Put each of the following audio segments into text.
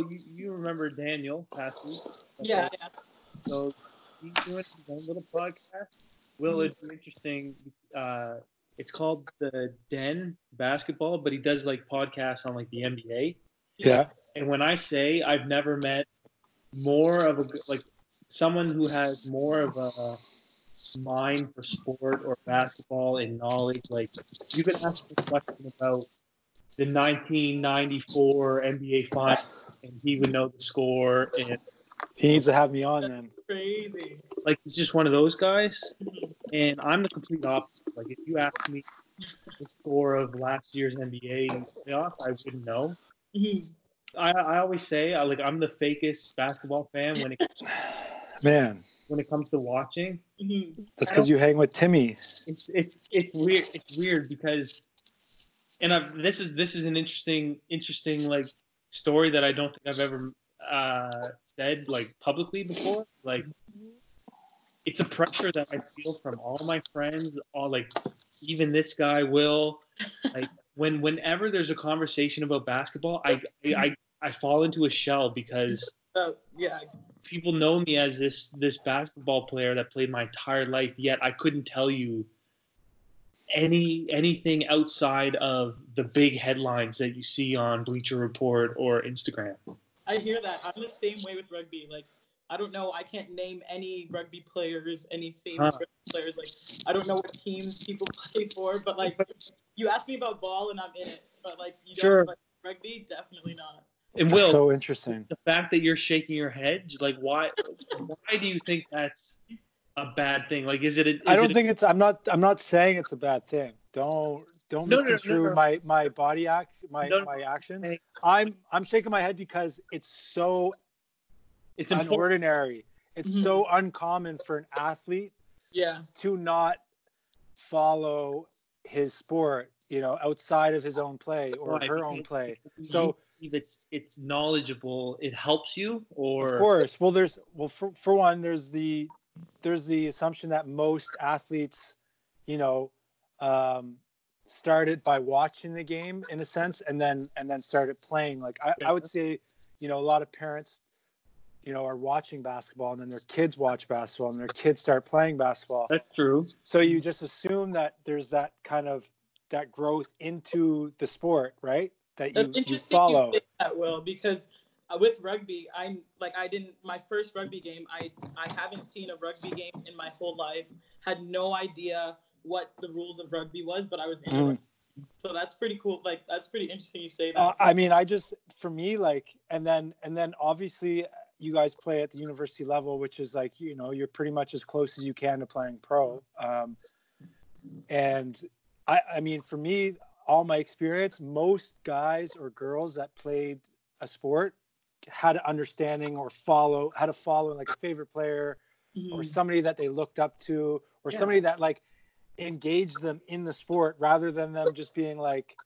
So you you, you remember Daniel past week. Yeah, yeah. So he's doing his own little podcast. Will it's interesting. Uh, it's called the Den Basketball, but he does like podcasts on like the NBA. Yeah. And when I say I've never met more of a like someone who has more of a mind for sport or basketball and knowledge, like you can ask a question about the 1994 NBA Finals, and he would know the score. And He needs to have me on then. Crazy. like he's just one of those guys. And I'm the complete opposite. Like if you ask me the score of last year's NBA playoff, I wouldn't know. Mhm. I, I always say I like I'm the fakest basketball fan when it Man, when it comes to watching. Mhm. that's because you hang with Timmy. It's it's it's weird. It's weird because, and I've, this is this is an interesting interesting like story that I don't think I've ever uh, said like publicly before. Like it's a pressure that I feel from all my friends, all like even this guy will like when whenever there's a conversation about basketball, I I I fall into a shell because Uh, yeah. people know me as this this basketball player that played my entire life yet i couldn't tell you any anything outside of the big headlines that you see on bleacher report or instagram I hear that. I'm the same way with rugby. Like, I don't know. I can't name any rugby players, any famous Huh. rugby players. Like, I don't know what teams people play for. But like, you ask me about ball and I'm in it. But like, you don't Sure. like rugby, definitely not. and That's will so interesting. the fact that you're shaking your head like why why do you think that's a bad thing like is it a, is I don't it a- think it's. I'm not. I'm not saying it's a bad thing. Don't don't No, no, no, misconstrue no. my my body act my No, no. my actions. I'm I'm shaking my head because it's so it's unordinary. It's Mhm. so uncommon for an athlete Yeah. to not follow his sport. You know, outside of his own play or Why? her own play. So it's it's knowledgeable it helps you or Of course. Well, there's well for, for one, there's the there's the assumption that most athletes, you know, um, started by watching the game in a sense, and then and then started playing. Like I, I would say, you know, a lot of parents, you know, are watching basketball, and then their kids watch basketball, and their kids start playing basketball. that's true So you just assume that there's that kind of that growth into the sport, right? That That's you, you follow. you that, Will, because with rugby, I'm like I didn't my first rugby game. I I haven't seen a rugby game in my whole life. Had no idea what the rules of rugby was, but I was in. team. So that's pretty cool. Like that's pretty interesting. You say that. Uh, I mean, I just for me like, and then and then obviously you guys play at the university level, which is like you know you're pretty much as close as you can to playing pro. Um, and I, I mean, for me, all my experience, most guys or girls that played a sport had an understanding or follow had a follow like a favorite player or Mhm. somebody that they looked up to or Yeah. somebody that like engaged them in the sport rather than them just being like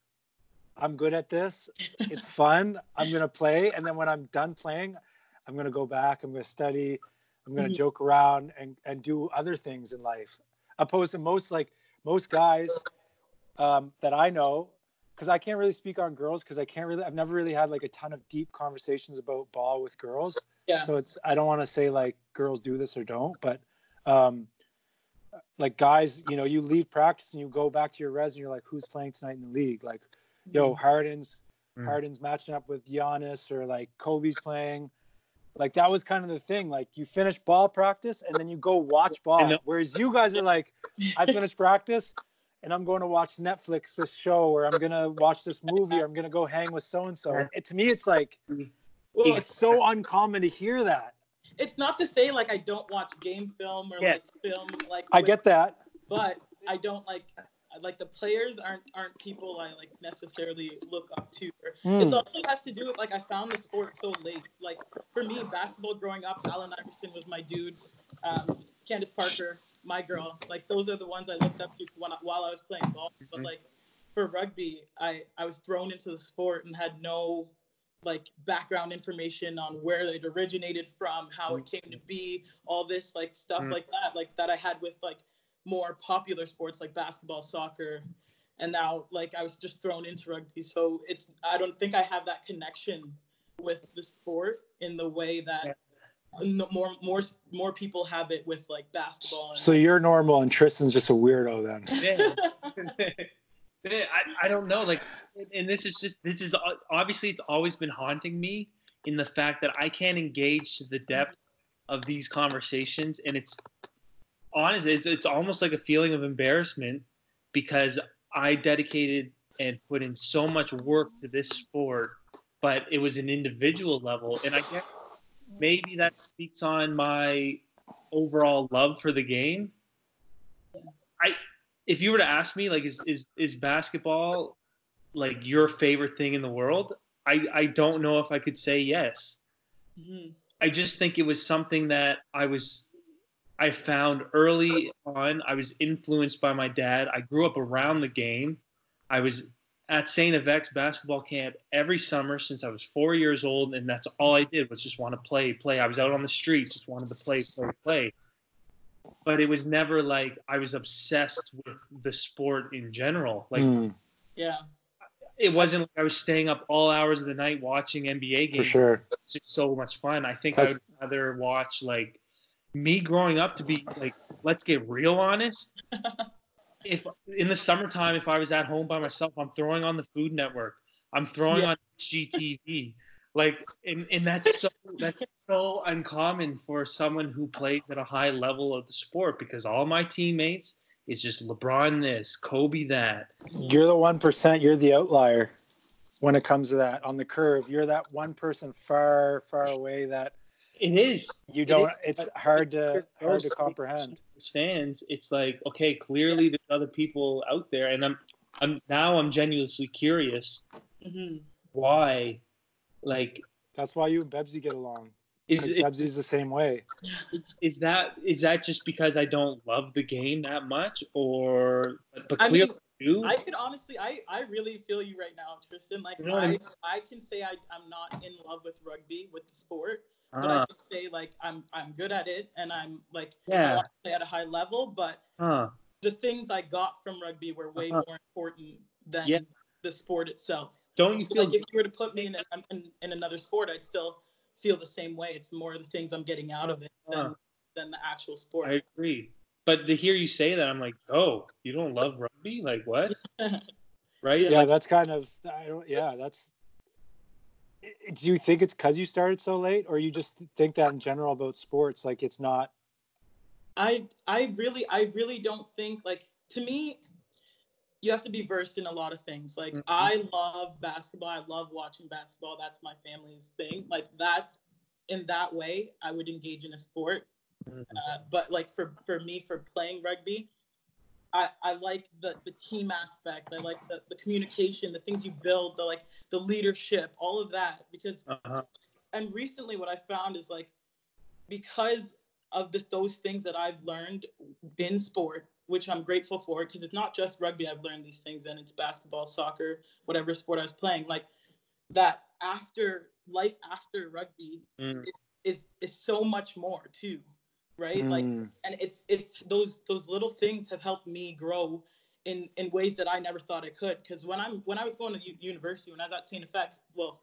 i'm good at this it's fun i'm going to play and then when i'm done playing i'm going to go back i'm going to study i'm going to Mhm. joke around and and do other things in life opposed to most like most guys um, that i know because i can't really speak on girls because i can't really i've never really had like a ton of deep conversations about ball with girls. Yeah. so it's i don't want to say like girls do this or don't but um like guys you know you leave practice and you go back to your res and you're like who's playing tonight in the league? Like yo harden's Mm. harden's matching up with Giannis or like kobe's playing. Like that was kind of the thing. Like you finish ball practice and then you go watch ball. whereas you guys are like i finished practice and i'm going to watch netflix this show or i'm going to watch this movie or i'm going to go hang with so and so to me it's like Well, it's so uncommon to hear that it's not to say like I don't watch game film or Yeah. like film like. i with- get that but I don't like like the players aren't aren't people I like necessarily look up to. Or, Hmm. It's also has to do with like I found the sport so late. Like for me, basketball growing up, Allen Iverson was my dude. Um, Candace Parker, my girl. Like those are the ones I looked up to when, I- while I was playing ball. But Mhm. like for rugby, I I was thrown into the sport and had no like background information on where it originated from, how it came to be, all this like stuff Mm. like that, like that I had with like more popular sports like basketball, soccer, and now like I was just thrown into rugby. So it's I don't think I have that connection with the sport in the way that more more more people have it with like basketball. And, So you're normal and Tristan's just a weirdo then. Yeah. Yeah, I, I don't know like and this is just this is obviously it's always been haunting me in the fact that i can't engage to the depth of these conversations and it's honest it's, it's almost like a feeling of embarrassment because i dedicated and put in so much work to this sport but it was an individual level and i guess maybe that speaks on my overall love for the game. I if you were to ask me like is is is basketball like your favorite thing in the world? I i don't know if i could say yes. Mhm. i just think it was something that i was i found early on. I was influenced by my dad. I grew up around the game. I was at St. Yvette's basketball camp every summer since I was four years old, and that's all I did was just want to play, play. I was out on the streets, just wanted to play, play, play. But it was never like I was obsessed with the sport in general. Like Hmm, Yeah. it wasn't like I was staying up all hours of the night watching NBA games. for sure. It's just so much fun. I think I would rather watch like me growing up to be like, let's get real honest. if in the summertime, if I was at home by myself, I'm throwing on the Food Network. I'm throwing Yeah. on HGTV. Like, and, and that's so that's so uncommon for someone who plays at a high level of the sport because all my teammates is just LeBron this, Kobe that. You're the one percent. You're the outlier when it comes to that on the curve. You're that one person far, far away that It is. you don't. is, It's hard to There's hard to those comprehend. stands, it's like okay, clearly there's other people out there, and I'm, I'm now I'm genuinely curious hmm why, like, That's why you and Bebsy get along. is 'Cause it, Bebsy's the same way. is that is that just because I don't love the game that much, or but I clearly mean, I? I could honestly, I, I really feel you right now, Tristan. Like, You know I I, mean? I can say I, I'm not in love with rugby, with the sport, but Uh, I can say like I'm, I'm good at it, and I'm like, I yeah, to play at a high level. But huh, the things I got from rugby were way Uh-huh. more important than Yeah. the sport itself. don't you feel? Like, if you were to put me in, in, in another sport, I'd still feel the same way. It's more the things I'm getting out of it than, Uh-huh. than the actual sport. I agree, but to hear you say that, I'm like, oh, you don't love rugby? Like what? Right? Yeah, Like, that's kind of. I don't. Yeah, that's. Do you think it's because you started so late, or you just think that in general about sports? Like it's not. I I really I really don't think like to me you have to be versed in a lot of things. Like Mhm. I love basketball. I love watching basketball. That's my family's thing. Like that's in that way I would engage in a sport. Mhm. Uh, but like for for me for playing rugby, I, I like the, the team aspect. I like the, the communication, the things you build, the like the leadership, all of that. Because uh-huh. and recently what i found is like because of the, those things that i've learned in sport which i'm grateful for because it's not just rugby i've learned these things and it's basketball soccer whatever sport i was playing like that after life after rugby Mm. is is so much more too right like Mm, and it's it's those those little things have helped me grow in in ways that I never thought I could. Because when I'm when I was going to u- university, when I got at effects well,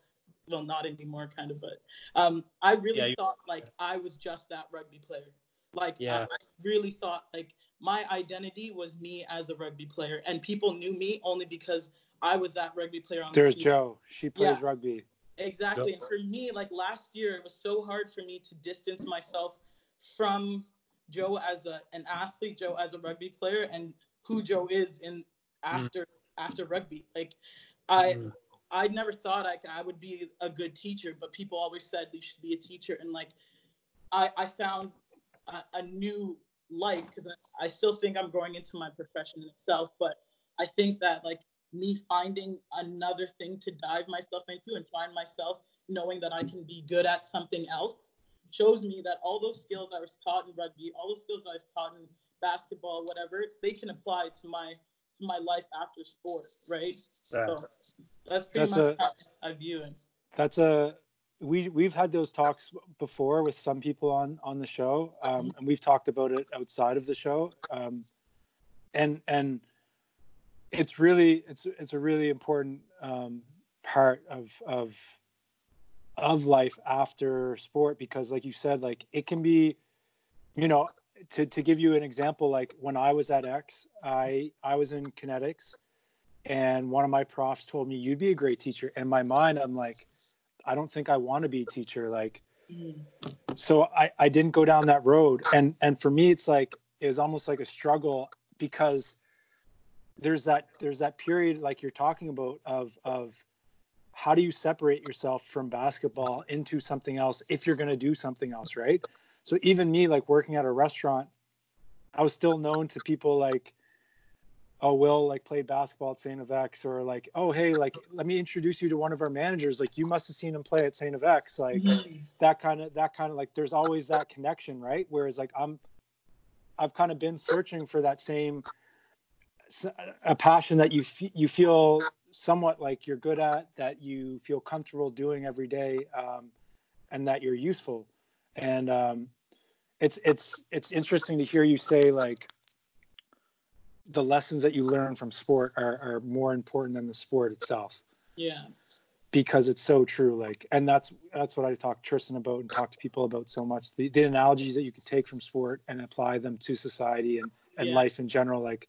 well, not anymore, kind of, but um, I really Yeah, you- thought like I was just that rugby player. Like I- Yeah. I, really thought like my identity was me as a rugby player, and people knew me only because I was that rugby player on There's the team. Joe. She plays Yeah. rugby. Exactly. And for me, like last year, it was so hard for me to distance myself from Joe as a an athlete, Joe as a rugby player, and who Joe is in after after rugby. Like I Mhm. I never thought I, I would be a good teacher, but people always said you should be a teacher, and like I I found a, a new light because I, I still think I'm growing into my profession itself, but I think that like me finding another thing to dive myself into and find myself knowing that I can be good at something else shows me that all those skills I was taught in rugby, all those skills I was taught in basketball, whatever, they can apply to my to my life after sport, right? So that's pretty That's much a- how I view it. That's a we we've had those talks before with some people on on the show, um, and we've talked about it outside of the show. Um, and and it's really it's it's a really important um, part of of of life after sport because like you said like it can be you know to, to give you an example like when i was at x i i was in kinetics and one of my profs told me you'd be a great teacher. In my mind i'm like i don't think i want to be a teacher like so I, I didn't go down that road. And and for me it's like it was almost like a struggle because there's that there's that period like you're talking about of of how do you separate yourself from basketball into something else if you're going to do something else right? So even me like working at a restaurant i was still known to people like oh will like played basketball at saint FX or like oh hey like let me introduce you to one of our managers. Like you must have seen him play at saint FX like Mm-hmm. that kind of that kind of like there's always that connection right? Whereas like i'm i've kind of been searching for that same a passion that you f- you feel somewhat like you're good at that you feel comfortable doing every day um, and that you're useful and um, it's it's it's interesting to hear you say like the lessons that you learn from sport are, are more important than the sport itself Yeah. because it's so true like and that's that's what i talk tristan about and talk to people about so much the, the analogies that you could take from sport and apply them to society and, and Yeah. life in general like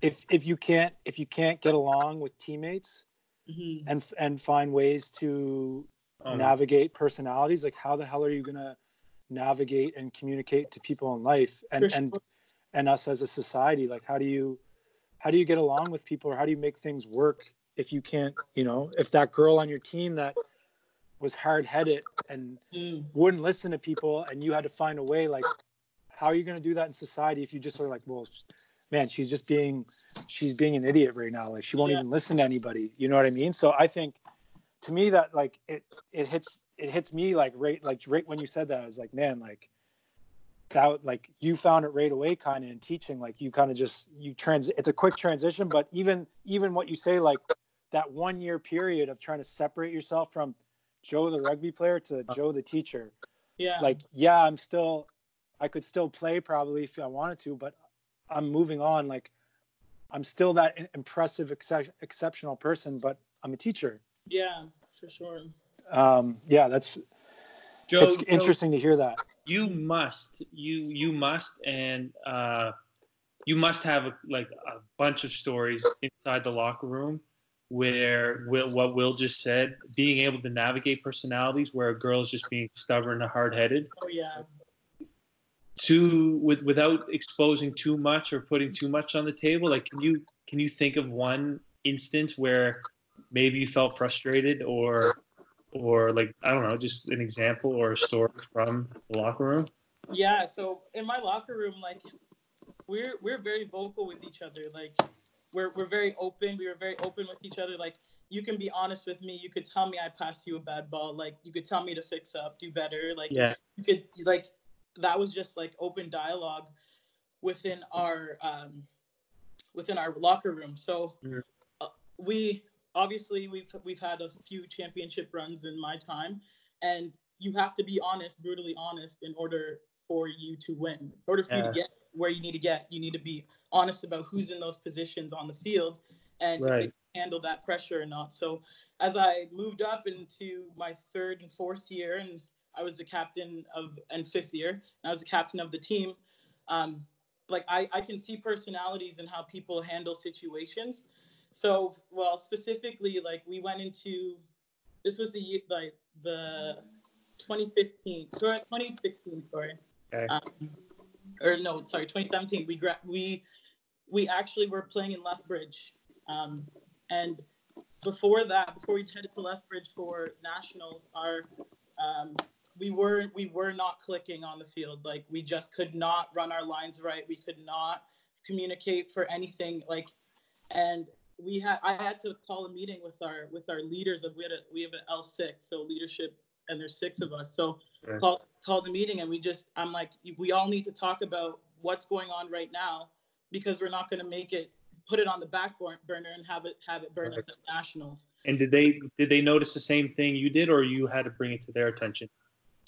if if you can't if you can't get along with teammates hmm and and find ways to Um, navigate personalities like how the hell are you going to navigate and communicate to people in life and For and sure. and us as a society like how do you how do you get along with people or how do you make things work if you can't you know if that girl on your team that was hard-headed and Mm. wouldn't listen to people and you had to find a way like how are you going to do that in society if you just are like well man she's just being she's being an idiot right now. Like she won't Yeah. even listen to anybody. You know what i mean? So i think to me that like it it hits it hits me like right like right when you said that i was like man like that like you found it right away kind of in teaching. Like you kind of just you trans it's a quick transition but even even what you say like that one year period of trying to separate yourself from joe the rugby player to joe the teacher. Yeah. like yeah i'm still i could still play probably if i wanted to but i'm moving on like i'm still that impressive excep- exceptional person but i'm a teacher yeah, for sure. um yeah that's Joe, it's Joe, interesting to hear that you must you you must and uh you must have a, like a bunch of stories inside the locker room where will, what will just said being able to navigate personalities where a girl is just being stubborn and hard-headed Oh yeah. To with without exposing too much or putting too much on the table like can you can you think of one instance where maybe you felt frustrated or or like i don't know just an example or a story from the locker room Yeah, so in my locker room, like we're we're very vocal with each other. Like we're we're very open. We were very open with each other. Like you can be honest with me. You could tell me I passed you a bad ball. Like you could tell me to fix up, do better. Like yeah you could like that was just like open dialogue within our um within our locker room. So Mhm. uh, we obviously we've we've had a few championship runs in my time, and you have to be honest, brutally honest, in order for you to win. In order for you to get where you need to get, you need to be honest about who's in those positions on the field and Right. handle that pressure or not. So as I moved up into my third and fourth year, and I was the captain of and fifth year, and I was the captain of the team. Um, like I, I can see personalities and how people handle situations. So well, specifically, like we went into this was the year like the 2015 sorry 2016 sorry Okay. um, or no sorry 2017 we gra- we we actually were playing in Lethbridge um, and before that before we headed to Lethbridge for nationals our um, we were we were not clicking on the field. Like we just could not run our lines right. We could not communicate for anything. Like and we had I had to call a meeting with our with our leaders we had a, we have an L6 so leadership and there's six of us. So Right. called called the meeting and we just I'm like we all need to talk about what's going on right now because we're not going to make it put it on the back burner and have it have it burn us at nationals. And did they did they notice the same thing you did, or you had to bring it to their attention?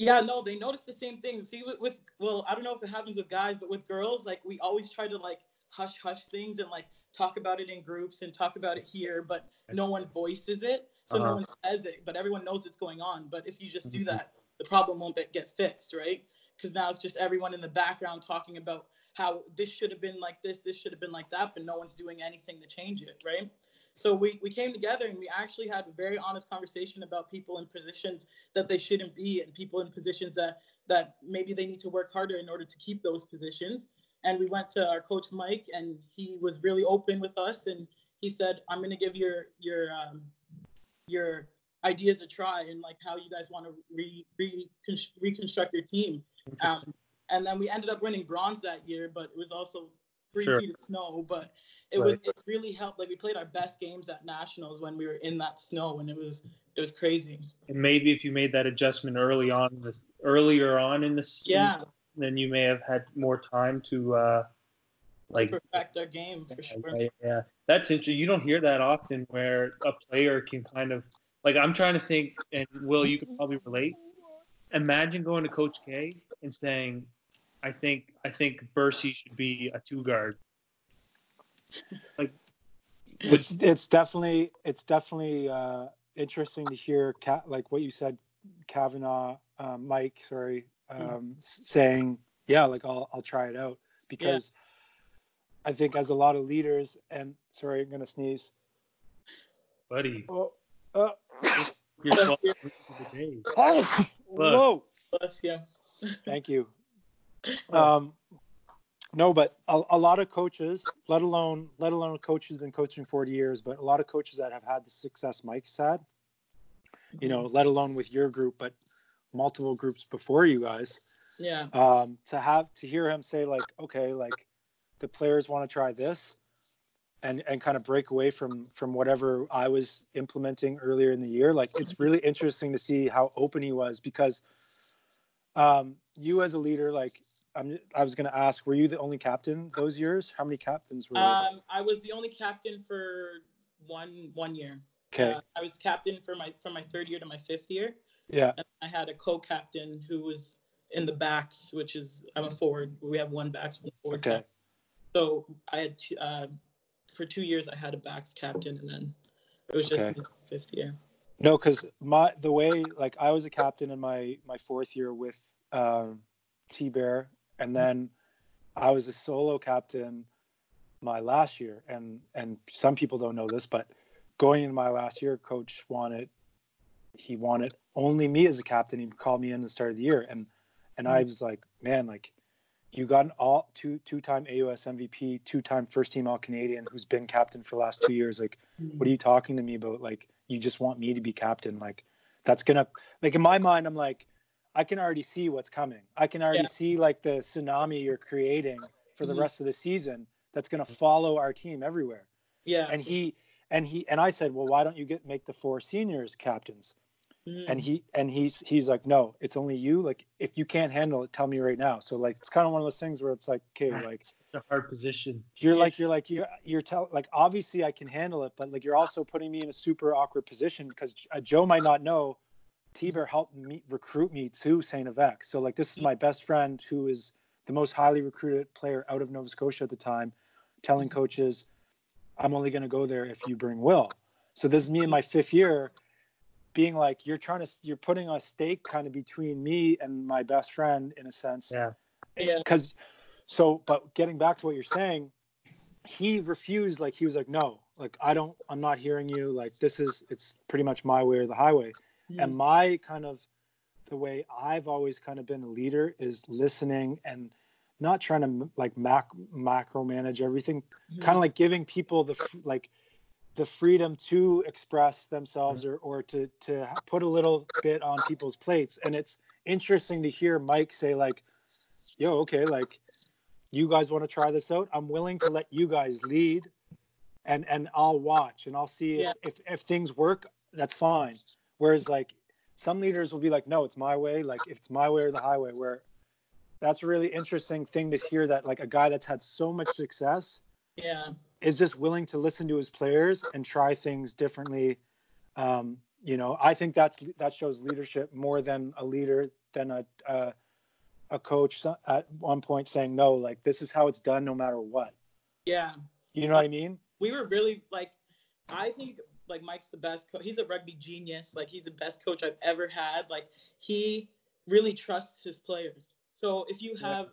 Yeah, no, they notice the same thing. See, with, with well, I don't know if it happens with guys, but with girls, like we always try to like hush hush things and like talk about it in groups and talk about it here, but no one voices it, so Uh-huh. no one says it, but everyone knows it's going on. But if you just do Mhm. that, the problem won't get fixed, right? Because now it's just everyone in the background talking about how this should have been like this, this should have been like that, but no one's doing anything to change it, right? So we, we came together and we actually had a very honest conversation about people in positions that they shouldn't be and people in positions that that maybe they need to work harder in order to keep those positions. And we went to our coach Mike and he was really open with us and he said, I'm gonna give your your um, your ideas a try and like how you guys want to re, re, reconstruct your team. Um, and then we ended up winning bronze that year, but it was also three Sure. feet of snow. But it Right. was it really helped. Like we played our best games at nationals when we were in that snow, and it was it was crazy. and maybe if you made that adjustment early on, this earlier on in the season, Yeah, then you may have had more time to uh, like perfect our game for sure. Yeah, yeah, that's interesting. You don't hear that often where a player can kind of like I'm trying to think, and Will, you could probably relate. Imagine going to Coach K and saying, "I think I think Bursey should be a two guard." Like, it's it's definitely it's definitely uh, interesting to hear Ca- like what you said, Kavanaugh, uh, Mike, sorry, um, s- saying yeah, like I'll I'll try it out because I think as a lot of leaders and sorry, I'm gonna sneeze. buddy, Oh, uh, you're Bless 12 you. of the day. whoa! Bless you. Thank you. Um, no, but a, a lot of coaches, let alone let alone a coach who's been coaching 40 years, but a lot of coaches that have had the success Mike's had, you know, let alone with your group, but multiple groups before you guys, Yeah. um, to have to hear him say like, okay, like the players want to try this, and and kind of break away from from whatever I was implementing earlier in the year. Like it's really interesting to see how open he was because um, you as a leader, like I'm, I was going to ask, were you the only captain those years? How many captains were? Um, I was the only captain for one one year. okay, Uh, I was captain for my from my third year to my fifth year. yeah, And I had a co-captain who was in the backs, which is I'm a forward. We have one backs, one forward. okay, captain. So I had two, uh, for two years I had a backs captain, and then it was just Okay. fifth year. no, because my the way like I was a captain in my my fourth year with um, T Bear, and then I was a solo captain my last year, and and some people don't know this, but going into my last year, coach wanted he wanted only me as a captain. He called me in at the start of the year, and and I hmm. was like, man, like you got an all two two time AUS MVP, two time first team All Canadian, who's been captain for the last two years. Like, what are you talking to me about? Like, you just want me to be captain? Like, that's gonna like in my mind, I'm like, I can already see what's coming. I can already Yeah. see like the tsunami you're creating for the Mhm. rest of the season. That's gonna follow our team everywhere Yeah. and he and he and I said, well, why don't you get make the four seniors captains? Mhm. And he and he's he's like, no, it's only you. Like, if you can't handle it, tell me right now. So like, it's kind of one of those things where it's like, okay, like It's a hard position. you're like you're like you're you're tell like obviously I can handle it, but like you're also putting me in a super awkward position because uh, Joe might not know. T Bear helped me recruit me to Saint FX. So like this is mm. my best friend who is the most highly recruited player out of Nova Scotia at the time, telling mm. coaches, I'm only going to go there if you bring Will. So this is me in my fifth year being like, you're trying to, you're putting a stake kind of between me and my best friend in a sense. Yeah. Yeah. Because, so, but getting back to what you're saying, he refused, like, he was like, no, like, I don't, I'm not hearing you. Like, this is, it's pretty much my way or the highway. Mhm. And my kind of the way I've always kind of been a leader is listening and not trying to like mac macro manage everything. Mhm. Kind of like giving people the f- like the freedom to express themselves or or to to put a little bit on people's plates. And it's interesting to hear Mike say like, "Yo, okay, like you guys want to try this out? I'm willing to let you guys lead." And, and I'll watch and I'll see if, Yeah. if, if things work, that's fine. Whereas like some leaders will be like, no, it's my way. Like if it's my way or the highway. Where that's a really interesting thing to hear that like a guy that's had so much success Yeah. is just willing to listen to his players and try things differently. Um, you know, I think that's that shows leadership more than a leader than a a, a coach at one point saying no, like this is how it's done no matter what. Yeah. You know what I mean? We were really like, I think like Mike's the best coach. He's a rugby genius. Like he's the best coach I've ever had. Like he really trusts his players. So if you have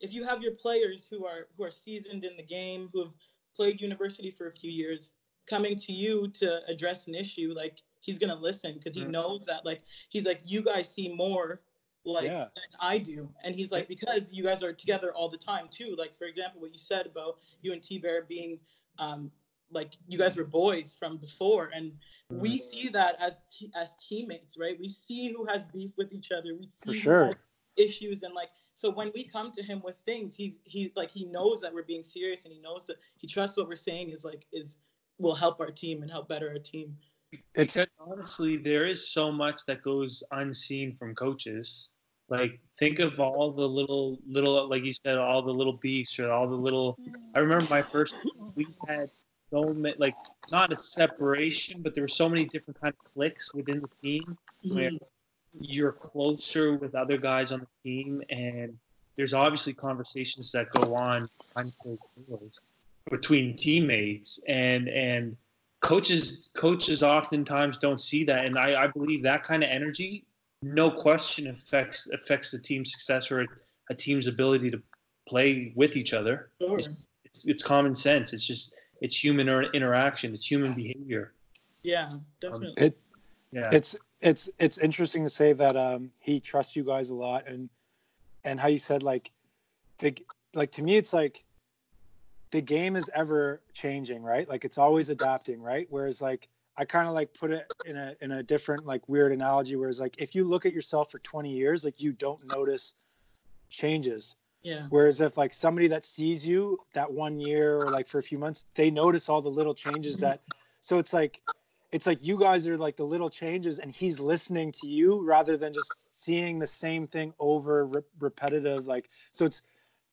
if you have your players who are who are seasoned in the game, who have played university for a few years, coming to you to address an issue, like he's gonna listen because he Mhm. knows that like he's like you guys see more like Yeah. than I do, and he's like because you guys are together all the time too. Like for example, what you said about you and T Bear being um like you guys were boys from before, and we mm-hmm. see that as t- as teammates, right? We see who has beef with each other. We see For sure. issues and like so when we come to him with things he's he like he knows that we're being serious and he knows that he trusts what we're saying is like is will help our team and help better our team It's because honestly, there is so much that goes unseen from coaches. Like think of all the little little like you said, all the little beefs or all the little. I remember my first. We had so many like not a separation, but there were so many different kind of cliques within the team where mm-hmm. you're closer with other guys on the team, and there's obviously conversations that go on behind closed doors between teammates and and coaches coaches oftentimes don't see that and I, I believe that kind of energy no question affects affects the team's success or a team's ability to play with each other. Sure. it's, it's common sense. It's just it's human interaction. It's human behavior. Yeah definitely. It yeah. it's it's it's interesting to say that um he trusts you guys a lot and and how you said like the like to me it's like the game is ever changing right? Like it's always adapting right? Whereas like i kind of like put it in a in a different like weird analogy whereas like if you look at yourself for 20 years like you don't notice changes yeah Whereas if like somebody that sees you that one year or like for a few months, they notice all the little changes that. So it's like, it's like you guys are like the little changes, and he's listening to you rather than just seeing the same thing over re- repetitive. Like so, it's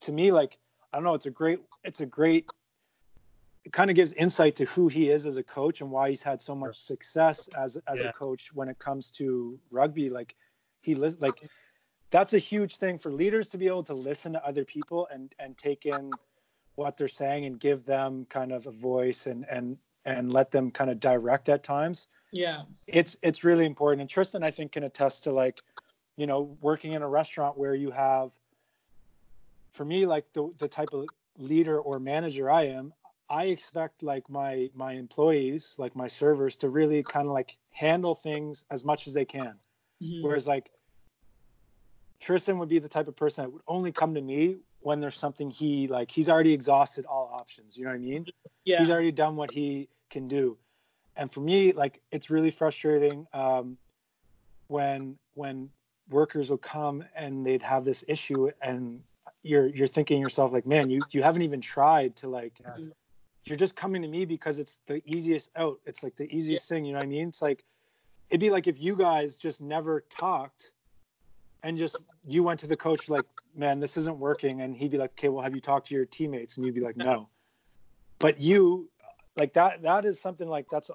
to me like I don't know. It's a great. It's a great. It kind of gives insight to who he is as a coach and why he's had so much success as as Yeah. a coach when it comes to rugby. Like he lis- like that's a huge thing for leaders to be able to listen to other people and and take in what they're saying and give them kind of a voice and and and let them kind of direct at times. Yeah. It's it's really important. And tristan i think can attest to like you know working in a restaurant where you have for me like the the type of leader or manager i am i expect like my my employees like my servers to really kind of like handle things as much as they can. Mhm. Whereas like Tristan would be the type of person that would only come to me when there's something he like he's already exhausted all options. You know what I mean? yeah He's already done what he can do. And for me, like it's really frustrating um, when when workers will come and they'd have this issue and you're you're thinking yourself like, man, you you haven't even tried to like Yeah. you're just coming to me because it's the easiest out. It's like the easiest thing, you know what I mean? It's like it'd be like if you guys just never talked and just you went to the coach like, man, this isn't working, and he'd be like, okay, well, have you talked to your teammates? And you'd be like, no. But you, like that, that is something like that's,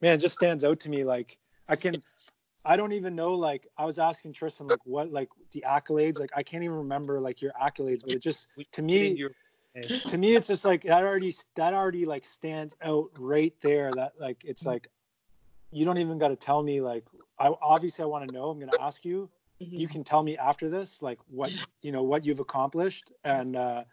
man, it just stands out to me. Like I can, I don't even know. Like I was asking Tristan, like what, like the accolades. Like I can't even remember like your accolades, but it just to me, to me it's just like that already that already like stands out right there that like it's like you don't even got to tell me like i obviously i want to know i'm going to ask you You can tell me after this like what you know what you've accomplished. And uh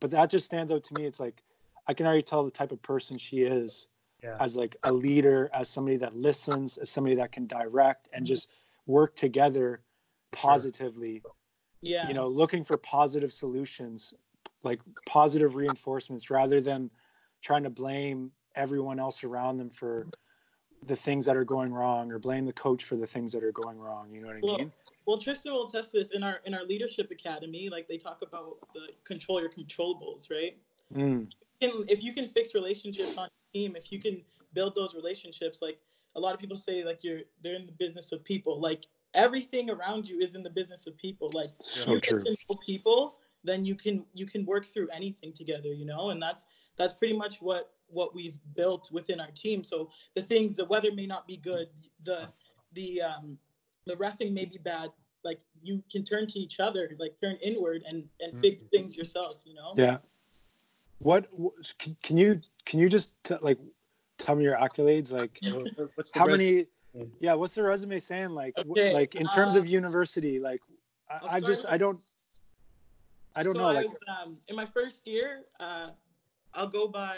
but that just stands out to me. It's like i can already tell the type of person she is Yeah. as like a leader as somebody that listens as somebody that can direct and just work together positively. Yeah. You know looking for positive solutions like positive reinforcements rather than trying to blame everyone else around them for the things that are going wrong or blame the coach for the things that are going wrong you know what i Well, mean? well tristan will test this. In our in our leadership academy like they talk about the control your controllables right? Mm, can if you can fix relationships on your team, if you can build those relationships, like a lot of people say, like you're they're in the business of people. Like everything around you is in the business of people. Like so you true. get to know people, then you can you can work through anything together, you know, and that's that's pretty much what what we've built within our team. So the things, the weather may not be good, the the um the refing may be bad. Like you can turn to each other, like turn inward and and fix things yourself, you know. yeah what can, can you can you just t- like tell me your accolades like What's how res- many yeah what's the resume saying like wh- Okay, like in terms uh, of university like I'll I, I just with- i don't i don't so know I like was, um, in my first year, uh, I'll go by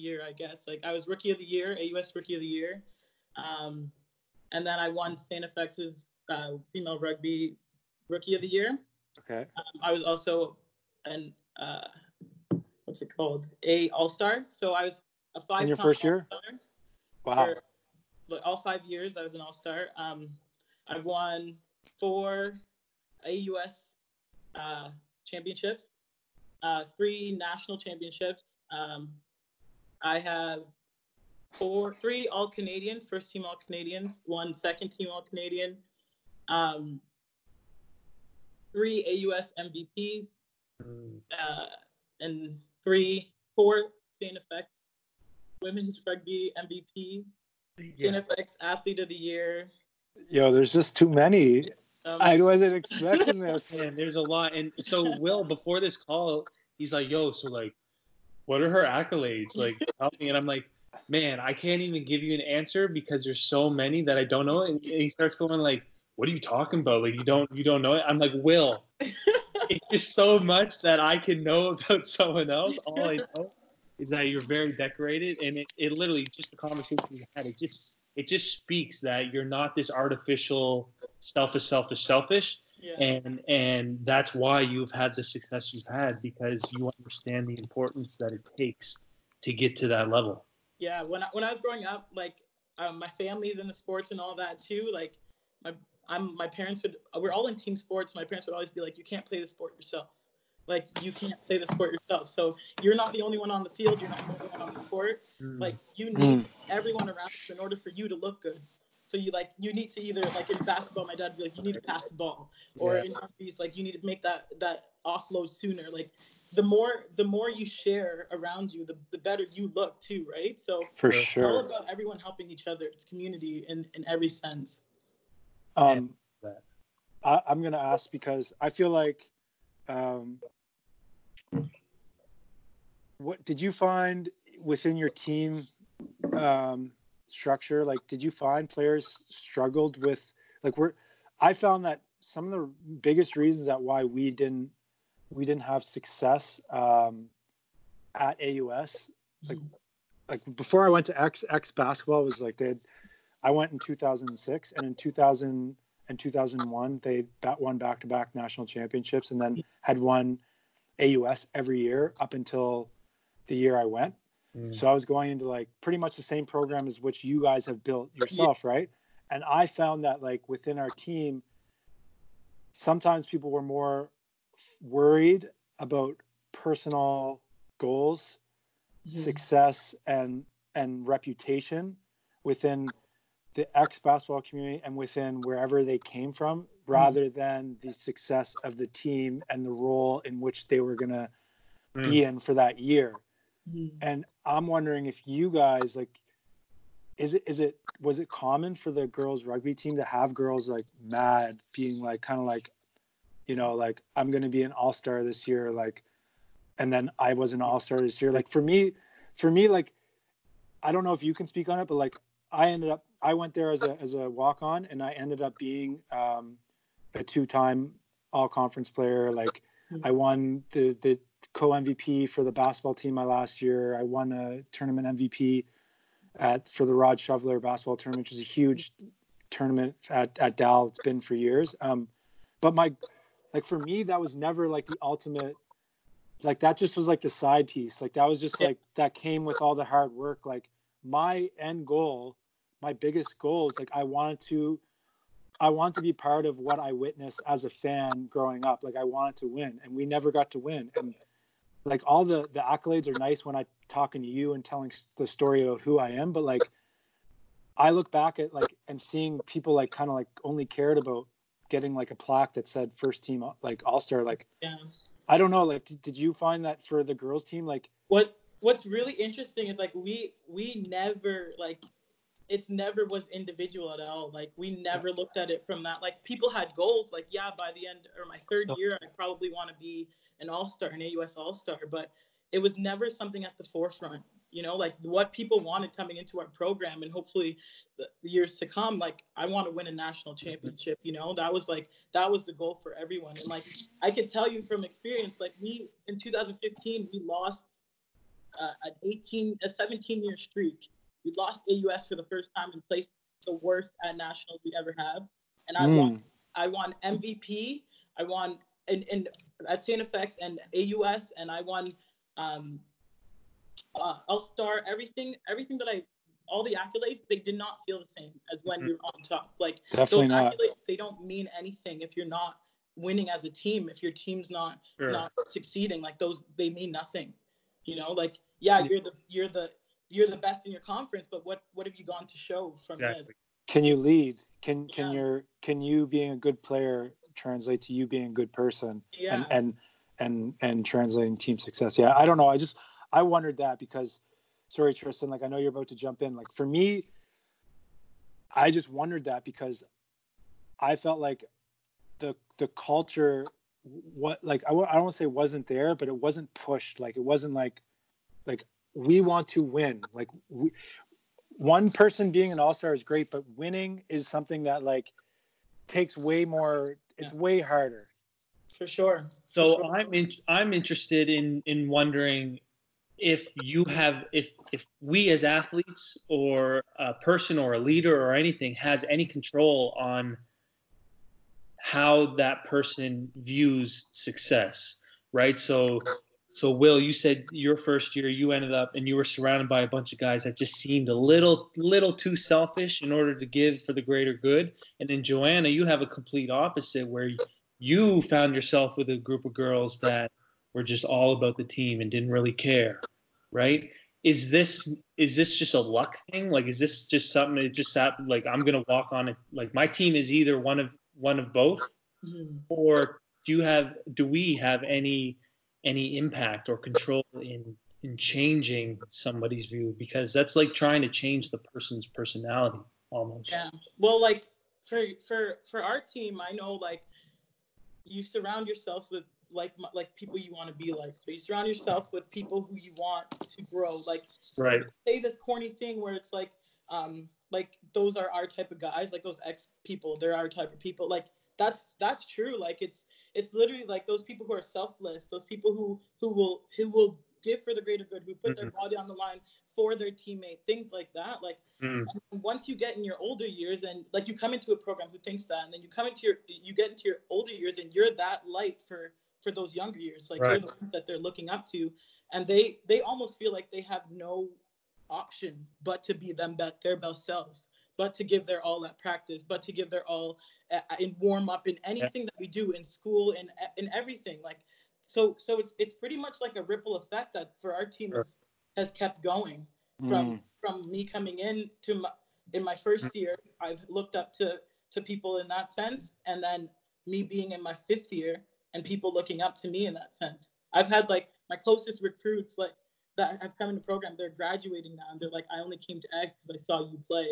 year, I guess. Like I was rookie of the year, AUS rookie of the year, um, and then I won St. FX's uh, female rugby rookie of the year. okay Um, I was also an uh, what's it called? A All Star. So I was a five. In your first year? wow For like, all five years, I was an All Star. Um, I've won four AUS uh, championships, uh, three national championships. Um, I have four, three All Canadians, first team All Canadians, one second team All Canadian, um, three AUS MVPs, uh, and three, four St. FX women's rugby MVPs, yeah. St. FX Athlete of the Year. yo there's just too many Um, i wasn't expecting this Man, there's a lot. And so Will, before this call, he's like, "Yo, so like, what are her accolades? Like, help me." And I'm like, "Man, I can't even give you an answer because there's so many that I don't know." And he starts going like, "What are you talking about? Like, you don't you don't know it?" I'm like, "Will, it's just so much that I can know about someone else. All I know is that you're very decorated, and it, it literally just the conversation we had. It just it just speaks that you're not this artificial selfish, selfish, selfish yeah. and and that's why you've had the success you've had because you understand the importance that it takes to get to that level. Yeah when I, when I was growing up like um, my family's into sports and all that too like my I'm my parents would we're all in team sports my parents would always be like you can't play the sport yourself. Like you can't play the sport yourself. So you're not the only one on the field you're not the only one on the court. Like you need everyone around you in order for you to look good so you like you need to either like in basketball my dad would be like you need to pass the ball or Yeah. in rugby it's like you need to make that that offload sooner like the more the more you share around you the, the better you look too right so for Yeah. it's all sure about everyone helping each other it's community in in every sense um. I, i'm gonna ask because i feel like um what did you find within your team um structure? Like did you find players struggled with like we're i found that some of the biggest reasons that why we didn't we didn't have success um at aus like like before i went to x x basketball was like they had i went in 2006 and in 2000 and 2001 they bat won back-to-back national championships and then had won aus every year up until the year i went Mm. so I was going into like pretty much the same program as which you guys have built yourself, right? And I found that like within our team, sometimes people were more worried about personal goals, success, and and reputation within the ex basketball community and within wherever they came from, rather than the success of the team and the role in which they were gonna Mm. be in for that year Mhm. and i'm wondering if you guys like is it is it was it common for the girls rugby team to have girls like mad being like kind of like you know like i'm going to be an all-star this year like and then i was an all-star this year? Like for me for me like i don't know if you can speak on it but like i ended up i went there as a as a walk-on and i ended up being um a two-time all conference player. Like i won the the co-MVP for the basketball team my last year. I won a tournament MVP at for the Rod Shoveler basketball tournament, which is a huge tournament at, at Dal. It's been for years. Um, but my like for me, that was never like the ultimate. Like that just was like the side piece. Like that was just like that came with all the hard work. Like my end goal, my biggest goal is like I wanted to I want to be part of what I witnessed as a fan growing up. Like I wanted to win, and we never got to win. And like all the the accolades are nice when I talking to you and telling the story about who I am, but like I look back at like and seeing people like kind of like only cared about getting like a plaque that said first team like all star. Like yeah I don't know. Like did, did you find that for the girls team? Like what what's really interesting is like we we never like it's never was individual at all. Like we never looked at it from that. Like people had goals. Like yeah by the end or my third So- year i probably want to be an all-star an aus all-star but it was never something at the forefront you know? Like what people wanted coming into our program and hopefully the, the years to come like i want to win a national championship you know? That was like that was the goal for everyone. And like i could tell you from experience like we in 2015 we lost uh, an 18 a 17 year streak we lost aus for the first time and placed the worst at nationals we ever have and i Mm. won i won mvp i won in, in at St. FX and AUS, and I won um, uh, All-Star, everything, everything that I, all the accolades, they did not feel the same as when Mhm. you're on top. Like Definitely those not. accolades, they don't mean anything if you're not winning as a team. If your team's not Sure. not succeeding, like those, they mean nothing. You know, like yeah, you're the you're the you're the best in your conference, but what what have you gone to show from Exactly. this? Can you lead? Can can Yeah. your can you being a good player translate to you being a good person Yeah, and and and and translating team success? Yeah, I don't know. I just I wondered that because sorry Tristan, like I know you're about to jump in. Like for me, I just wondered that because I felt like the the culture what like I, wa- I don't want to say wasn't there, but it wasn't pushed. Like it wasn't like like we want to win. Like we, one person being an all-star is great, but winning is something that like takes way more it's way harder. for sure. So For sure. I'm in, I'm interested in in wondering if you have if if we as athletes or a person or a leader or anything has any control on how that person views success, right? So so Will, you said your first year you ended up and you were surrounded by a bunch of guys that just seemed a little little too selfish in order to give for the greater good. And then Joanna, you have a complete opposite where you found yourself with a group of girls that were just all about the team and didn't really care, right? Is this is this just a luck thing? Like, is this just something that just happened? Like, I'm gonna walk on it. Like, my team is either one of one of both, Mhm. or do you have do we have any any impact or control in in changing somebody's view? Because that's like trying to change the person's personality almost. Yeah. Well, like for for for our team, I know like you surround yourself with like like people you want to be like. So you surround yourself with people who you want to grow. Like Right. say this corny thing where it's like um like those are our type of guys, like those ex people, they're our type of people. Like that's that's true. Like it's it's literally like those people who are selfless, those people who who will who will give for the greater good, who put their body on the line for their teammate, things like that. Like Mm. once you get in your older years and like you come into a program who thinks that and then you come into your you get into your older years and you're that light for for those younger years like Right. you're the ones that they're looking up to and they they almost feel like they have no option but to be them be- their best selves but to give their all at practice but to give their all uh, in warm up in anything that we do in school and in everything like so so it's it's pretty much like a ripple effect that for our team has, has kept going Mm. from from me coming in to my in my first year i've looked up to to people in that sense and then me being in my fifth year and people looking up to me in that sense. I've had like my closest recruits like that have come in the program they're graduating now and they're like i only came to x because i saw you play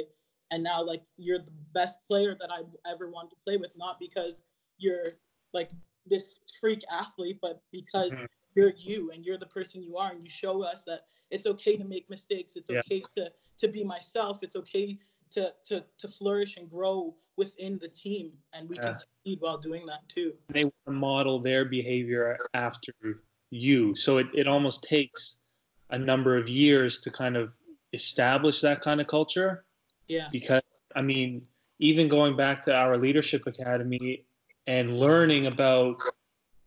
and now like you're the best player that i ever wanted to play with not because you're like this freak athlete but because Mhm. you're you and you're the person you are and you show us that it's okay to make mistakes it's Yeah. okay to to be myself it's okay to to to flourish and grow within the team and we Yeah. can succeed while doing that too they want to model their behavior after you. So it, it almost takes a number of years to kind of establish that kind of culture. Yeah Because, I mean, even going back to our leadership academy and learning about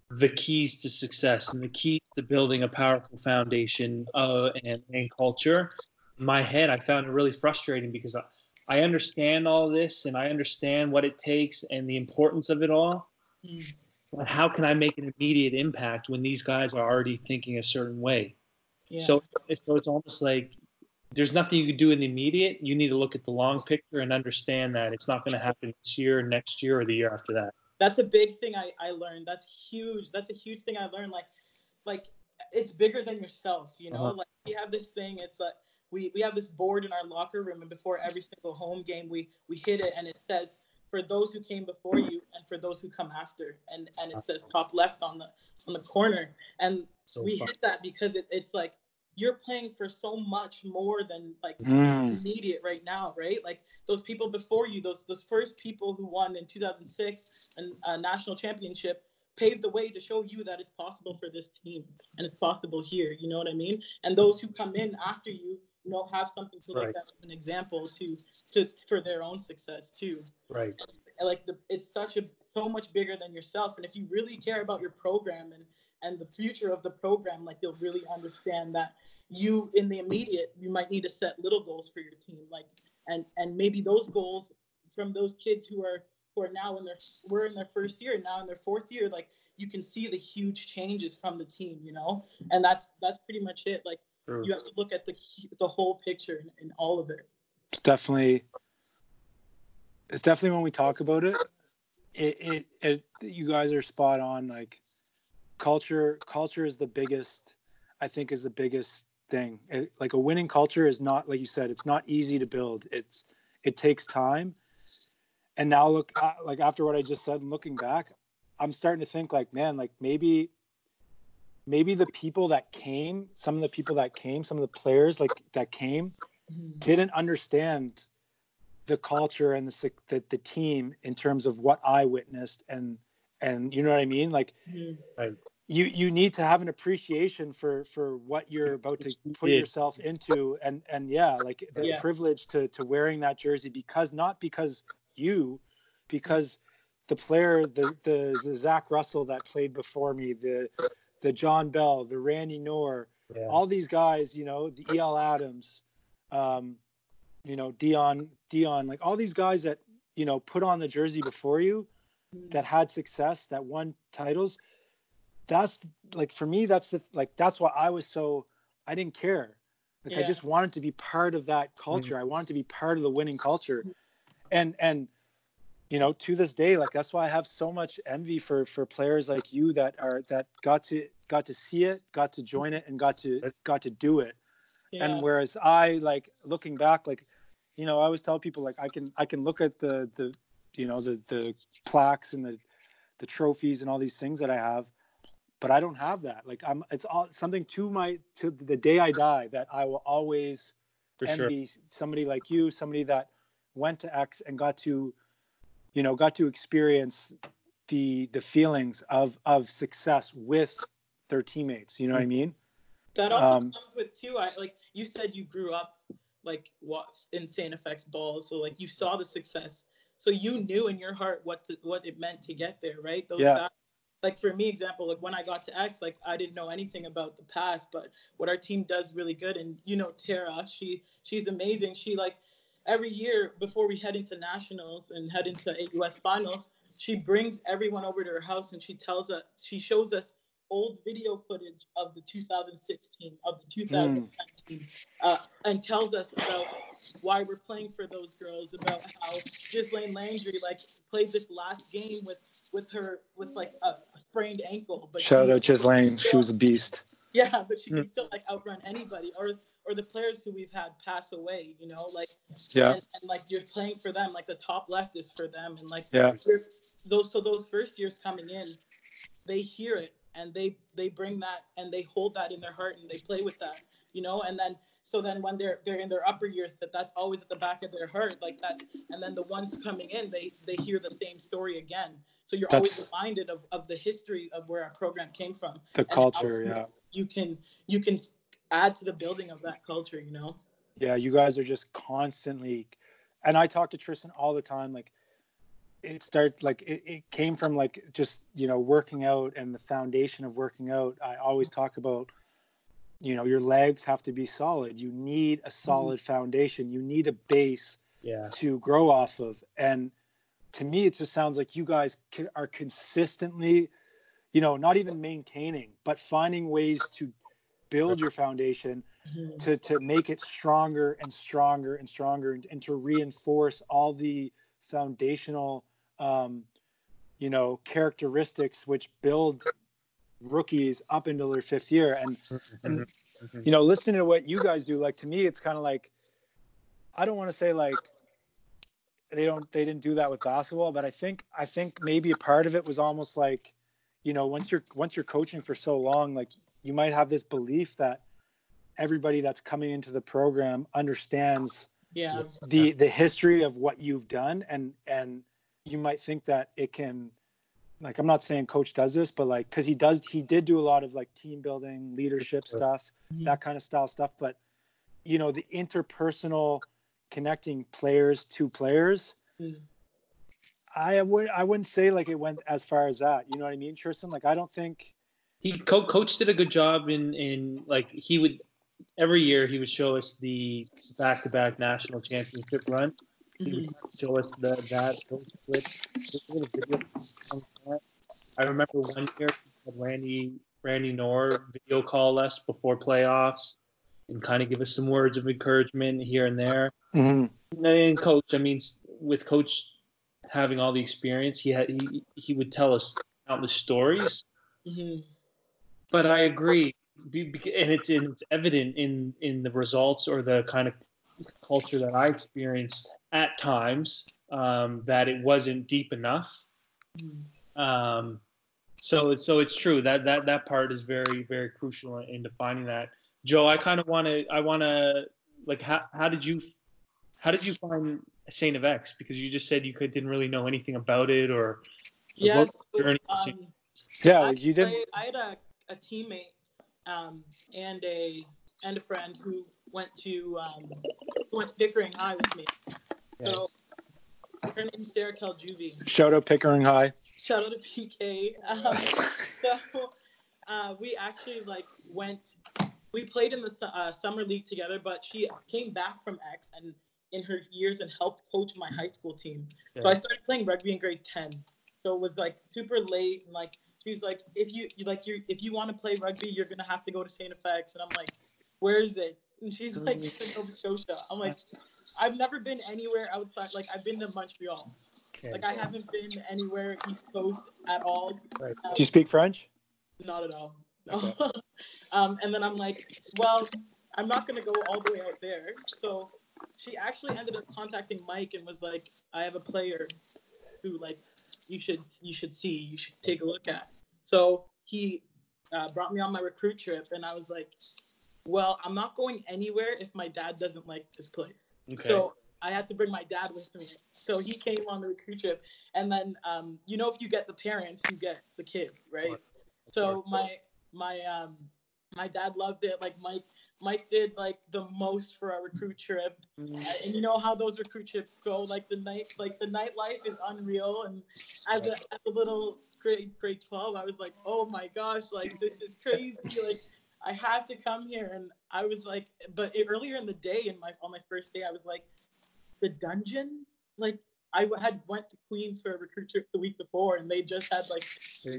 the keys to success and the keys to building a powerful foundation uh, and, and culture, in my head, I found it really frustrating because I, I understand all this and I understand what it takes and the importance of it all Mm. but how can I make an immediate impact when these guys are already thinking a certain way? yeah So, so it's almost like there's nothing you can do in the immediate. You need to look at the long picture and understand that it's not going to happen this year, next year, or the year after that. that's a big thing I, I learned that's huge that's a huge thing i learned like like it's bigger than yourself you know Uh-huh. like we have this thing it's like we, we have this board in our locker room and before every single home game we we hit it and it says for those who came before you and for those who come after, and and it says top left on the on the corner, and So we fun. hit that because it, it's like you're playing for so much more than like Mm. immediate right now, right? Like those people before you, those those first people who won in 2006 and a national championship paved the way to show you that it's possible for this team and it's possible here. You know what I mean? And those who come in after you, you know, have something to look Right. at as an example to to for their own success too Right. and, like the it's such a so much bigger than yourself and if you really care about your program and and the future of the program like you'll really understand that you in the immediate you might need to set little goals for your team like and and maybe those goals from those kids who are who are now in their we're in their first year now in their fourth year like you can see the huge changes from the team you know and that's that's pretty much it like True. you have to look at the the whole picture and, in all of it It's definitely it's definitely when we talk about it, it, it, it you guys are spot on. Like culture, culture is the biggest. I think is the biggest thing. It, like a winning culture is not like you said. It's not easy to build. It's it takes time. And now look, uh, like after what I just said, and looking back, I'm starting to think like, man, like maybe, maybe the people that came, some of the people that came, some of the players like that came, didn't understand the culture and the the, the team in terms of what I witnessed and and you know what I mean like Mhm. you you need to have an appreciation for for what you're about to put Yeah. yourself into and and yeah like the Yeah. privilege to to wearing that jersey because not because you because the player the the, the Zach Russell that played before me the the John Bell the Randy Nohr Yeah. all these guys, you know, the EL Adams, um, you know, Dion, Dion, like all these guys that, you know, put on the jersey before you Mm-hmm. that had success, that won titles. That's like for me, that's the like that's why I was so I didn't care. Like I just wanted to be part of that culture. I wanted to be part of the winning culture. And and you know, to this day, like that's why I have so much envy for for players like you that are that got to got to see it, got to join it, and got to got to do it. yeah. And whereas I like looking back, like, you know, I always tell people like I can I can look at the the you know the the plaques and the the trophies and all these things that I have, but I don't have that. Like I'm it's all something to my to the day I die that I will always For sure. envy somebody like you, somebody that went to X and got to, you know, got to experience the the feelings of of success with their teammates. You know what I mean? That also Um, comes with too. I like you said you grew up like what in Saint FX balls, so like you saw the success, so you knew in your heart what the, what it meant to get there, right? Those Yeah. guys, like for me, example, like when I got to X, like I didn't know anything about the past, but what our team does really good, and you know Tara, she she's amazing. She like every year before we head into nationals and head into AUS finals, she brings everyone over to her house and she tells us, she shows us old video footage of the 2016, of the 2019, uh, and tells us about why we're playing for those girls, about how Ghislaine Landry like played this last game with with her with like a, a sprained ankle, but Shout out Ghislaine, she was a beast. yeah, but she can still like outrun anybody, or or the players who we've had pass away, you know, like Yeah, and, and like you're playing for them, like the top left is for them, and like yeah, those so those first years coming in, they hear it and they they bring that and they hold that in their heart and they play with that, you know, and then so then when they're they're in their upper years, that that's always at the back of their heart, like that, and then the ones coming in, they they hear the same story again. So you're always reminded of, of the history of where our program came from. the culture, yeah. You can you can add to the building of that culture, you know. yeah you guys are just constantly and i talk to tristan all the time like it starts like it, it came from like just you know working out and the foundation of working out. I always mm-hmm. talk about you know your legs have to be solid. You need a mm-hmm. solid foundation. You need a base Yeah. to grow off of. And to me it just sounds like you guys are consistently you know not even maintaining but finding ways to build your foundation mm-hmm. to to make it stronger and stronger and stronger and, and to reinforce all the foundational um, you know characteristics which build rookies up into their fifth year. And and you know listening to what you guys do like to me it's kind of like i don't want to say like they don't they didn't do that with basketball, but I think I think maybe a part of it was almost like, you know, once you're once you're coaching for so long, like you might have this belief that everybody that's coming into the program understands Yeah. the the history of what you've done and and you might think that it can like i'm not saying coach does this but like because he does he did do a lot of like team building leadership Sure. stuff that kind of style stuff but you know the interpersonal connecting players to players Mm. i would i wouldn't say like it went as far as that you know what i mean tristan like i don't think he co- coach did a good job in in like he would every year he would show us the back to back national championship run. He Mhm. show us the that those clips. A video on that. I remember one year had Randy Randy Nohr video call us before playoffs and kind of give us some words of encouragement here and there. And coach, I mean, with coach having all the experience, he had he, he would tell us countless stories Mhm. but I agree, and it's, and it's evident in in the results or the kind of culture that I experienced at times um, that it wasn't deep enough. Um, so it's so it's true that that that part is very very crucial in, in defining that. Joe, I kind of want to I want to like how how did you how did you find Saint FX because you just said you could didn't really know anything about it or Yeah. so, journey to Saint- um, yeah I, you didn't I had a, a teammate um, and a and a friend who went to um, went to Pickering High with me. So her name's Sarah Caljuvi. shout out pickering high Shout out to PK. Um, so uh, we actually like went. We played in the su- uh, summer league together, but she came back from X and in her years and helped coach my high school team. So I started playing rugby in grade ten. So it was like super late and like she's like, if you you like you if you want to play rugby, you're gonna have to go to Saint FX. And I'm like, where is it? And she's like, it's in Nova Scotia. I'm like, I've never been anywhere outside. Like I've been to Montreal. Okay. Like I haven't been anywhere East Coast at all. Right. Um, do you speak french not at all. No. um, and then I'm like, well, I'm not gonna go all the way out there. So she actually ended up contacting Mike and was like, I have a player who like you should you should see, you should take a look at. So he uh, brought me on my recruit trip, and I was like, well, I'm not going anywhere if my dad doesn't like this place. Okay. So I had to bring my dad with me. So he came on the recruit trip, and then um, you know if you get the parents, you get the kid, right? So my my um my dad loved it. Like Mike Mike did like the most for our recruit trip, Mm, Uh, and you know how those recruit trips go. Like the night like the nightlife is unreal. And as a, as a little grade grade twelve, I was like, oh my gosh, like this is crazy. Like I have to come here, and I was like, but it, earlier in the day, in my on my first day, I was like, the dungeon, like. I had went to Queens for a recruit trip the week before, and they just had like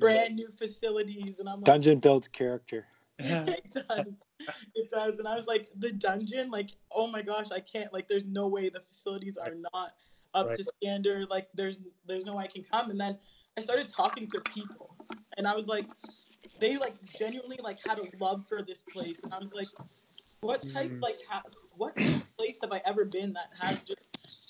brand new facilities, and I'm like, dungeon builds character it does. It does. And I was like, the dungeon, like, oh my gosh, I can't like there's no way the facilities are not up Right. to standard. Like there's there's no way I can come. And then I started talking to people and I was like, they like genuinely like had a love for this place. And I was like, what type Mm. like ha- what place have I ever been that has just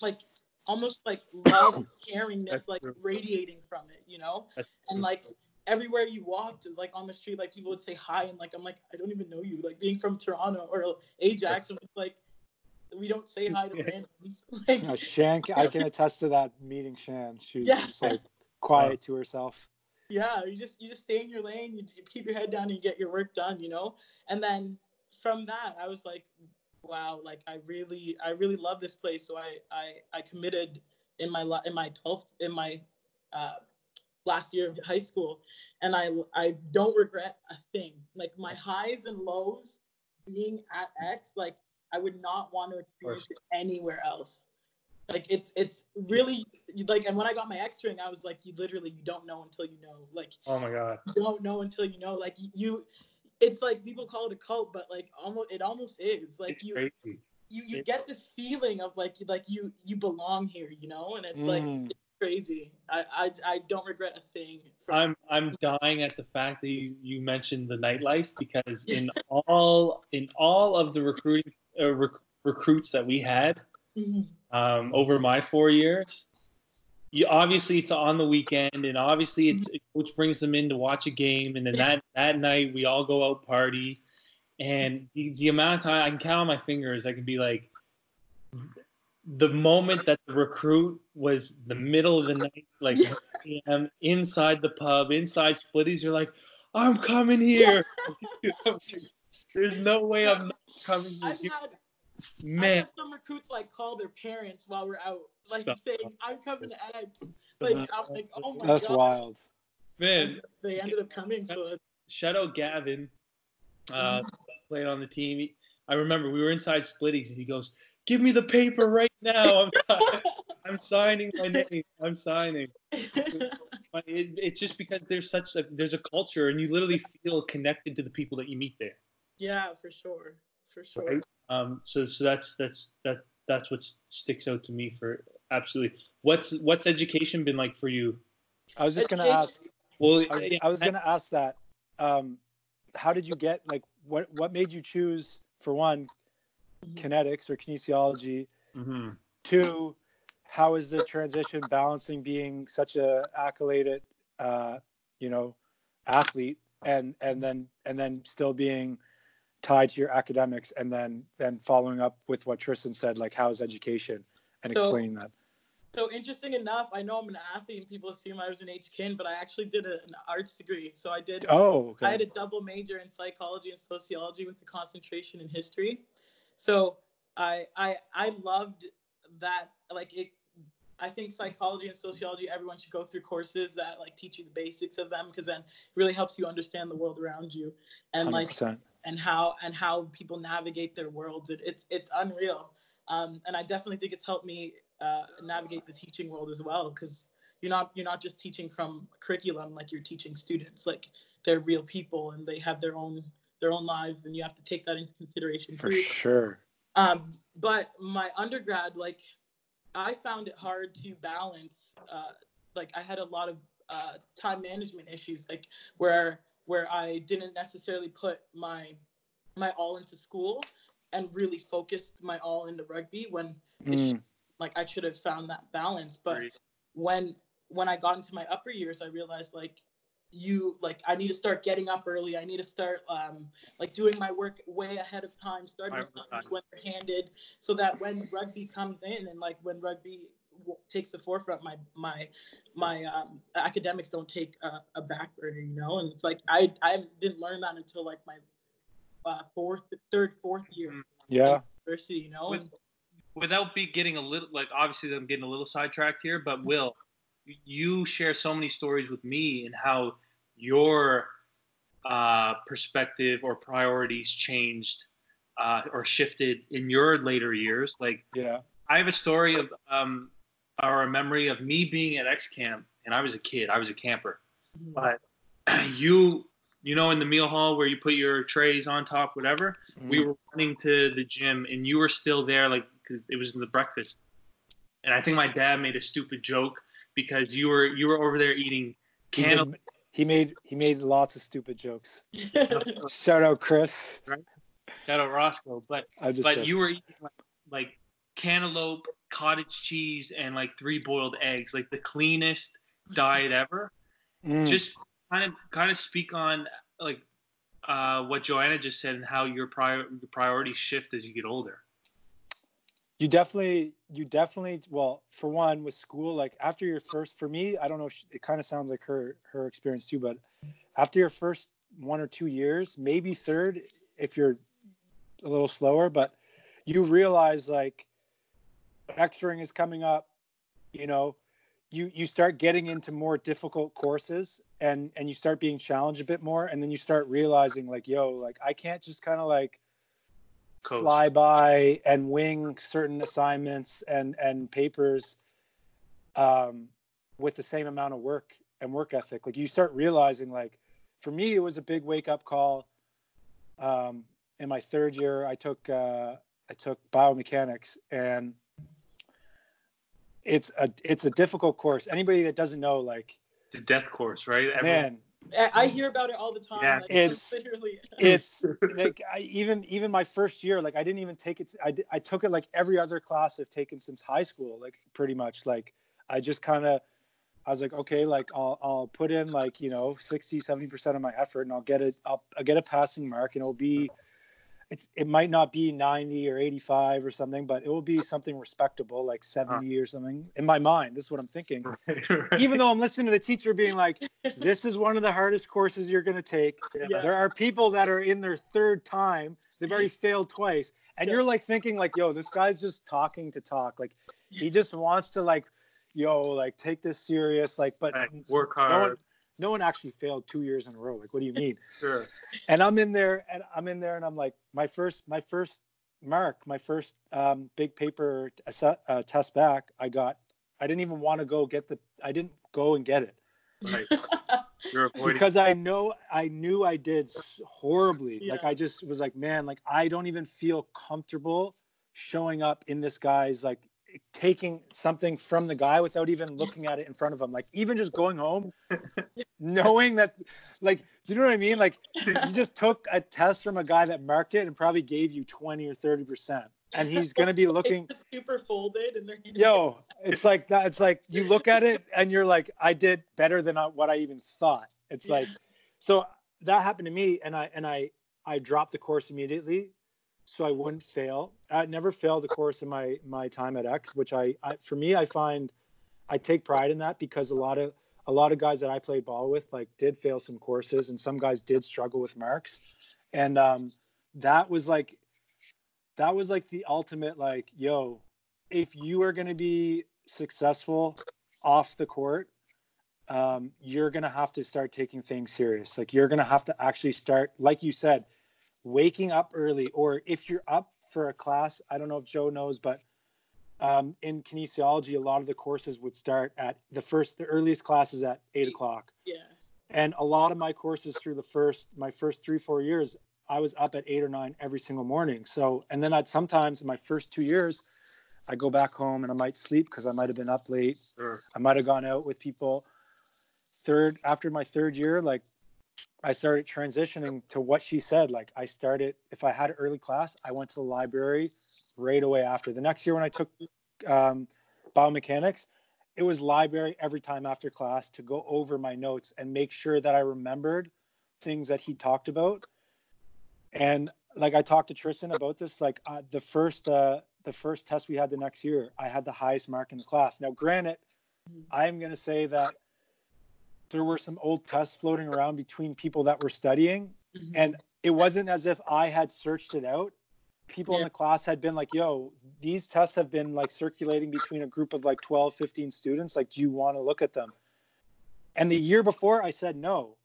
like almost like love caringness That's like true. radiating from it, you know? That's And true. like everywhere you walked, like on the street, like people would say hi, and like I'm like I don't even know you. Like being from Toronto or Ajax, and it's like we don't say hi to Yeah. randoms. Like Uh, Shan, I can attest to that meeting Shan. She was Yeah. just like quiet to herself. Yeah, you just you just stay in your lane, you, you keep your head down, and you get your work done, you know. And then from that, I was like, wow, like I really I really love this place. So I I I committed in my in my 12th in my uh, last year of high school, and I I don't regret a thing. Like my highs and lows being at X, like I would not want to experience it anywhere else. Like it's it's really like, and when I got my X ring, I was like, you literally you don't know until you know. Like Oh my god. you don't know until you know. Like you, it's like people call it a cult, but like almost it almost is. Like It's you crazy. you you get this feeling of like you like you you belong here, you know, and it's like Mm. crazy. I, I I don't regret a thing. from- I'm I'm dying at the fact that you, you mentioned the nightlife because in all in all of the recruiting uh, rec- recruits that we had, Mhm. um, over my four years. You, obviously, it's on the weekend, and obviously, it's coach brings them in to watch a game, and then that that night we all go out party, and the, the amount of time I can count on my fingers, I can be like, the moment that the recruit was the middle of the night, like 1 p.m. inside the pub, inside Splitties, you're like, I'm coming here. There's no way I'm not coming I've here. had, I've Man, some recruits like call their parents while we're out, like Stop. saying, "I'm coming to Eds." Like. I'm like, "Oh my That's god!" wild. man, They ended up coming, so it- shout out Gavin, uh, played on the team. He- I remember we were inside Splitties and he goes, "Give me the paper right now. I'm, I'm signing my name. I'm signing." It, it's just because there's such a there's a culture and you literally feel connected to the people that you meet there. yeah, for sure, for sure. Right. Um, so so that's that's that that's what sticks out to me for absolutely. What's what's education been like for you? I was just gonna ask. Well, I was, I was gonna ask that. Um, how did you get like what what made you choose for one kinetics or kinesiology? hmm Two, how is the transition balancing being such a accoladed, uh, you know, athlete, and and then and then still being tied to your academics, and then then following up with what Tristan said, like how's education, and So- explaining that. So interesting enough, I know I'm an athlete and people assume I was an HKIN, but I actually did a, an arts degree. So I did. Oh, I had a double major in psychology and sociology with a concentration in history. So I I I loved that. Like it, I think psychology and sociology, everyone should go through courses that like teach you the basics of them because then it really helps you understand the world around you and Hundred like percent. And how and how people navigate their worlds. It, it's it's unreal, um, and I definitely think it's helped me uh, navigate the teaching world as well because you're not you're not just teaching from curriculum like you're teaching students like they're real people and they have their own their own lives and you have to take that into consideration For too. sure. Um, but my undergrad, like, I found it hard to balance. Uh, like, I had a lot of uh, time management issues, like where where I didn't necessarily put my my all into school and really focused my all into rugby when It's- Mm, like I should have found that balance. But Agreed. when when I got into my upper years, I realized like you like I need to start getting up early. I need to start um like doing my work way ahead of time, starting Right, assignments when they're handed, so that when rugby comes in and like when rugby w- takes the forefront, my my my um, academics don't take a, a back burner, you know. And it's like I I didn't learn that until like my uh, fourth, third, fourth year Mhm. yeah. of university, you know. With- And without be getting a little like obviously I'm getting a little sidetracked here, but Will, you share so many stories with me and how your uh, perspective or priorities changed uh, or shifted in your later years. Like Yeah. I have a story of um, or a memory of me being at X camp and I was a kid, I was a camper, but you you know in the meal hall where you put your trays on top, whatever we Mm. were running to the gym and you were still there like because it was in the breakfast and i think my dad made a stupid joke because you were you were over there eating He he made he made lots of stupid jokes. Shout out Chris. shout out roscoe but but said- you were eating like, like cantaloupe cottage cheese and like three boiled eggs like the cleanest diet ever Mm. just kind of kind of speak on like uh, what joanna just said and how your prior your priorities shift as you get older you definitely you definitely well for one with school like after your first for me i don't know if she, it kind of sounds like her her experience too but after your first one or two years maybe third if you're a little slower but you realize like x ring is coming up you know you you start getting into more difficult courses and and you start being challenged a bit more and then you start realizing like yo like i can't just kind of like Coast. fly by and wing certain assignments and and papers um, with the same amount of work and work ethic. Like you start realizing, like for me, it was a big wake up call. Um, in my third year, I took uh, I took biomechanics, and it's a it's a difficult course. Anybody that doesn't know, like the death course right Everyone- man, I, I hear about it all the time. Yeah. like, It's- literally. it's like I, even even my first year like i didn't even take it I, I took it like every other class i've taken since high school like pretty much like i just kind of i was like okay like I'll, I'll put in like you know 60 70% of my effort and i'll get it I'll, I'll get a passing mark and it'll be it's, it might not be 90 or 85 or something but it will be something respectable like uh-huh. 70 or something in my mind this is what i'm thinking. Even though i'm listening to the teacher being like this is one of the hardest courses you're going to take. Yeah. there are people that are in their third time they've already failed twice. And Yeah. you're like thinking like yo this guy's just talking to talk. Like he just wants to like yo like take this serious like but Right, work no one hard. No one actually failed two years in a row like what do you mean Sure. and i'm in there and i'm in there and i'm like my first my first mark my first um, big paper asset, uh, test back i got i didn't even want to go get the i didn't go and get it Right. You're avoiding. because I know I knew I did s- horribly. Like I just was like, man, like I don't even feel comfortable showing up in this guy's like taking something from the guy without even looking at it in front of him. Like even just going home, knowing that, like, do you know what I mean? Like you just took a test from a guy that marked it and probably gave you 20 or 30 percent, and he's gonna be looking. It's super folded and they're Yo, it's like that. It's like you look at it and you're like, I did better than what I even thought. It's Yeah. like, so that happened to me, and I and I I dropped the course immediately, so I wouldn't fail. I never failed a course in my my time at X, which I, I for me I find I take pride in that because a lot of a lot of guys that I played ball with like did fail some courses, and some guys did struggle with marks, and um, that was like that was like the ultimate like yo if you are to be successful off the court um, you're to have to start taking things serious like you're to have to actually start like you said waking up early or if you're up for a class i don't know if joe knows but um, in kinesiology a lot of the courses would start at the first the earliest classes at eight o'clock yeah. and a lot of my courses through the first my first three four years i was up at eight or nine every single morning so and then i'd sometimes in my first two years i go back home and i might sleep because i might have been up late Sure. i might have gone out with people third after my third year like i started transitioning to what she said like i started if i had an early class i went to the library right away after the next year when i took um, biomechanics it was library every time after class to go over my notes and make sure that I remembered things that he talked about. And like I talked to Tristan about this, like uh, the first uh, the first test we had the next year, I had the highest mark in the class. Now, granted, I'm going to say that there were some old tests floating around between people that were studying, Mhm. and it wasn't as if I had searched it out. People in the class had been like, yo, these tests have been like circulating between a group of like 12, 15 students. Like, do you want to look at them? And the year before, I said no.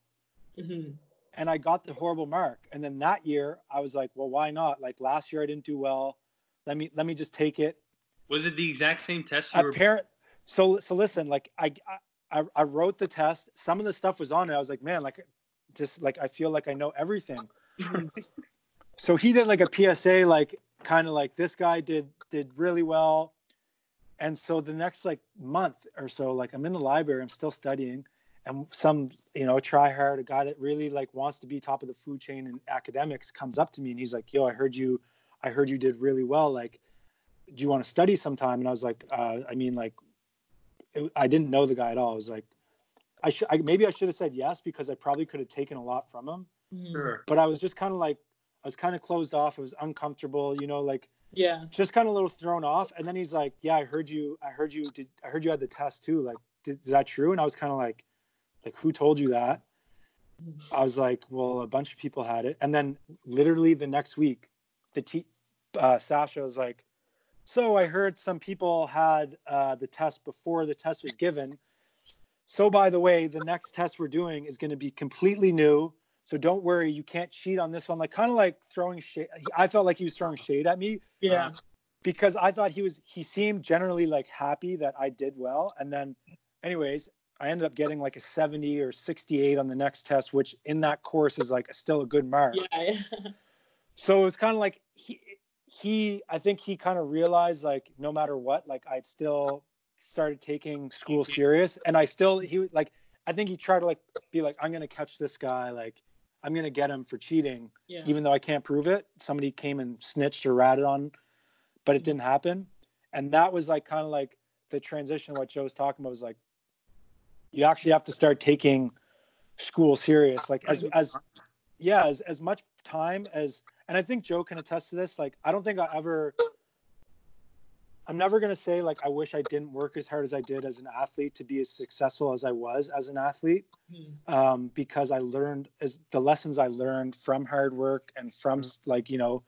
Mhm. And I got the horrible mark. And then that year, I was like, well, why not? Like last year, I didn't do well. Let me let me just take it. Was it the exact same test you were? So so listen, like I, I I wrote the test. Some of the stuff was on it. I was like, man, like just like I feel like I know everything. So he did like a PSA, like kind of like this guy did did really well. And so the next like month or so, like I'm in the library, I'm still studying, and some you know try hard, a guy that really like wants to be top of the food chain in academics comes up to me and he's like, "Yo, I heard you, I heard you did really well. Like, do you want to study sometime?" And I was like, uh, "I mean, like, it, I didn't know the guy at all. I was like, I should I, maybe I should have said yes because I probably could have taken a lot from him, Mhm. Sure. but I was just kind of like, I was kind of closed off. It was uncomfortable, you know, like." Yeah. just kind of a little thrown off and then he's like yeah i heard you i heard you did i heard you had the test too like did, is that true and i was kind of like like who told you that i was like well a bunch of people had it and then literally the next week the t uh, sasha was like so i heard some people had uh, the test before the test was given so by the way the next test we're doing is going to be completely new so don't worry you can't cheat on this one like kind of like throwing shade i felt like he was throwing shade at me Yeah. because I thought he was he seemed generally like happy that I did well and then anyways I ended up getting like a 70 or 68 on the next test which in that course is like still a good mark. Yeah. So it was kind of like he he I think he kind of realized like no matter what like I'd still started taking school serious and I still he like I think he tried to like be like, I'm gonna catch this guy, like I'm gonna get him for cheating, Yeah. even though I can't prove it. Somebody came and snitched or ratted on, but it mm-hmm. didn't happen. And that was like kind of like the transition. What Joe was talking about was like, you actually have to start taking school serious, like as as yeah, as as much time as, and I think Joe can attest to this. Like, I don't think I ever. I'm never gonna say like I wish I didn't work as hard as I did as an athlete to be as successful as I was as an athlete Hmm. um, because I learned as the lessons I learned from hard work and from like you know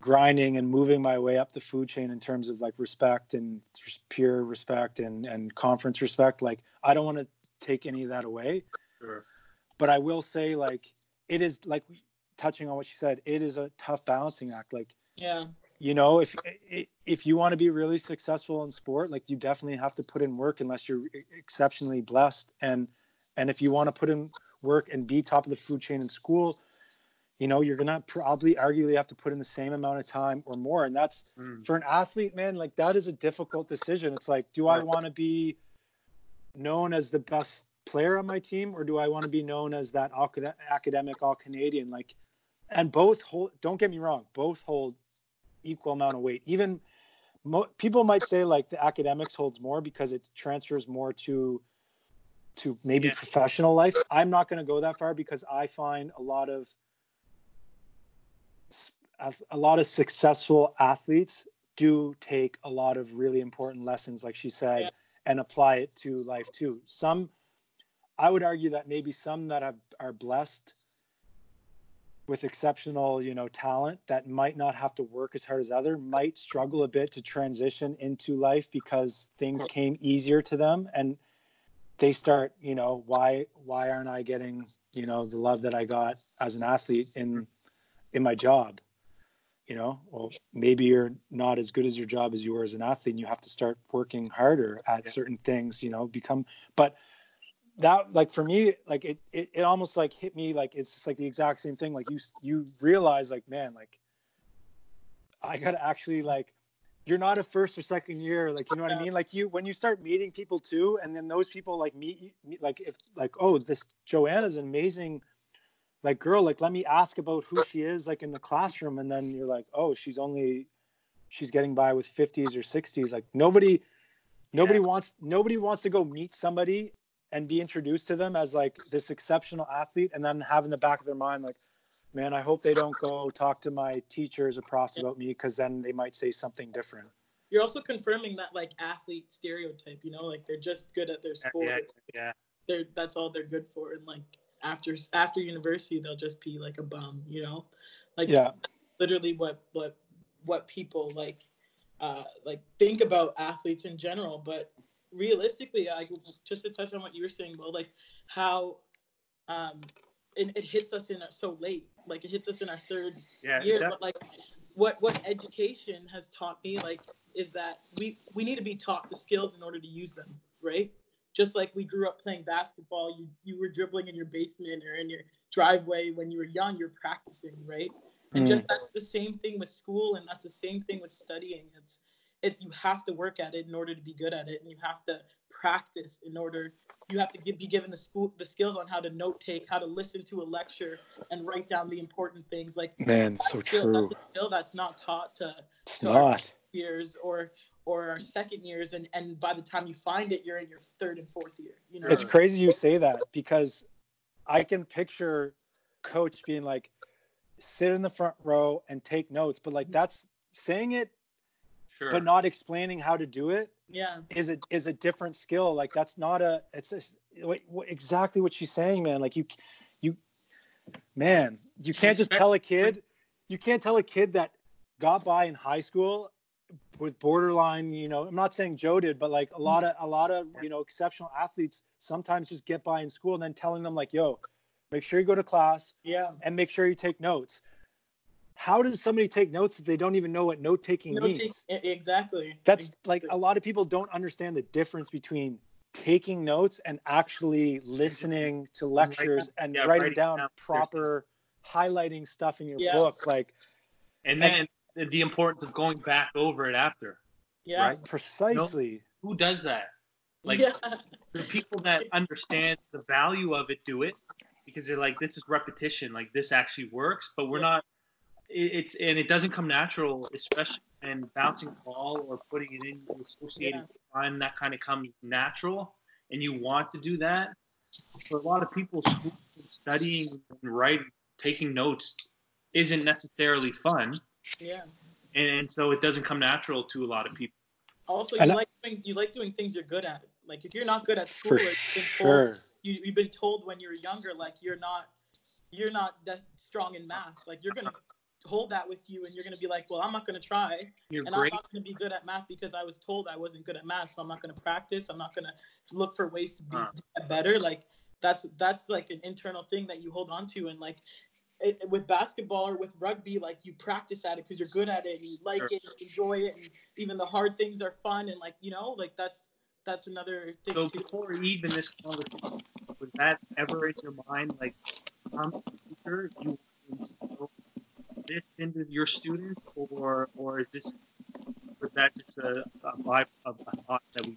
grinding and moving my way up the food chain in terms of like respect and pure respect and and conference respect. Like I don't want to take any of that away, Sure. but I will say like it is like touching on what she said. It is a tough balancing act. Like Yeah. you know if if you want to be really successful in sport like you definitely have to put in work unless you're exceptionally blessed and and if you want to put in work and be top of the food chain in school you know you're gonna probably arguably have to put in the same amount of time or more and that's Mm. for an athlete man like that is a difficult decision it's like do i want to be known as the best player on my team or do i want to be known as that acad- academic all canadian like and both hold don't get me wrong both hold equal amount of weight even mo- people might say like the academics holds more because it transfers more to to maybe Yeah. professional life i'm not going to go that far because i find a lot of a, lot of successful athletes do take a lot of really important lessons like she said Yeah. and apply it to life too some i would argue that maybe some that have, are blessed with exceptional you know talent that might not have to work as hard as other might struggle a bit to transition into life because things came easier to them and they start you know why why aren't i getting you know the love that i got as an athlete in in my job you know well maybe you're not as good as your job as you were as an athlete and you have to start working harder at Yeah. certain things you know become but that like for me like it, it it almost like hit me like it's just like the exact same thing. Like you you realize like man like i gotta actually like you're not a first or second year like you know what i mean? Like you when you start meeting people too and then those people like meet, meet like if like oh this joanna's an amazing like girl like let me ask about who she is like in the classroom and then you're like oh she's only she's getting by with 50s or 60s like nobody nobody Yeah. wants nobody wants to go meet somebody and be introduced to them as like this exceptional athlete and then have in the back of their mind like man i hope they don't go talk to my teachers or profs about me because then they might say something different You're also confirming that like athlete stereotype, you know, like they're just good at their sport. Yeah, yeah. They're that's all they're good for, and like after after university they'll just be like a bum, you know, like yeah literally what what what people like uh like think about athletes in general but realistically like just to touch on what you were saying well like how um it, it hits us in our, so late like it hits us in our third Yeah, year def- but like what what education has taught me like is that we we need to be taught the skills in order to use them right? Just like we grew up playing basketball you you were dribbling in your basement or in your driveway when you were young you're practicing right? And Mm. just that's the same thing with school and that's the same thing with studying. It's it you have to work at it in order to be good at it and you have to practice in order you have to give, be given the school the skills on how to note take how to listen to a lecture and write down the important things. Like man so skill, true that's a skill that's not taught to it's to not. years or or our second years and and by the time you find it you're in your third and fourth year you know? It's crazy you say that because I can picture coach being like, sit in the front row and take notes, but like that's saying it sure. but not explaining how to do it yeah is a is a different skill. Like that's not a it's a, what, what, exactly what she's saying, man. Like you you man, you can't just tell a kid you can't tell a kid that got by in high school with borderline, you know, I'm not saying Joe did, but like a lot of a lot of, you know, exceptional athletes sometimes just get by in school and then telling them like, yo, make sure you go to class yeah and make sure you take notes. How does somebody take notes if they don't even know what note taking No, means? take- exactly That's like a lot of people don't understand the difference between taking notes and actually listening to lectures and yeah, writing writing down down proper highlighting stuff in your Yeah. book like and then the- the importance of going back over it after. yeah Right. precisely Who does that? Like yeah. the people that understand the value of it do it because they're like, this is repetition. Like this actually works, but we're Yeah. not. It- It's and it doesn't come natural, especially and bouncing a ball or putting it in the associated time. That kind of comes natural, and you want to do that. For a lot of people, studying and writing, taking notes, isn't necessarily fun, yeah. and so it doesn't come natural to a lot of people. Also, you I- like doing, you like doing things you're good at. Like if you're not good at school, For you've been sure. told, you, you've been told when you're younger, like you're not, you're not that strong in math. Like you're gonna hold that with you, and you're gonna be like, well, I'm not gonna try, You're and great. I'm not gonna be good at math because I was told I wasn't good at math, so I'm not gonna practice. I'm not gonna look for ways to be better. Like that's that's like an internal thing that you hold on to, and like. It, with basketball or with rugby, like you practice at it because you're good at it and you like Sure. it, you enjoy it, and even the hard things are fun and like you know, like that's that's another thing So too. before even this conversation, was that ever in your mind, like, I'm a teacher, you this into your students, or or is this, was that just a, a vibe of a thought that we?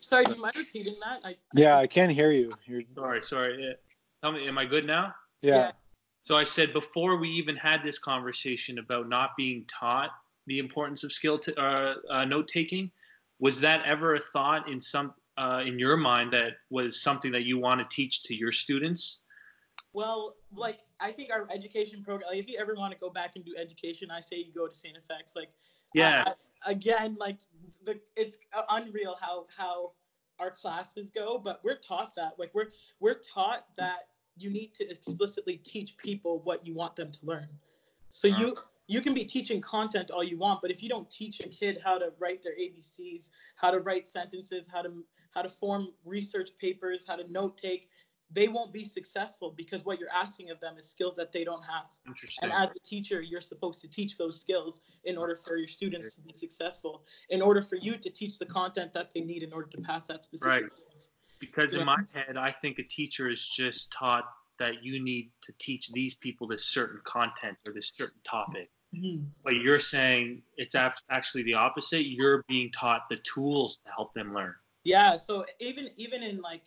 Sorry, do you mind repeating that? I, Yeah, I can't hear you. You're Sorry, sorry. yeah. Tell me, am I good now? yeah. So I said before we even had this conversation about not being taught the importance of skill t- uh, uh, note taking, was that ever a thought in some uh, in your mind that was something that you want to teach to your students? Well, like I think our education program. Like, if you ever want to go back and do education, I say you go to St. FX. Like, Yeah. I- again, like the it's uh, unreal how how our classes go, but we're taught that. Like we're we're taught that you need to explicitly teach people what you want them to learn. So you mm. you can be teaching content all you want, but if you don't teach a kid how to write their ABCs, how to write sentences, how to how to form research papers, how to note take, they won't be successful because what you're asking of them is skills that they don't have. Interesting. And as a teacher, you're supposed to teach those skills in order for your students to be successful, in order for you to teach the content that they need in order to pass that specific Right. class. Because Yeah. in my head, I think a teacher is just taught that you need to teach these people this certain content or this certain topic. Mm-hmm. But you're saying it's actually the opposite. You're being taught the tools to help them learn. Yeah. So even even in like,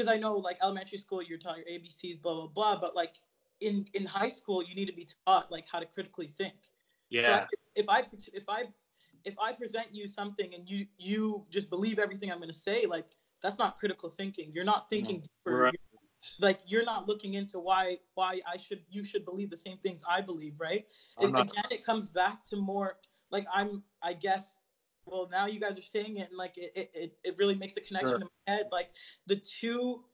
because I know like elementary school, you're taught your ABCs, blah blah blah, but like in in high school, you need to be taught like how to critically think. So Yeah. if I if I if I present you something and you you just believe everything I'm going to say, like that's not critical thinking. You're not thinking mm, deeper. Right. You're- like you're not looking into why why I should you should believe the same things I believe, right? I'm It, not- again, it comes back to more like I'm I guess. Well, now you guys are saying it, and like it, it, it, really makes a connection Sure. in my head. Like the two,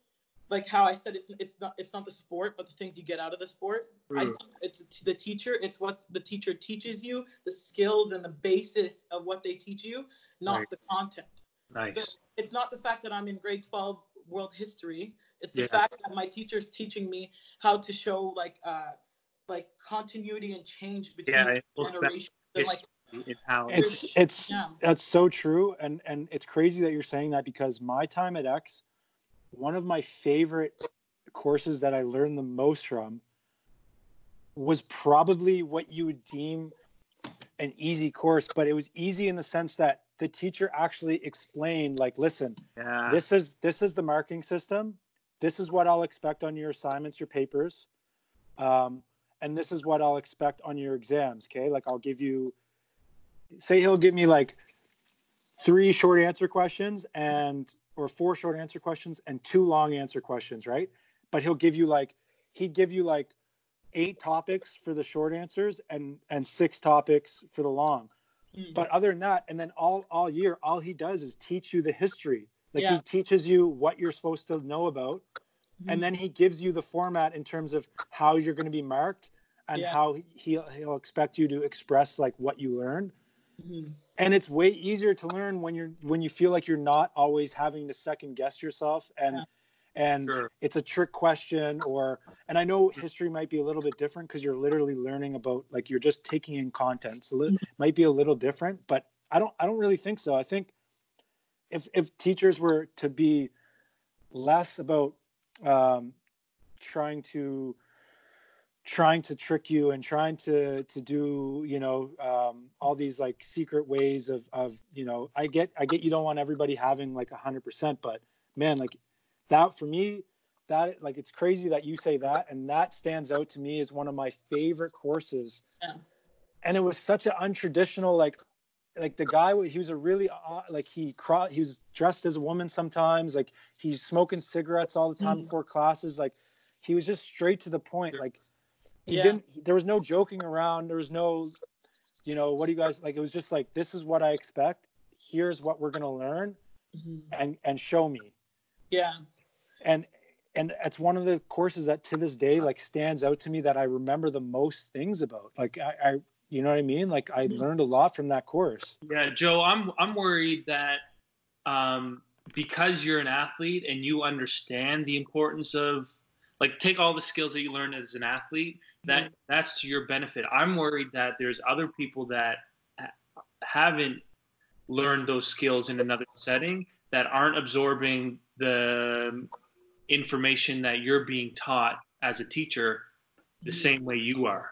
like how I said it's it's not it's not the sport, but the things you get out of the sport. I think it's the teacher. It's what the teacher teaches you, the skills and the basis of what they teach you, not Right. the content. Nice. It's not the fact that I'm in grade 12 world history. It's the Yeah. fact that my teacher's teaching me how to show like uh like continuity and change between Yeah, it goes back generations. And, like In how It's it's Yeah. that's so true, and and it's crazy that you're saying that because my time at X, one of my favorite courses that I learned the most from was probably what you would deem an easy course, but it was easy in the sense that the teacher actually explained, like, listen, yeah. this is this is the marking system. This is what I'll expect on your assignments, your papers, um, and this is what I'll expect on your exams. Okay, like I'll give you, say he'll give me like three short answer questions and or four short answer questions and two long answer questions, right? But he'll give you like he'd give you like eight topics for the short answers and and six topics for the long. hmm. But other than that, and then all all year, all he does is teach you the history. Like Yeah. he teaches you what you're supposed to know about, and then he gives you the format in terms of how you're going to be marked and Yeah. how he'll he'll expect you to express like what you learned. Mhm. And it's way easier to learn when you're when you feel like you're not always having to second guess yourself and Yeah. and Sure. it's a trick question or and I know history might be a little bit different because you're literally learning about like you're just taking in content. So it might be a little different, but I don't I don't really think so. I think if if teachers were to be less about um, trying to trying to trick you and trying to to do you know um, all these like secret ways of of you know I get I get you don't want everybody having like a hundred percent but man like that for me that like it's crazy that you say that and that stands out to me as one of my favorite courses Yeah. and it was such an untraditional like like the guy he was a really uh, like he cro- he was dressed as a woman sometimes like he's smoking cigarettes all the time Mhm. before classes like he was just straight to the point like he Yeah. didn't there was no joking around there was no you know what do you guys like it was just like this is what i expect here's what we're going to learn Mhm. and and show me Yeah. and and it's one of the courses that to this day like stands out to me that i remember the most things about like i, I you know what i mean like i Mhm. learned a lot from that course Yeah, Joe, I'm I'm worried that um, because you're an athlete and you understand the importance of like take all the skills that you learn as an athlete that mm-hmm. that's to your benefit. I'm worried that there's other people that haven't learned those skills in another setting that aren't absorbing the information that you're being taught as a teacher the mm-hmm. same way you are.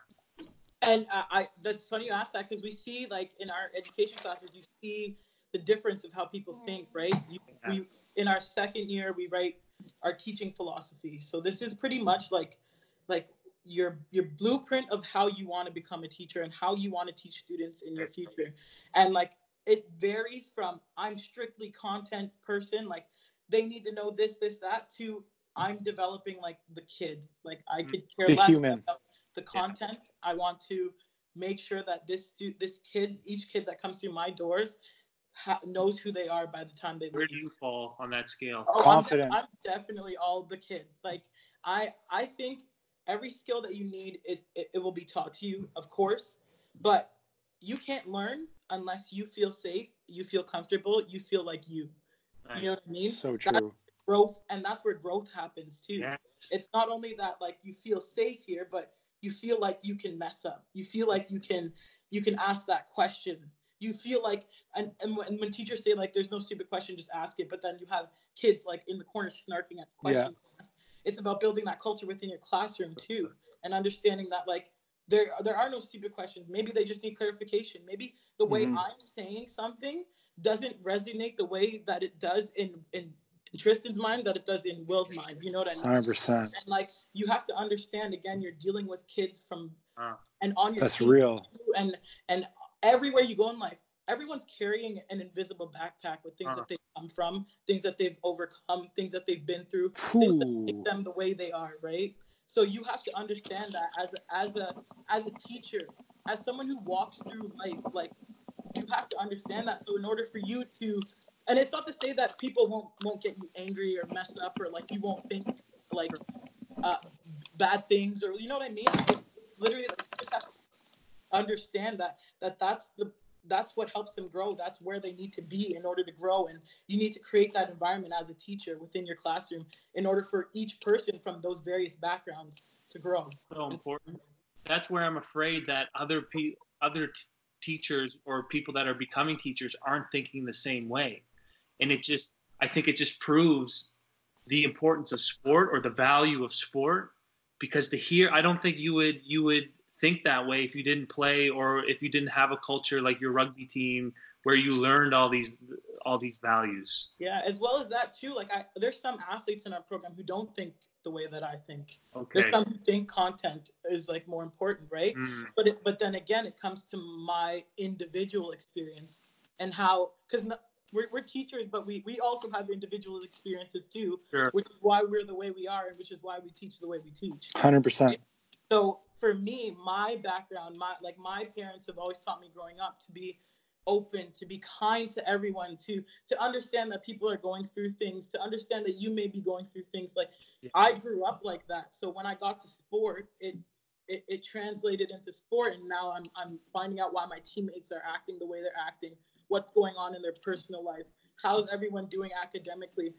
And I, I that's funny you ask that because we see like in our education classes, you see the difference of how people think, right? You, we in our second year we write our teaching philosophy. So this is pretty much like like your your blueprint of how you want to become a teacher and how you want to teach students in your future. And like it varies from I'm strictly content person, like they need to know this, this, that, to I'm developing like the kid. Like I mm. could care The less human. about the content. I want to make sure that this stu- this kid, each kid that comes through my doors, ha- knows who they are by the time they Where leave. do you fall on that scale? Oh, I'm de- Confident. I'm, definitely all the kid. Like I I think every skill that you need, it, it it will be taught to you, of course, but you can't learn unless you feel safe, you feel comfortable, you feel like you. Nice. You know what I mean? so That's true growth, and that's where growth happens too Yes. it's not only that like you feel safe here but you feel like you can mess up you feel like you can you can ask that question you feel like and, and when, when teachers say like there's no stupid question just ask it but then you have kids like in the corner snarking at the question it's about building that culture within your classroom too and understanding that like there there are no stupid questions maybe they just need clarification maybe the way Mhm. i'm saying something doesn't resonate the way that it does in in Tristan's mind that it does in Will's mind. You know what I mean? 100% And like you have to understand again, you're dealing with kids from Ah. and on your that's team real and and everywhere you go in life, everyone's carrying an invisible backpack with things Ah. that they come from, things that they've overcome, things that they've been through, things that make them the way they are, right? So you have to understand that as a, as a as a teacher, as someone who walks through life, like you have to understand that. So in order for you to, and it's not to say that people won't won't get you angry or mess up or like you won't think like uh, bad things or you know what I mean. It's, it's literally like you just have to understand that that that's the that's what helps them grow. That's where they need to be in order to grow. And you need to create that environment as a teacher within your classroom in order for each person from those various backgrounds to grow. so important. That's where I'm afraid that other pe- other t- teachers or people that are becoming teachers aren't thinking the same way, and it just I think it just proves the importance of sport or the value of sport because to hear I don't think you would you would think that way if you didn't play or if you didn't have a culture like your rugby team where you learned all these all these values. Yeah, as well as that too. Like I, there's some athletes in our program who don't think the way that I think. Okay. There's some who think content is like more important, right? Mm, But it, but then again, it comes to my individual experience and how because we're, we're teachers, but we we also have individual experiences too, sure. which is why we're the way we are and which is why we teach the way we teach. 100% So for me, my background, my like my parents have always taught me growing up to be open, to be kind to everyone, to to understand that people are going through things, to understand that you may be going through things. Like Yeah. I grew up like that. So when I got to sport, it it, it translated into sport, and now I'm I'm finding out why my teammates are acting the way they're acting, what's going on in their personal life, how's everyone doing academically.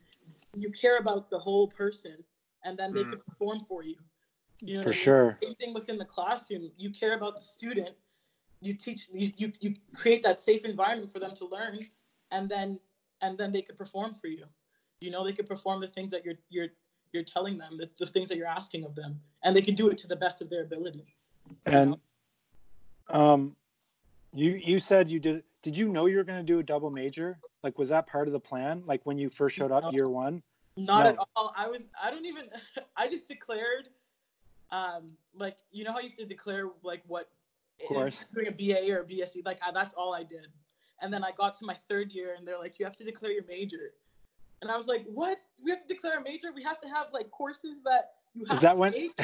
You care about the whole person, and then they Mm. can perform for you. You know for I mean? sure same thing within the classroom. You care about the student. You teach. You, you you create that safe environment for them to learn, and then and then they could perform for you. You know, they could perform the things that you're you're you're telling them the, the things that you're asking of them, and they can do it to the best of their ability. And um, you you said you did. Did you know you were going to do a double major? Like, was that part of the plan? Like when you first showed up No. year one? Not No. at all. I was. I don't even. I just declared. Um, like you know how you have to declare like what. Of course. Doing a BA or a BSc, like I, that's all I did. And then I got to my third year, and they're like, you have to declare your major. And I was like, what? We have to declare a major? We have to have like courses that you have Is that to when? take?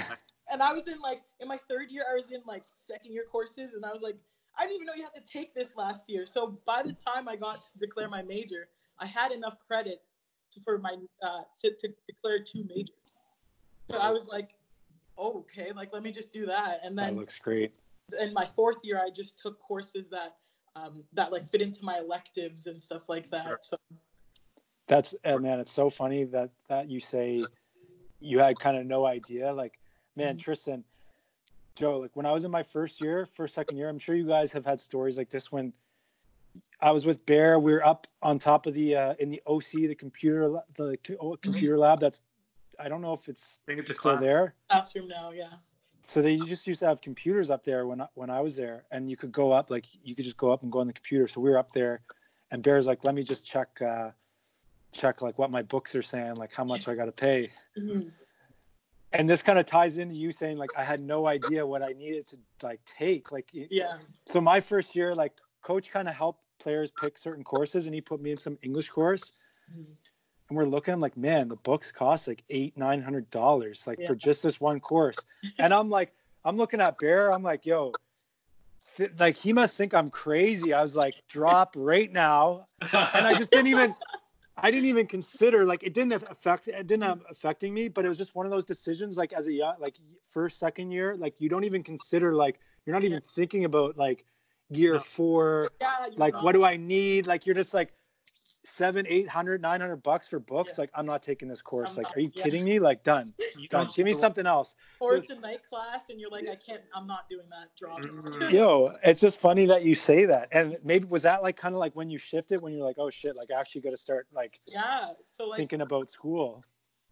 And I was in like in my third year, I was in like second year courses, and I was like, I didn't even know you have to take this last year. So by the time I got to declare my major, I had enough credits to, for my uh, to, to declare two majors. So I was like, okay, like let me just do that. And then That looks great. in my fourth year, I just took courses that um, that like fit into my electives and stuff like that. Sure. So That's uh, man, it's so funny that that you say you had kind of no idea. Like, man, Mhm. Tristan, Joe, like when I was in my first year, first second year, I'm sure you guys have had stories like this when I was with Bear. We were up on top of the uh, in the OC, the computer, the oh, computer lab. That's I don't know if it's I think it's still class. there. classroom now, yeah. So they just used to have computers up there when I, when I was there, and you could go up like you could just go up and go on the computer. So we were up there, and Bear's like, let me just check uh, check like what my books are saying, like how much I got to pay. Mhm. And this kind of ties into you saying like I had no idea what I needed to like take. Like Yeah. so my first year, like coach kind of helped players pick certain courses, and he put me in some English course. Mhm. And we're looking, I'm like, man, the books cost like eight, nine hundred dollars, like for just this one course. And I'm like, I'm looking at Bear, I'm like, yo, th- like he must think I'm crazy. I was like, drop right now. And I just didn't even I didn't even consider like it didn't affect it didn't have affecting me, but it was just one of those decisions like as a young like first, second year, like you don't even consider like you're not even thinking about like year No. four, Yeah. like what do I need? Like you're just like seven, eight hundred, nine hundred bucks for books. Yeah. Like I'm not taking this course. I'm like, not- are you yeah. kidding me? Like done, You done. Give me something else. Or it's a night class, and you're like, I can't. I'm not doing that. Drop. Mm. Yo, it's just funny that you say that. And maybe was that like kind of like when you shifted when you're like, oh shit, like I actually got to start like yeah. So like thinking about school.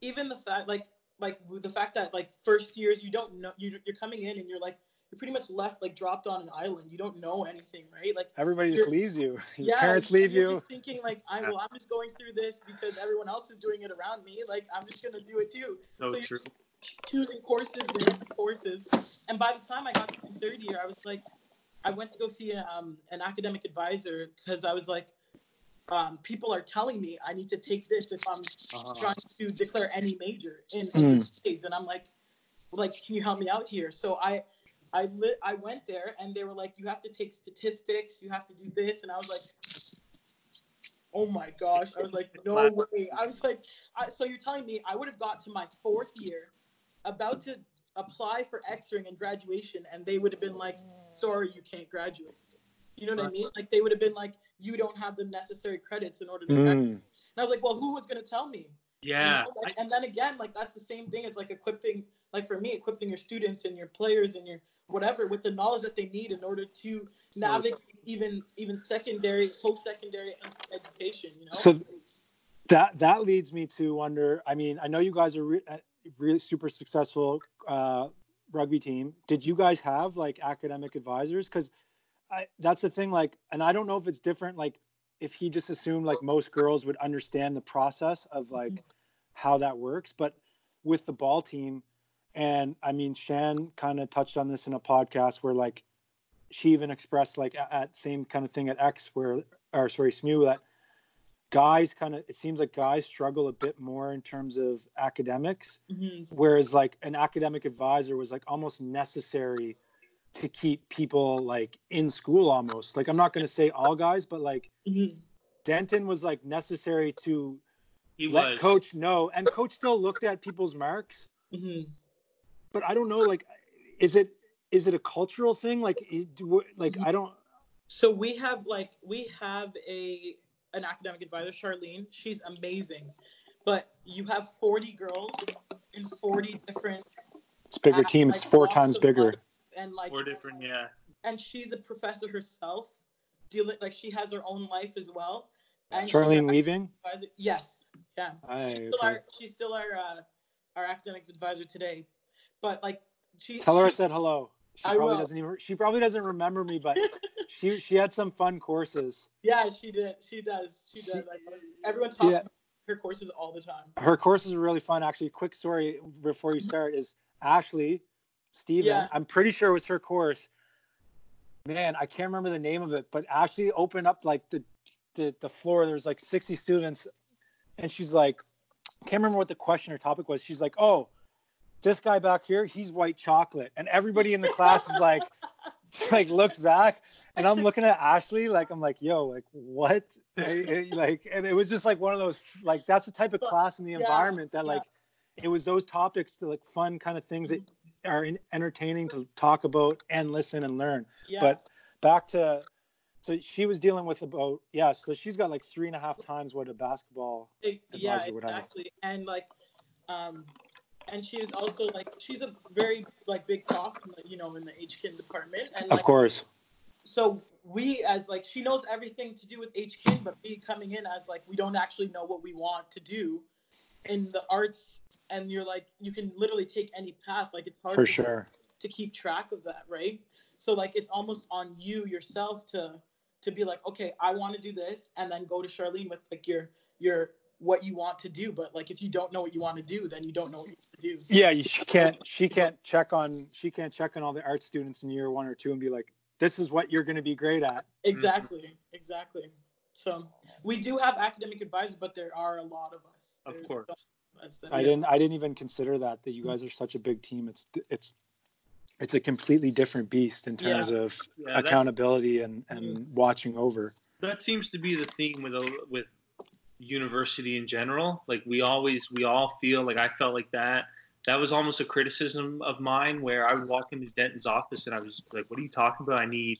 even the fact like like the fact that like first years you don't know you you're coming in and you're like you're pretty much left like dropped on an island. You don't know anything, right? Like Everybody just leaves you. Your yeah, parents leave you're you. Just thinking like I well I'm just going through this because everyone else is doing it around me. Like I'm just gonna do it too. So So you're true. choosing courses, random courses. And by the time I got to my third year, I was like, I went to go see um, an academic advisor because I was like, um, people are telling me I need to take this if I'm Uh-huh. trying to declare any major in. English days. And I'm like, like, can you help me out here? So I, I lit, I went there and they were like, you have to take statistics, you have to do this, and I was like, oh my gosh, I was like, no way. I was like, I, so you're telling me I would have got to my fourth year, about to apply for X-ring and graduation, and they would have been like, sorry, you can't graduate. You know what I mean? Like they would have been like, you don't have the necessary credits in order to graduate. Mm. And I was like, well, who was gonna tell me? You Yeah. know, like, and then again, like that's the same thing as like equipping, like for me, equipping your students and your players and your whatever with the knowledge that they need in order to navigate even even secondary, post-secondary education. You know. So that that leads me to wonder. I mean, I know you guys are re- uh, really super successful uh, rugby team. Did you guys have like academic advisors? Because that's the thing. Like, and I don't know if it's different. Like, if he just assumed like most girls would understand the process of like how that works, but with the ball team, and I mean, Shan kind of touched on this in a podcast where like she even expressed like at, at same kind of thing at X where or sorry SMU that guys kind of it seems like guys struggle a bit more in terms of academics Mhm. whereas like an academic advisor was like almost necessary to keep people like in school almost like i'm not going to say all guys but like Mhm. denton was like necessary to He let was. coach know and coach still looked at people's marks Mhm. But i don't know like is it is it a cultural thing like do, like i don't So we have like we have a an academic advisor, Charlene. She's amazing, but you have 40 girls in 40 different. it's bigger team it's like, four times bigger life And like, Four different, yeah. and she's a professor herself. Dealing like she has her own life as well. And charlene weaving advisor- Yes. Yeah. Aye, She's still okay. our she's still our uh, our academic advisor today, but like she Tell her I said hello. She I probably will. doesn't even. She probably doesn't remember me, but she she had some fun courses. yeah, she did. She does. She She- does. Like, everyone talks Yeah. about her courses all the time. Her courses are really fun. Actually, quick story before you start is Ashley, Steven. Yeah. I'm pretty sure it was her course. Man, I can't remember the name of it, but Ashley opened up like the the, the floor. There's like 60 students, and she's like, can't remember what the question or topic was. She's like, oh, this guy back here, he's white chocolate, and everybody in the class is like, like looks back, and I'm looking at Ashley like I'm like, yo, like what? I- I- like, and it was just like one of those like that's the type of class in the Yeah, environment that yeah. like it was those topics, the like fun kind of things that are entertaining to talk about and listen and learn. Yeah. But back to so she was dealing with about yeah, so she's got like three and a half times what a basketball. It- yeah, advisor would have. exactly. And like, um, and she was also like, she's a very like big the, you know, in the HKIN department. And like, Of course. so we as like she knows everything to do with HKIN, but me coming in as like we don't actually know what we want to do in the arts, and you're like you can literally take any path. Like it's hard For to, sure. to keep track of that, right? So like it's almost on you yourself to to be like, okay, I want to do this, and then go to Charlene with like your your what you want to do. But like if you don't know what you want to do, then you don't know what you want to do. Yeah, she can't she can't check on she can't check on all the art students in year one or two and be like, this is what you're gonna be great at. Exactly, exactly. So we do have academic advisors, but there are a lot of us. Of There's course. of us that- I didn't I didn't even consider that that you guys are such a big team. It's it's it's a completely different beast in terms of Yeah, accountability and and watching over. that seems to be the theme with a- with university in general. Like we always, we all feel like I felt like that. That was almost a criticism of mine where I would walk into Denton's office and I was like, "What are you talking about? I need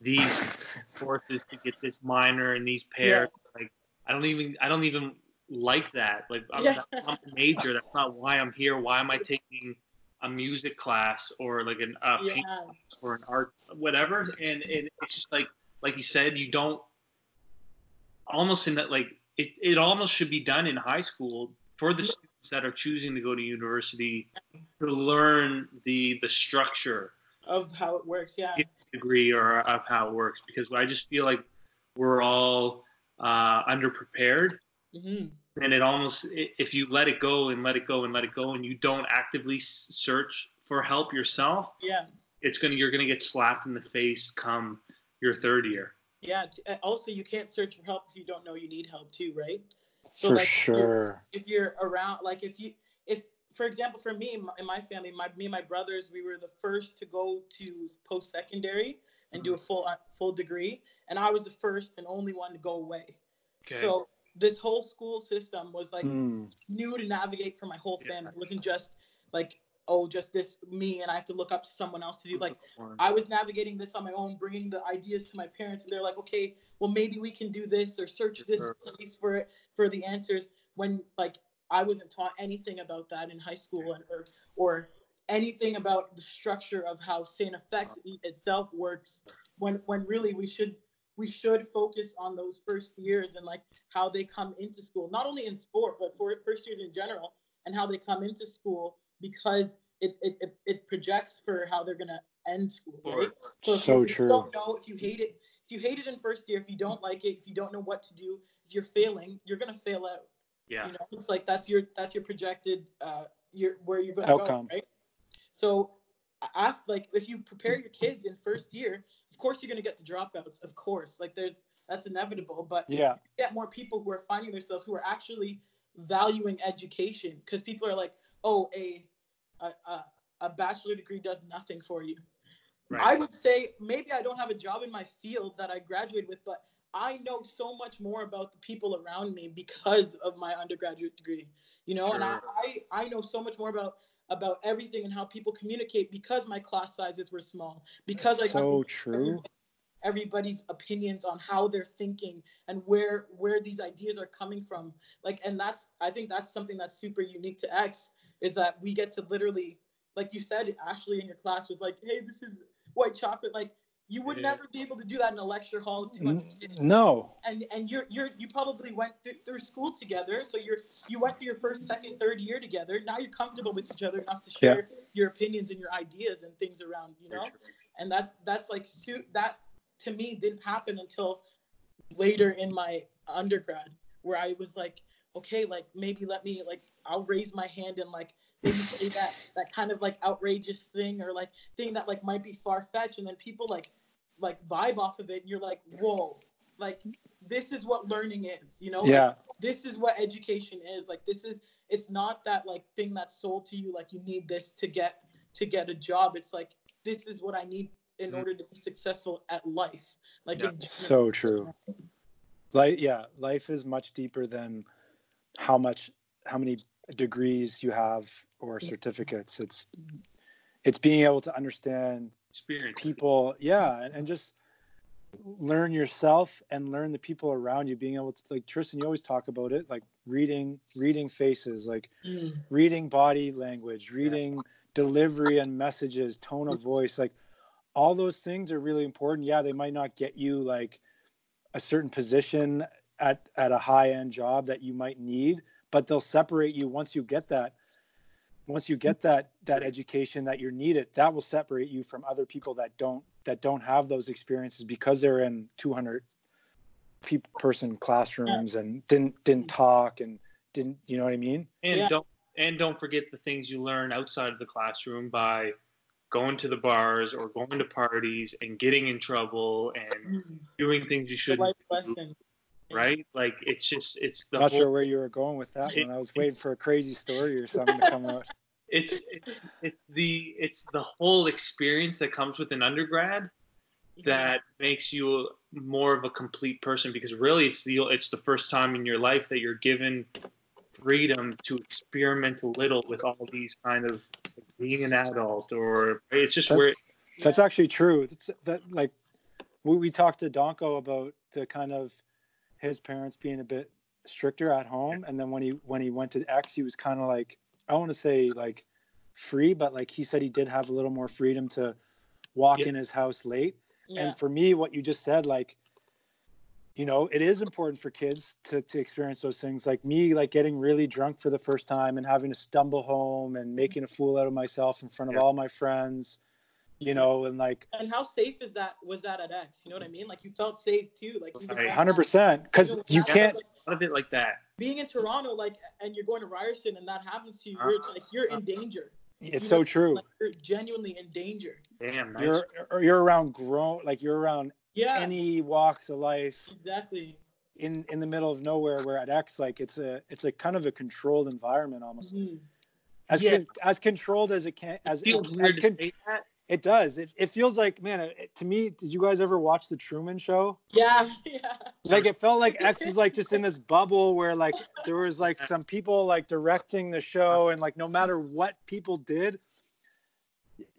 these courses to get this minor and these pairs." Like I don't even, I don't even like that. Like I'm, Yeah. I'm a major. That's not why I'm here. Why am I taking a music class or like an uh, Yeah, or an art whatever and, and it's just like like you said you don't almost in that like it, it almost should be done in high school for the students that are choosing to go to university to learn the the structure of how it works. Yeah, degree or of how it works because i just feel like we're all uh, underprepared hmm and it almost if you let it go and let it go and let it go and you don't actively search for help yourself yeah, it's gonna you're gonna get slapped in the face come your third year. Yeah. T- uh, Also, you can't search for help if you don't know you need help too, right? So, For like, sure. if you're around like if you if for example for me my- in my family my me and my brothers we were the first to go to post secondary and do a full uh, full degree and i was the first and only one to go away Okay. so this whole school system was like Mm. new to navigate for my whole Yeah. family it wasn't just like oh just this me and i have to look up to someone else to do like I was navigating this on my own, bringing the ideas to my parents, and they're like, okay, well maybe we can do this or search this place for it for the answers. When like I wasn't taught anything about that in high school, and, or or anything about the structure of how Saint FX itself works. When when really we should we should focus on those first years and like how they come into school, not only in sport but for first years in general, and how they come into school because it it, it, it projects for how they're gonna end school, right? So, if So you true. don't know if you hate it, if you hate it in first year, if you don't like it, if you don't know what to do, if you're failing, you're gonna fail out. yeah You know, it's like that's your that's your projected uh your where you're gonna Outcome. go, right? So, ask like if you prepare your kids in first year, of course you're gonna get the dropouts, of course. Like there's that's inevitable, but Yeah. get more people who are finding themselves who are actually valuing education because people are like, oh, a a, a bachelor degree does nothing for you. Right. I would say maybe I don't have a job in my field that I graduated with, but I know so much more about the people around me because of my undergraduate degree. You know, and I, I I know so much more about about everything and how people communicate because my class sizes were small because I got so true. everybody's opinions on how they're thinking and where where these ideas are coming from like and that's i think that's something that's super unique to x is that we get to literally like you said ashley in your class was like hey this is white chocolate like You would Yeah. never be able to do that in a lecture hall of 200 kids. No. And and you're you're you probably went th- through school together, so you're you went through your first, second, third year together. Now you're comfortable with each other enough to Yeah. share your opinions and your ideas and things around, you know. And that's that's like su- that to me didn't happen until later in my undergrad, where I was like, okay, like maybe let me like I'll raise my hand and like maybe say that that kind of like outrageous thing or like thing that like might be far fetched, and then people like like vibe off of it, and you're like, whoa, like this is what learning is, you know? Like, Yeah. this is what education is. Like this is it's not that like thing that's sold to you like you need this to get to get a job. It's like this is what I need in Mhm. order to be successful at life. Like Yeah. So true. Like yeah, life is much deeper than how much how many degrees you have or certificates. It's it's being able to understand Experience. people, yeah, and, and just learn yourself and learn the people around you. Being able to like Tristan, you always talk about it, like reading reading faces, like Mm. reading body language, reading delivery and messages, tone of voice, like all those things are really important. Yeah, they might not get you like a certain position at at a high end job that you might need, but they'll separate you once you get that once you get that that education that you're needed, that will separate you from other people that don't that don't have those experiences because they're in 200 pe- person classrooms and didn't didn't talk and didn't you know what I mean? And Yeah. don't and don't forget the things you learn outside of the classroom by going to the bars or going to parties and getting in trouble and Mm. doing things you shouldn't life do, lesson. Right? Like it's just it's the Not whole sure where you were going with that one. I was waiting for a crazy story or something to come out. it's it's it's the it's the whole experience that comes with an undergrad that makes you more of a complete person because really it's the it's the first time in your life that you're given freedom to experiment a little with all these kind of being an adult or it's just That's- where That's actually true. It's, that like we, we talked to Donko about the kind of his parents being a bit stricter at home, and then when he when he went to X, he was kind of like I want to say like free, but like he said he did have a little more freedom to walk Yeah. in his house late. Yeah. And for me, what you just said, like, you know, it is important for kids to, to experience those things. Like me, like getting really drunk for the first time and having to stumble home and mm-hmm. making a fool out of myself in front of Yeah. all my friends, you know, and like and how safe is that was that at X? You know what I mean? Like you felt safe too. Like hundred percent, because you can't. like, a lot of it like that being in Toronto, like, and you're going to Ryerson, and that happens to you, Uh, you're like you're in danger. It's You so know, true. Like you're genuinely in danger. damn nice You're or you're around grown, like you're around Yeah. any walks of life exactly. in in the middle of nowhere. Where at X, like it's a it's a kind of a controlled environment almost. Mhm. As Yeah. con- as controlled as it can as it feels as weird to con- say that It does. It, it feels like, man, it, to me, did you guys ever watch The Truman Show? Yeah. Yeah. Like, it felt like X is like just in this bubble where, like, there was like some people like directing the show, and like, no matter what people did,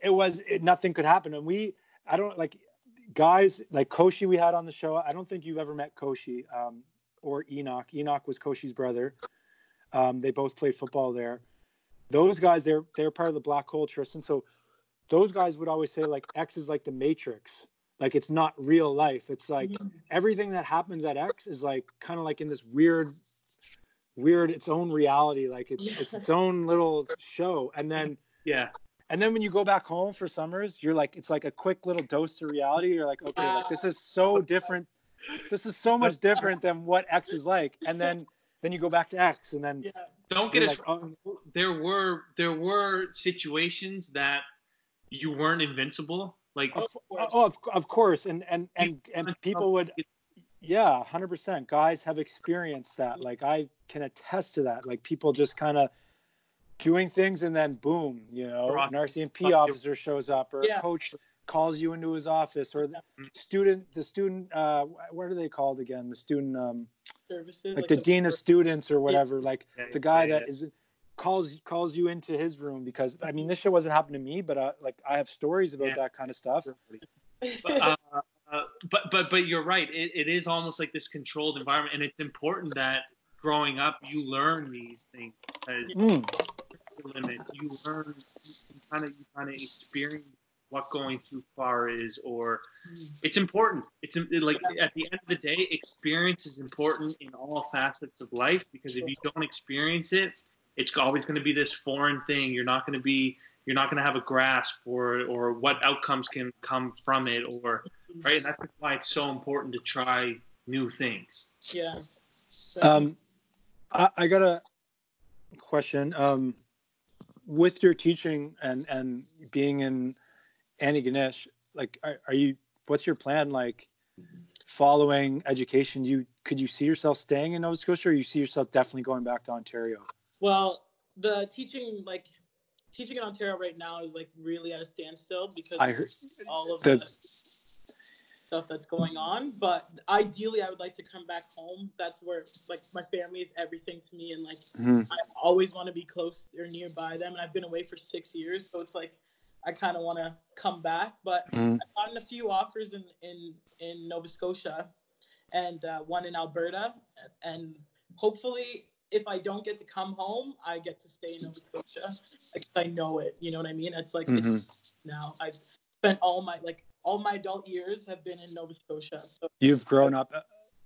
it was it, nothing could happen. And we, I don't like guys like Koshi we had on the show. I don't think you've ever met Koshi um, or Enoch. Enoch was Koshi's brother. Um, they both played football there. Those guys, they're they're part of the black hole, Tristan. So those guys would always say like X is like the Matrix. Like it's not real life. It's like Mhm. everything that happens at X is like kind of like in this weird, weird its own reality. Like it's Yeah. it's its own little show. And then yeah and then when you go back home for summers, you're like it's like a quick little dose of reality. You're like, okay, like this is so different. This is so much different than what X is like. And then then you go back to X, and then Yeah. don't get us like, oh, there were there were situations that you weren't invincible like of, course. oh, of, of course, and and and and people would Yeah, hundred percent. Guys have experienced that. Like I can attest to that. Like people just kind of doing things and then boom, you know, an RCMP officer shows up or Yeah. a coach calls you into his office or the student, the student, uh, what are they called again? The student, um, Services. like the dean of students or whatever. Like Yeah, the guy yeah, that is calls calls you into his room because I mean this shit wasn't happening to me, but uh, like I have stories about Yeah. that kind of stuff. but, uh, uh, but but but you're right. It, it is almost like this controlled environment, and it's important that growing up you learn these things because Mm. the limit. You learn, you kind of you kind of experience what going too far is, or it's important. It's like at the end of the day, experience is important in all facets of life because if you don't experience it, it's always going to be this foreign thing. You're not going to be you're not going to have a grasp or or what outcomes can come from it or right. And that's why it's so important to try new things. Yeah. So, Um, I, I got a question. Um, with your teaching and and being in Antigonish, like, are, are you? What's your plan? Like, following education, you could you see yourself staying in Nova Scotia, or you see yourself definitely going back to Ontario? Well, the teaching like teaching in Ontario right now is like really at a standstill because I heard all of the- stuff that's going on. But ideally, I would like to come back home. That's where like my family is everything to me, and like Mhm. I always want to be close or nearby them. And I've been away for six years, so it's like I kind of want to come back. But Mhm. I've gotten a few offers in in in Nova Scotia, and uh, one in Alberta, and hopefully. If I don't get to come home, I get to stay in Nova Scotia. Like I know it, you know what I mean? It's like it's Mhm. now. I've spent all my like all my adult years have been in Nova Scotia. So You've grown up.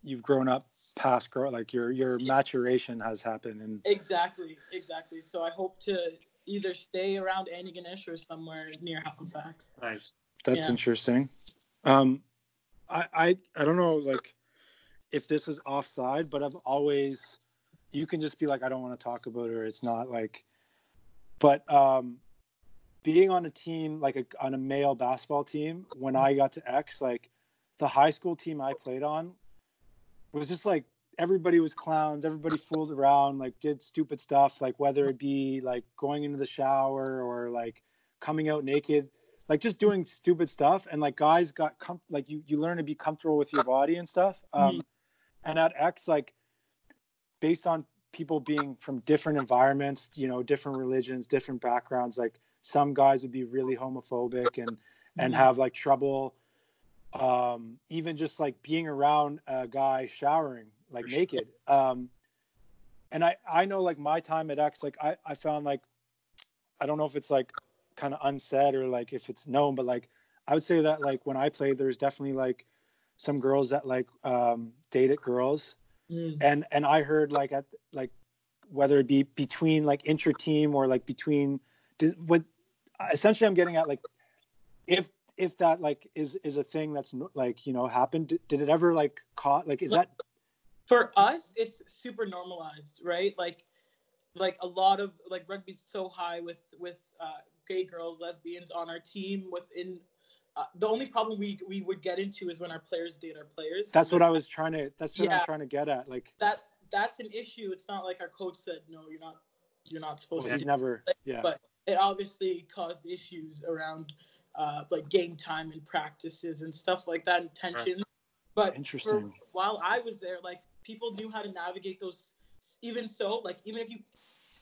You've grown up past grow like your your maturation has happened and exactly, exactly. So I hope to either stay around Antigonish or somewhere near Halifax. Nice. That's Yeah. interesting. Um, I, I I don't know like if this is offside, but I've always you can just be like I don't want to talk about it or it's not like, but um, being on a team like a, on a male basketball team when I got to X like the high school team I played on was just like everybody was clowns everybody fooled around like did stupid stuff like whether it be like going into the shower or like coming out naked like just doing stupid stuff and like guys got com- like you you learn to be comfortable with your body and stuff um Mhm. and at x like based on people being from different environments you know different religions different backgrounds like some guys would be really homophobic and and Mhm. have like trouble um even just like being around a guy showering like sure. naked um and i i know like my time at x like i i found like i don't know if it's like kind of unsaid or like if it's known but like i would say that like when i played there's definitely like some girls that like um dated girls Mm. and and i heard like at like whether it be between like intra team or like between what essentially i'm getting at like if if that like is is a thing that's like you know happened did, it ever like caught like is that For us, it's super normalized, right? Like, like a lot of like rugby's so high with with uh, gay girls, lesbians on our team. Within uh, the only problem we we would get into is when our players date our players. that's what i was trying to that's what i'm trying to get at like that that's an issue. It's not like our coach said no, you're not you're not supposed to. he's do never yeah But it obviously caused issues around uh, like game time and practices and stuff like that and tension. But for, Interesting. while I was there, like people knew how to navigate those. Even so, like even if you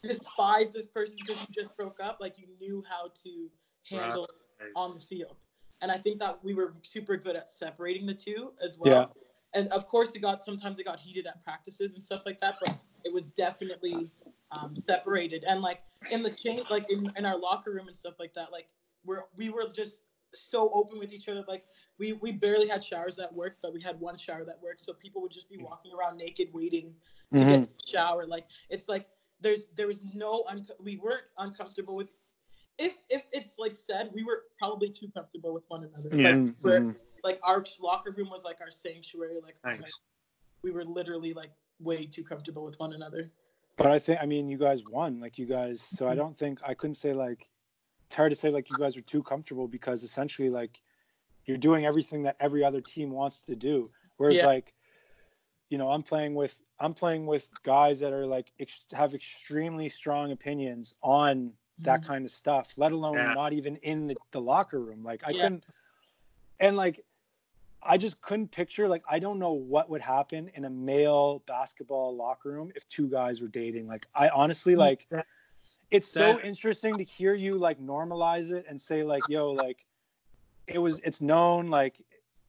despise this person because you just broke up, like you knew how to handle Right. on the field. And I think that we were super good at separating the two as well. Yeah. And of course, it got sometimes it got heated at practices and stuff like that, but it was definitely um, separated. And like in the change, like in, in our locker room and stuff like that, like we're we were just so open with each other. Like we we barely had showers at work, but we had one shower that worked. So people would just be walking around naked, waiting to Mhm. get shower. Like it's like there's there was no un- we weren't uncomfortable with. If if it's like said, we were probably too comfortable with one another. Like, Mhm, we're- mhm. like our locker room was like our sanctuary. Like, like, we were literally like way too comfortable with one another. But I think I mean you guys won, like you guys. So I Mm-hmm. don't think I couldn't say like it's hard to say like you guys are too comfortable because essentially like you're doing everything that every other team wants to do. Whereas Yeah. like you know I'm playing with I'm playing with guys that are like ex- have extremely strong opinions on that Mhm. kind of stuff, let alone Yeah. not even in the, the locker room. Like I Yeah. couldn't and like I just couldn't picture like I don't know what would happen in a male basketball locker room if two guys were dating. Like I honestly like it's so that- interesting to hear you like normalize it and say like yo like it was it's known like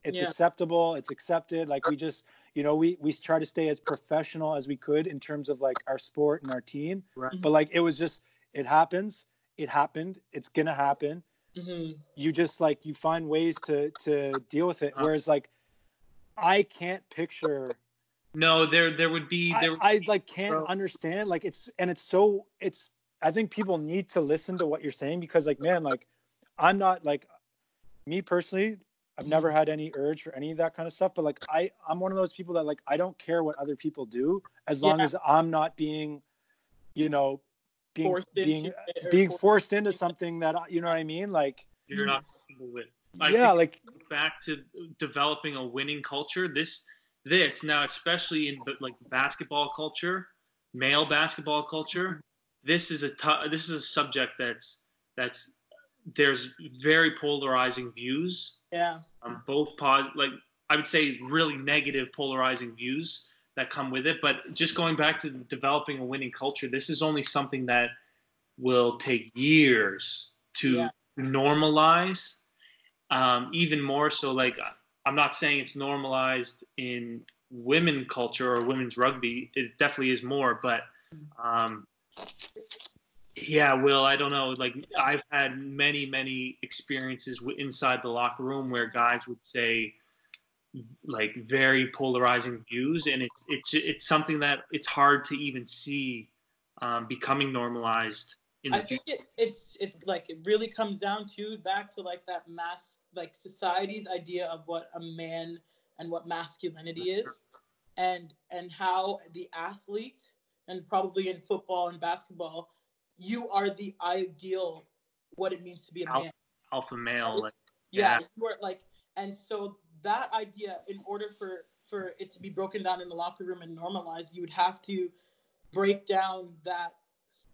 it's Yeah. acceptable it's accepted like we just you know we we try to stay as professional as we could in terms of like our sport and our team Right. but like it was just it happens it happened it's gonna happen hmm you just like you find ways to to deal with it Uh. whereas like i can't picture No, there there would be I, there. I like can't Bro. understand like it's and it's so it's i think people need to listen to what you're saying because like man like i'm not like me personally i've Mm-hmm. never had any urge for any of that kind of stuff but like i i'm one of those people that like i don't care what other people do as long Yeah. as i'm not being you know being Forced being into being forced- forced into something that you know what i mean like you're not comfortable with. I yeah like back to developing a winning culture. This this now, especially in like basketball culture, male basketball culture. This is a this is a subject that's that's there's very polarizing views Yeah. um, both pos- like I would say really negative polarizing views that come with it. But just going back to developing a winning culture, this is only something that will take years to Yeah. normalize. Um, even more so, like I'm not saying it's normalized in women culture or women's rugby. It definitely is more, but um, yeah, Will, I don't know. Like I've had many, many experiences w- inside the locker room where guys would say like very polarizing views, and it's it's it's something that it's hard to even see um, becoming normalized in the I think it, it's it's like it really comes down to back to like that mass like society's idea of what a man and what masculinity is, and and how the athlete and probably in football and basketball, you are the ideal what it means to be a Al- man. alpha male. Like, Yeah, Yeah. you are like, and so that idea, in order for for it to be broken down in the locker room and normalized, you would have to break down that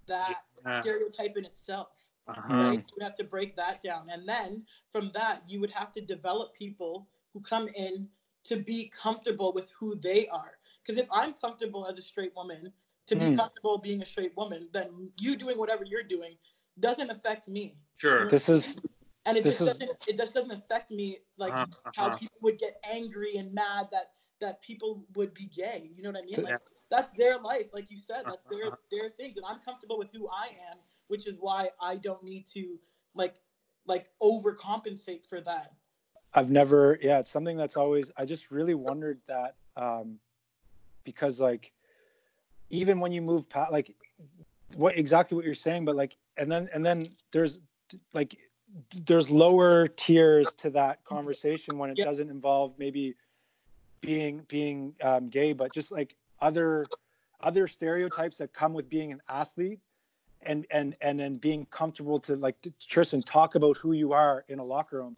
that Yeah. stereotype in itself. uh-huh. Mm. Right? You would have to break that down, and then from that, you would have to develop people who come in to be comfortable with who they are. Because if I'm comfortable as a straight woman to be Mm. comfortable being a straight woman, then you doing whatever you're doing doesn't affect me Sure. this is and it This just is- doesn't it just doesn't affect me like Uh-huh, how people would get angry and mad that that people would be gay you know what i mean Yeah. that's their life like you said that's their Uh-huh. their things and i'm comfortable with who i am which is why i don't need to like like overcompensate for that I've never, yeah, it's something that's always, I just really wondered that um, because, like, even when you move past, like, what exactly what you're saying, but like, and then, and then there's like, there's lower tiers to that conversation when it Yeah. doesn't involve maybe being, being um, gay, but just like other, other stereotypes that come with being an athlete and, and, and then being comfortable to like, to, Tristan, talk about who you are in a locker room.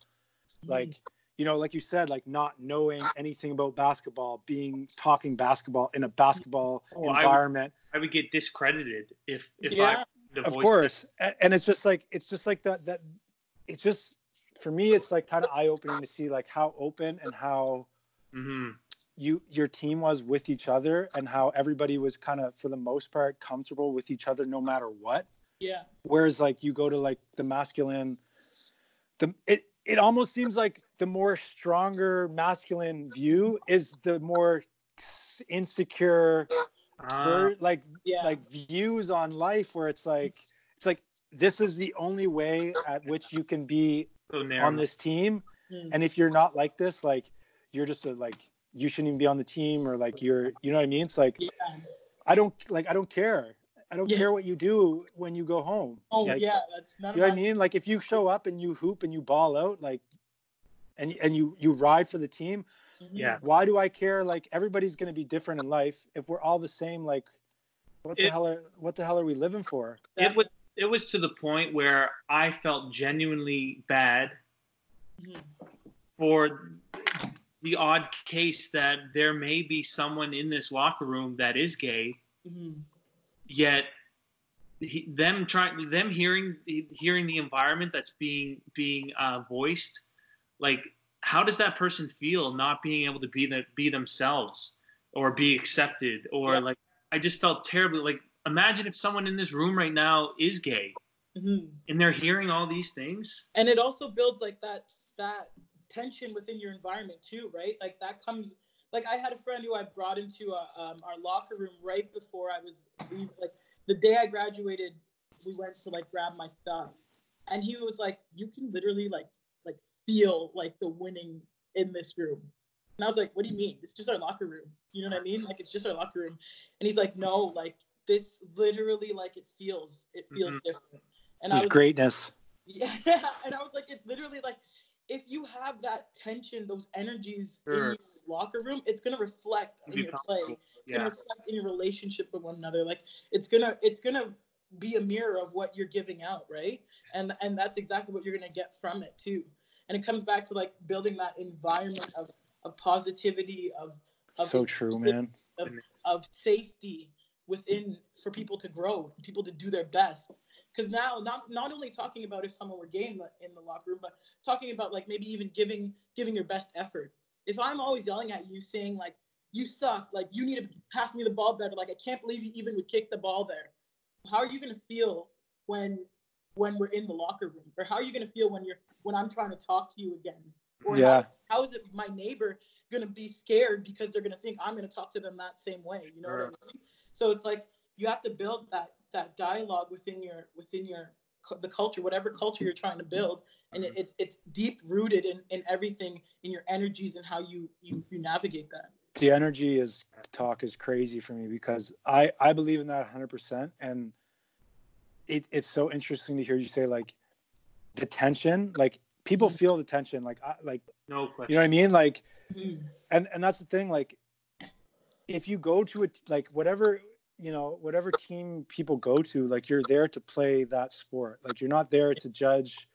Like you know like you said like not knowing anything about basketball being talking basketball in a basketball Oh, I- environment. I would get discredited if if yeah. I of course. A- and it's just like it's just like that that it's just for me it's like kind of eye-opening to see like how open and how hmm you your team was with each other and how everybody was kind of for the most part comfortable with each other no matter what. Yeah. Whereas like you go to like the masculine the it it almost seems like the more stronger masculine view is the more insecure Uh, ver- like yeah. like views on life where it's like it's like this is the only way at which you can be so on this team Mm. and if you're not like this like you're just a, like you shouldn't even be on the team or like you're you know what i mean it's like yeah i don't like i don't care i don't Yeah. care what you do when you go home oh Like, yeah that's none you know of what I my mean? Like if you show up and you hoop and you ball out, like, and and you you ride for the team. Mhm. Yeah. Why do I care? Like everybody's gonna be different in life. If we're all the same, like, what the It- hell are what the hell are we living for? it was it was to the point where I felt genuinely bad Mhm. for the odd case that there may be someone in this locker room that is gay, Mhm. yet he, them trying them hearing hearing the environment that's being being uh, voiced, like how does that person feel not being able to be the, be themselves or be accepted or Yeah. like I just felt terribly like imagine if someone in this room right now is gay Mhm. and they're hearing all these things. and it also builds like that that tension within your environment too right like that comes like i had a friend who i brought into uh um, our locker room right before i was like the day i graduated we went to like grab my stuff and he was like, you can literally like like feel like the winning in this room. And I was like, what do you mean? It's just our locker room. You know what I mean? Like it's just our locker room. And he's like, no, like this literally like it feels it feels Mhm. different. And There's I was greatness. yeah, and I was like, it's literally like if you have that tension, those energies in your locker room, it's gonna reflect in your play. comfortable. It's gonna reflect in your relationship with one another. Like it's gonna it's gonna be a mirror of what you're giving out, right? And and that's exactly what you're gonna get from it too. And it comes back to like building that environment of of positivity, of of So true, man. of safety within for people to grow, people to do their best. Because now, not not only talking about if someone were gay in the, in the locker room, but talking about like maybe even giving giving your best effort. If I'm always yelling at you, saying like you suck, like you need to pass me the ball better, like I can't believe you even would kick the ball there. How are you gonna feel when when we're in the locker room, or how are you gonna feel when you're when I'm trying to talk to you again? Or Yeah. how, how is it my neighbor gonna be scared because they're gonna think I'm gonna talk to them that same way? You know what I mean? So it's like you have to build that that dialogue within your within your the culture, whatever culture you're trying to build, and it, it's it's deep rooted in, in everything in your energies and how you you, you navigate that. the energy is talk is crazy for me because I I believe in that 100% and it it's so interesting to hear you say like the tension like people feel the tension like I, like No question. you know what I mean like Mm. and and that's the thing like if you go to a like whatever you know whatever team people go to like you're there to play that sport. Like you're not there to judge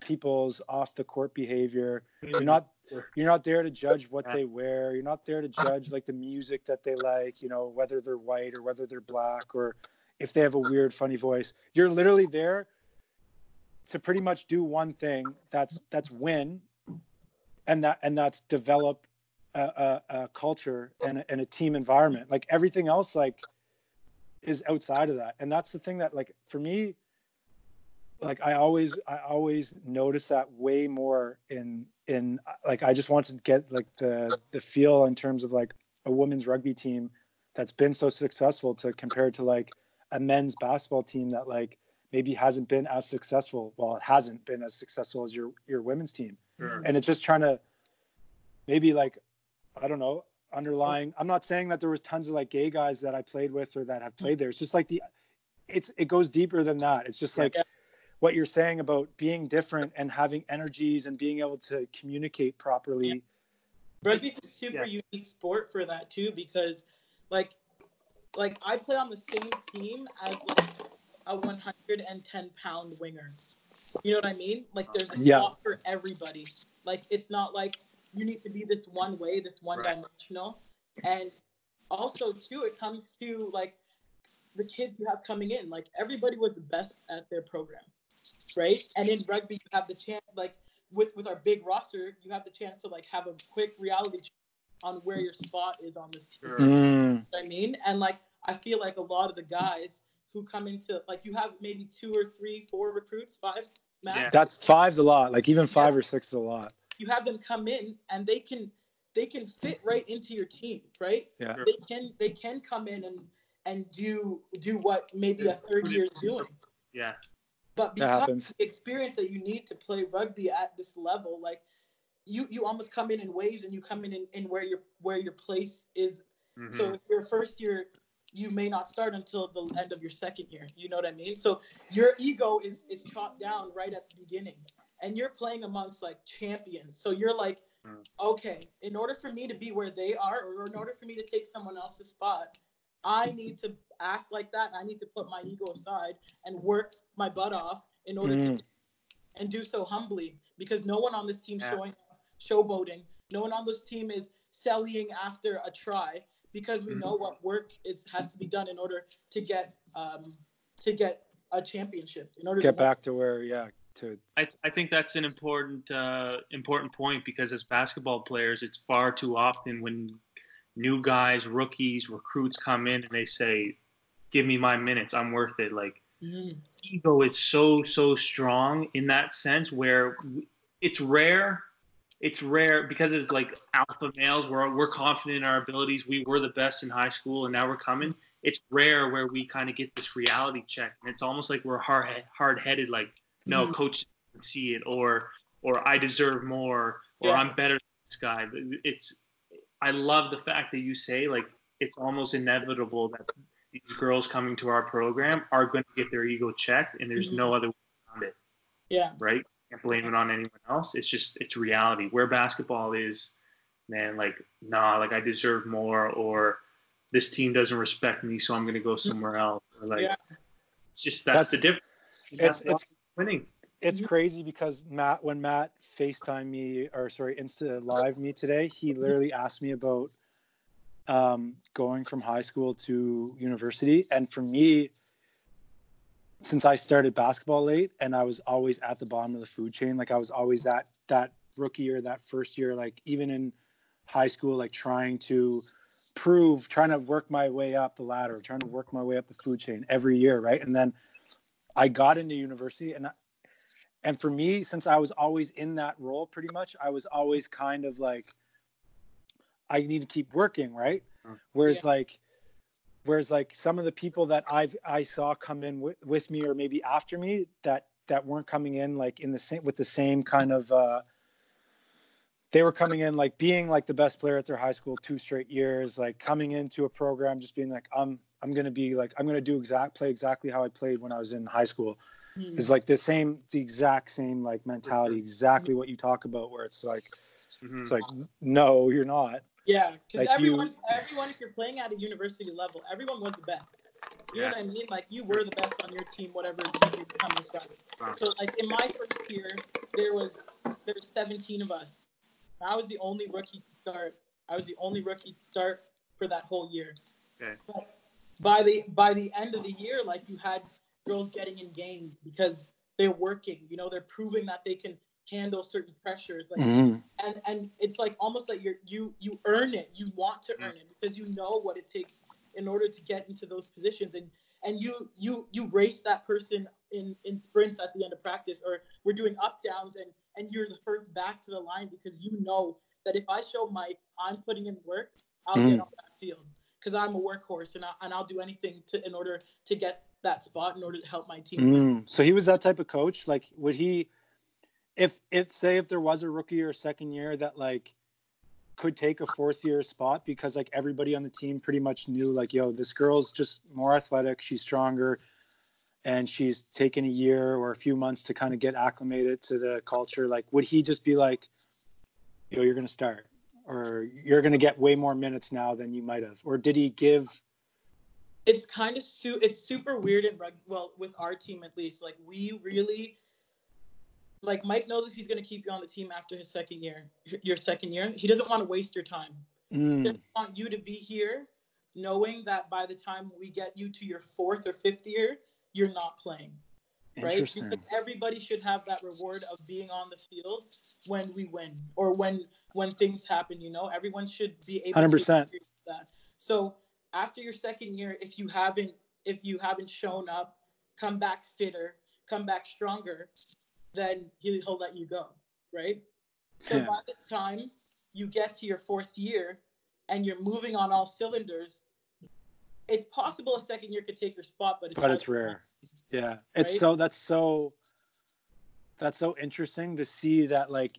people's off the court behavior. You're not you're not there to judge what they wear. You're not there to judge like the music that they like you know whether they're white or whether they're black or if they have a weird funny voice. You're literally there to pretty much do one thing that's that's win and that and that's develop a, a, a culture and a, and a team environment. Like everything else like is outside of that. And that's the thing that like for me like i always i always notice that way more in in like i just want to get like the the feel in terms of like a women's rugby team that's been so successful to compare to like a men's basketball team that like maybe hasn't been as successful. Well it hasn't been as successful as your your women's team. Sure. and it's just trying to maybe like i don't know underlying i'm not saying that there was tons of like gay guys that i played with or that have played there it's just like the it's it goes deeper than that it's just like Yeah. what you're saying about being different and having energies and being able to communicate properly Rugby's a super Yeah. unique sport for that too because like like I play on the same team as like a 110 pound winger. You know what I mean? Like there's a spot Yeah. for everybody. Like it's not like you need to be this one way, this one Right. dimensional. And also too, it comes to like the kids you have coming in. Like everybody was the best at their program, right? And in rugby, you have the chance like with with our big roster, you have the chance to like have a quick reality check on where your spot is on this team. Sure. Mm, You know what I mean? And like I feel like a lot of the guys who come into like you have maybe two or three, four recruits, five max. Yeah. that's five's a lot like even five or six is a lot You have them come in and they can they can fit right into your team, right? Yeah. They can they can come in and and do do what maybe a third year is doing. Yeah. But because happens the experience that you need to play rugby at this level, like you you almost come in in waves and you come in in, in where your where your place is. Mhm. So if your first year, you may not start until the end of your second year. You know what I mean? So your ego is is chopped down right at the beginning, and you're playing amongst like champions. So you're like, Mm. okay, in order for me to be where they are, or in order for me to take someone else's spot, I need to act like that. I need to put my ego aside and work my butt off in order Mm. to and do so humbly because no one on this team Yeah. showing showboating. No one on this team is selling after a try because we Mhm. know what work is has to be done in order to get um, to get a championship. In order to get to back to where yeah to I, I think that's an important uh, important point because as basketball players, it's far too often when new guys, rookies, recruits come in and they say, "Give me my minutes, I'm worth it." Like Mhm. ego is so so strong in that sense where it's rare. It's rare because it's like alpha males. We're we're confident in our abilities. We were the best in high school, and now we're coming. It's rare where we kind of get this reality check, and it's almost like we're hard hard headed. Like no, Mhm. coach see it, or or I deserve more, or Yeah. I'm better than this guy. But It's I love the fact that you say like it's almost inevitable that these girls coming to our program are going to get their ego checked, and there's Mhm. no other way around it, Yeah. right? Can't blame it on anyone else. It's just it's reality. Where basketball is, man, like nah, like I deserve more, or this team doesn't respect me, so I'm going to go somewhere else. Or like Yeah. it's just that's, the difference. it's- That's why winning. it's crazy because Matt, when Matt FaceTime me or sorry, Insta Live me today, he literally asked me about um, going from high school to university. And for me, since I started basketball late and I was always at the bottom of the food chain, like I was always that that rookie or that first year, like even in high school, like trying to prove, trying to work my way up the ladder, trying to work my way up the food chain every year, right? And then I got into university and and for me since i was always in that role pretty much i was always kind of like i need to keep working right Mm. whereas Yeah. like whereas like some of the people that i've i saw come in with, with me or maybe after me that that weren't coming in like in the same with the same kind of uh they were coming in like being like the best player at their high school two straight years like coming into a program just being like i'm i'm going to be like i'm going to do exact play exactly how i played when i was in high school Mhm. is like the same the exact same like mentality exactly what you talk about where it's like Mhm. it's like no you're not Yeah, because Like you- everyone, everyone, if you're playing at a university level, everyone was the best. You know what I mean? Like you were the best on your team, whatever team you're coming from. Wow. So like in my first year, there was there were 17 of us. I was the only rookie to start. I was the only rookie to start for that whole year. Okay. But by the by the end of the year, like you had girls getting in games because they're working. You know, they're proving that they can handle certain pressures. Like Mhm. and and it's like almost like you're you you earn it you want to earn it because you know what it takes in order to get into those positions and and you you you race that person in in sprints at the end of practice or we're doing up downs and and you're the first back to the line because you know that if i show mike i'm putting in work i'll Mhm. get on that field because i'm a workhorse and, I, and i'll do anything to in order to get that spot in order to help my team. Mm. so he was that type of coach like would he if if say if there was a rookie or second year that like could take a fourth year spot because like everybody on the team pretty much knew like yo this girl's just more athletic she's stronger and she's taken a year or a few months to kind of get acclimated to the culture like would he just be like yo you're going to start or you're going to get way more minutes now than you might have or did he give it's kind of su- it's super weird in rugby. Well, with our team at least, like we really, like Mike knows if he's gonna keep you on the team after his second year, your second year. He doesn't want to waste your time. He mm, doesn't want you to be here, knowing that by the time we get you to your fourth or fifth year, you're not playing. Right? Because everybody should have that reward of being on the field when we win or when when things happen. You know, everyone should be able 100%. to that. So after your second year, if you haven't if you haven't shown up, come back fitter, come back stronger, then he'll, he'll let you go, right? So Yeah. by the time you get to your fourth year and you're moving on all cylinders, it's possible a second year could take your spot, but it's, but it's rare. Yeah, it's so that's so that's so interesting to see that like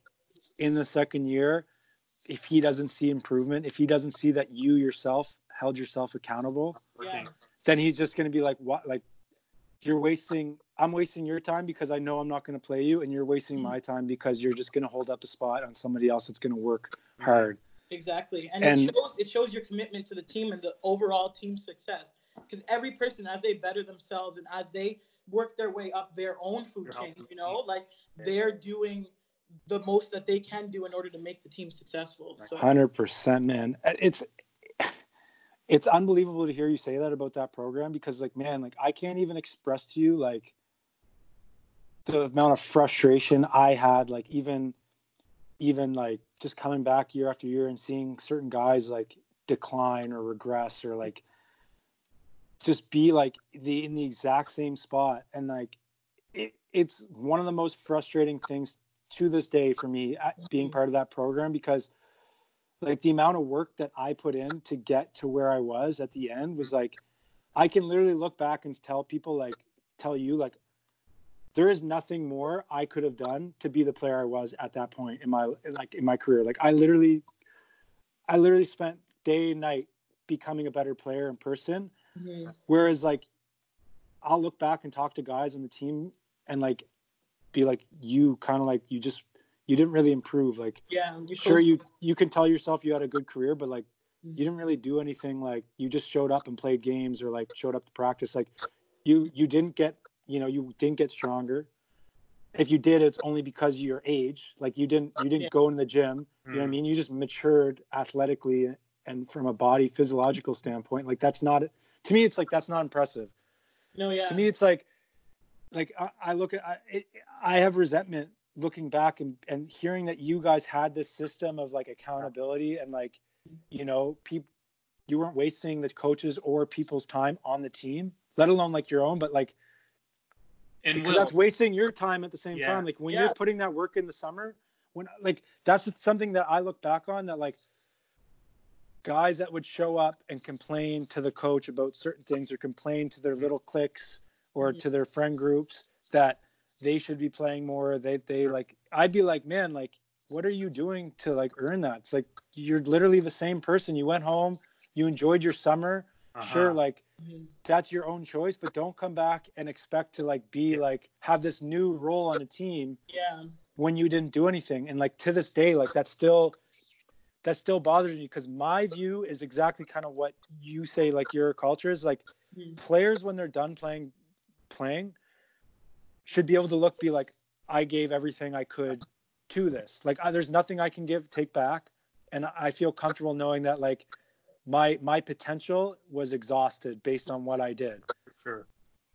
in the second year, if he doesn't see improvement, if he doesn't see that you yourself held yourself accountable, Yeah. then he's just going to be like, what? Like you're wasting. I'm wasting your time because I know I'm not going to play you, and you're wasting Mhm. my time because you're just going to hold up a spot on somebody else that's going to work hard. Exactly, and, And- it shows it shows your commitment to the team and the overall team success. Because every person, as they better themselves and as they work their way up their own food You're chain, you know, like they're doing the most that they can do in order to make the team successful. So Hundred percent, man. It's it's unbelievable to hear you say that about that program because, like, man, like I can't even express to you like the amount of frustration I had, like even even like just coming back year after year and seeing certain guys like decline or regress or like just be like the in the exact same spot. And like it, it's one of the most frustrating things to this day for me being part of that program because like the amount of work that I put in to get to where I was at the end was like I can literally look back and tell people like tell you like there is nothing more I could have done to be the player I was at that point in my like in my career. Like I literally, I literally spent day and night becoming a better player in person. Mhm. Whereas like, I'll look back and talk to guys on the team and like, be like, you kind of like you just you didn't really improve. Like, Yeah. Sure you you can tell yourself you had a good career, but like Mhm. you didn't really do anything. Like you just showed up and played games or like showed up to practice. Like you you didn't get you know you didn't get stronger. If you did, it's only because of your age. Like you didn't you didn't Yeah. go in the gym. You know what I Mm. mean? You just matured athletically and from a body physiological standpoint. Like that's not to me. It's like that's not impressive No, yeah. to me it's like like i, I look at I, it, I have resentment looking back and, and hearing that you guys had this system of like accountability and like you know people you weren't wasting the coaches or people's time on the team let alone like your own but like And because that's wasting your time at the same Yeah. time like when Yeah. you're putting that work in the summer when like that's something that i look back on that like guys that would show up and complain to the coach about certain things or complain to their little cliques or Mhm. to their friend groups that they should be playing more they they like i'd be like man like what are you doing to like earn that it's like you're literally the same person you went home you enjoyed your summer uh-huh. sure like. That's your own choice but don't come back and expect to like be like have this new role on a team Yeah. when you didn't do anything and like to this day like that still that still bothers me because my view is exactly kind of what you say like your culture is like Mhm. players when they're done playing playing should be able to look be like i gave everything i could to this like I, there's nothing i can give take back and i feel comfortable knowing that like my my potential was exhausted based on what i did. Sure.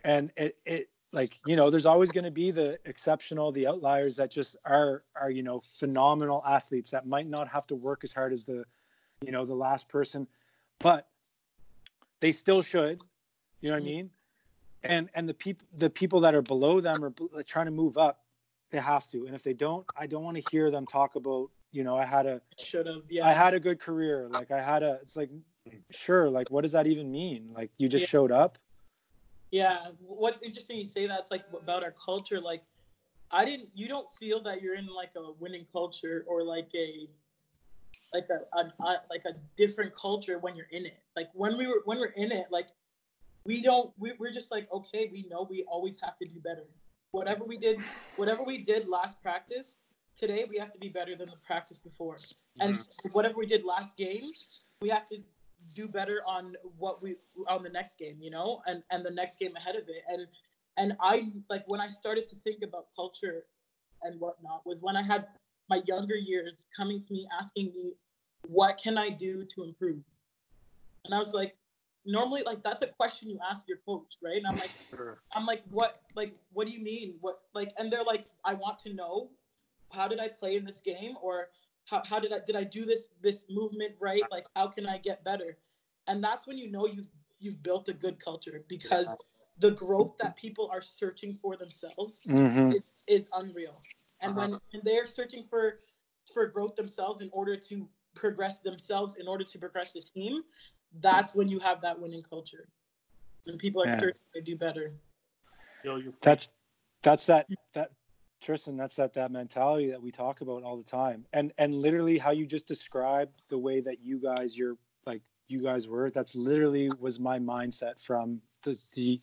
and it, it like you know there's always going to be the exceptional the outliers that just are are you know phenomenal athletes that might not have to work as hard as the you know the last person but they still should you know what i mm-hmm. mean? And and the people the people that are below them are trying to move up they have to and if they don't i don't want to hear them talk about you know i had a Should have. Yeah. I had a good career like i had a it's like sure like what does that even mean like you just Yeah. showed up Yeah, what's interesting you say that's like about our culture. Like, I didn't. You don't feel that you're in like a winning culture or like a like a, a, a like a different culture when you're in it. Like when we were when we're in it, like we don't. We, we're just like okay, we know we always have to do better. Whatever we did, whatever we did last practice, today we have to be better than the practice before. And mm-hmm. whatever we did last game, we have to do better on what we on the next game, you know, and and the next game ahead of it. And and I like when I started to think about culture and whatnot was when I had my younger years coming to me asking me, what can I do to improve? And I was like, normally like that's a question you ask your coach, right? And I'm like. I'm like, what like what do you mean? What like and they're like, I want to know how did I play in this game or how, how did I did I do this this movement right? Like how can I get better? And that's when you know you've you've built a good culture because the growth that people are searching for themselves mm-hmm. is, is unreal. And Uh-huh. when, when they're searching for for growth themselves in order to progress themselves, in order to progress the team, that's when you have that winning culture. And people are Yeah. searching to do better. Yo, that's that's that that Tristan, that's that that mentality that we talk about all the time. And and literally how you just described the way that you guys you're like you guys were, that's literally was my mindset from the the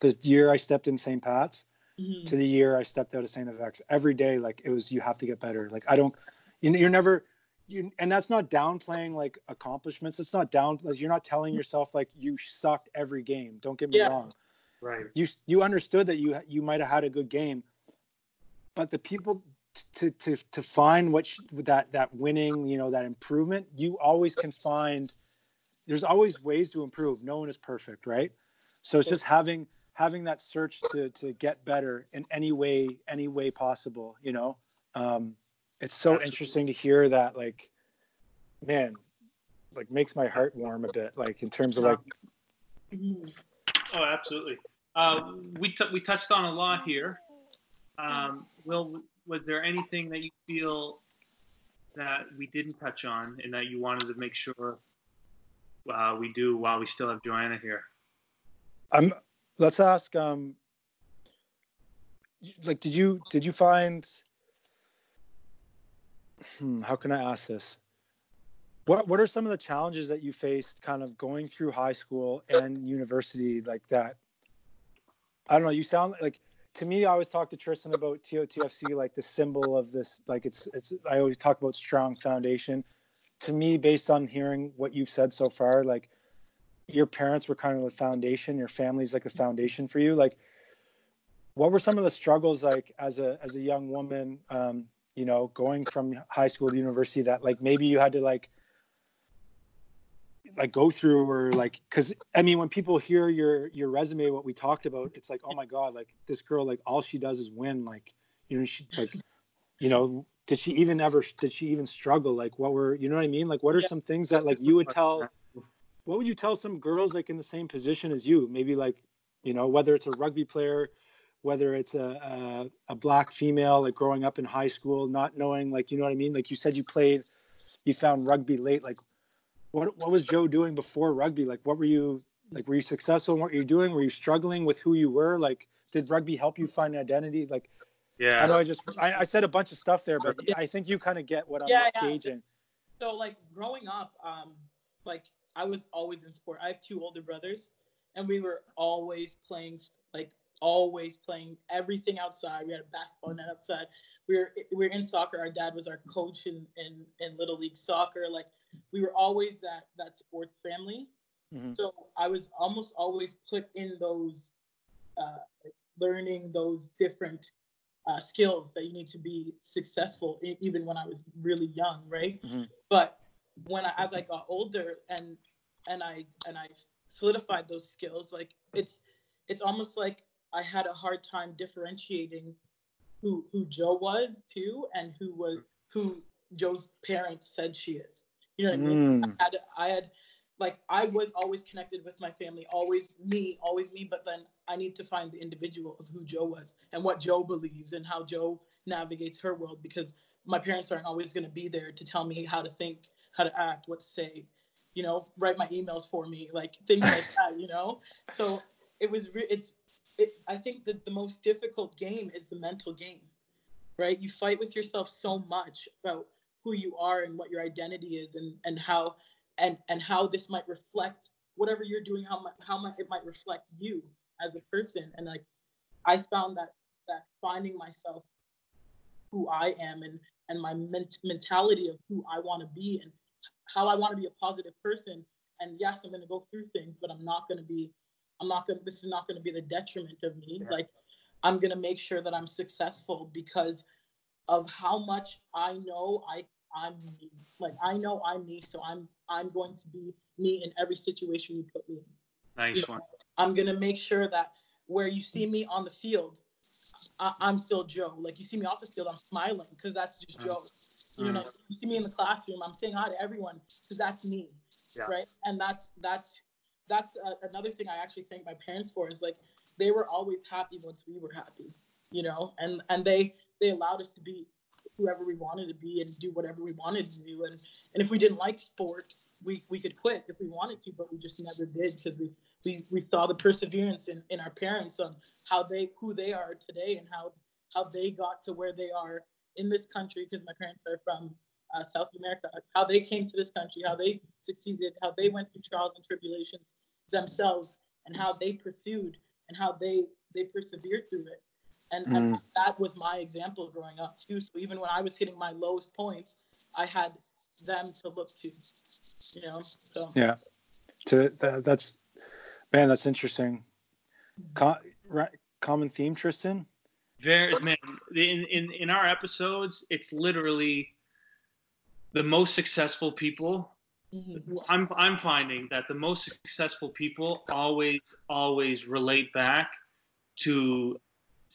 the year I stepped in St. Pat's Mhm. to the year I stepped out of St. FX. Every day, like it was, you have to get better. Like I don't, you, you're never, you, and that's not downplaying like accomplishments. It's not down, like you're not telling yourself like you sucked every game. Don't get me Yeah. wrong. right. You you understood that you you might have had a good game, but the people to to to find what sh- that that winning, you know, that improvement, you always can find. There's always ways to improve. No one is perfect, right? So it's just having having that search to to get better in any way any way possible you know um it's so Absolutely. interesting to hear that like man like makes my heart warm a bit like in terms of like. Oh, absolutely. Uh, we t- we touched on a lot here. Um, Will, was there anything that you feel that we didn't touch on and that you wanted to make sure uh, we do while we still have Joanna here? i'm let's ask um like did you did you find hmm, how can I ask this? What what are some of the challenges that you faced kind of going through high school and university like that? I don't know, you sound like to me I always talk to Tristan about TOTFC like the symbol of this like it's it's I always talk about strong foundation. To me based on hearing what you've said so far like your parents were kind of the foundation, your family's like the foundation for you like what were some of the struggles like as a as a young woman um, you know going from high school to university that like maybe you had to like like go through or like because i mean when people hear your your resume what we talked about it's like oh my god like this girl like all she does is win like you know she like you know did she even ever did she even struggle? Like what were you know what i mean? Like what are some things that like you would tell what would you tell some girls like in the same position as you? Maybe like you know whether it's a rugby player whether it's a, a, a black female like growing up in high school not knowing like you know what i mean? Like you said you played you found rugby late like what what was joe doing before rugby like what were you like were you successful in what you're doing were you struggling with who you were like did rugby help you find an identity like Yeah. i know i just I, I said a bunch of stuff there but Yeah. i think you kind of get what i'm Yeah, yeah. So like growing up, um, like I was always in sport. I have two older brothers, and we were always playing, like always playing everything outside. We had a basketball net outside. We were we were in soccer. Our dad was our coach in in, in little league soccer. Like we were always that that sports family. Mhm. So I was almost always put in those, uh, learning those different uh, skills that you need to be successful, even when I was really young, right? Mhm. But when I, as I got older and and I and I solidified those skills, like it's it's almost like I had a hard time differentiating who who Joe was too and who was who Joe's parents said she is. You know what I mean? Mm. had I had like I was always connected with my family, always me, always me, but then I need to find the individual of who Joe was and what Joe believes and how Joe navigates her world because my parents aren't always going to be there to tell me how to think, how to act, what to say, you know, write my emails for me, like things like that, you know. So it was re- it's it, I think that the most difficult game is the mental game, right? You fight with yourself so much about who you are and what your identity is and and how and and how this might reflect whatever you're doing how much how much it might reflect you as a person. And like i found that that finding myself who i am and and my ment- mentality of who i want to be and how i want to be a positive person. And yes i'm going to go through things but i'm not going to be i'm not going to this is not going to be the detriment of me. Yeah. like i'm going to make sure that i'm successful because of how much i know i i'm me like i know i'm me so i'm i'm going to be me in every situation you put me in Nice one. I'm gonna make sure that where you see me on the field, I, I'm still Joe. Like you see me off the field, I'm smiling because that's just Mm. Joe. You know, you see me in the classroom, I'm saying hi to everyone because that's me, Yeah. right? And that's that's that's uh, another thing I actually thank my parents for is like they were always happy once we were happy, you know, and and they they allowed us to be whoever we wanted to be and do whatever we wanted to do, and and if we didn't like sport, we we could quit if we wanted to, but we just never did because we we, we saw the perseverance in, in our parents on how they who they are today and how how they got to where they are in this country because my parents are from uh, South America how they came to this country how they succeeded how they went through trials and tribulations themselves and how they pursued and how they they persevered through it and, and that was my example growing up too so even when I was hitting my lowest points I had them to look to you know so Yeah. To that, that's man, that's interesting. Co- right, common theme, Tristan. Very man. In, in in our episodes, it's literally the most successful people. mhm. I'm I'm finding that the most successful people always always relate back to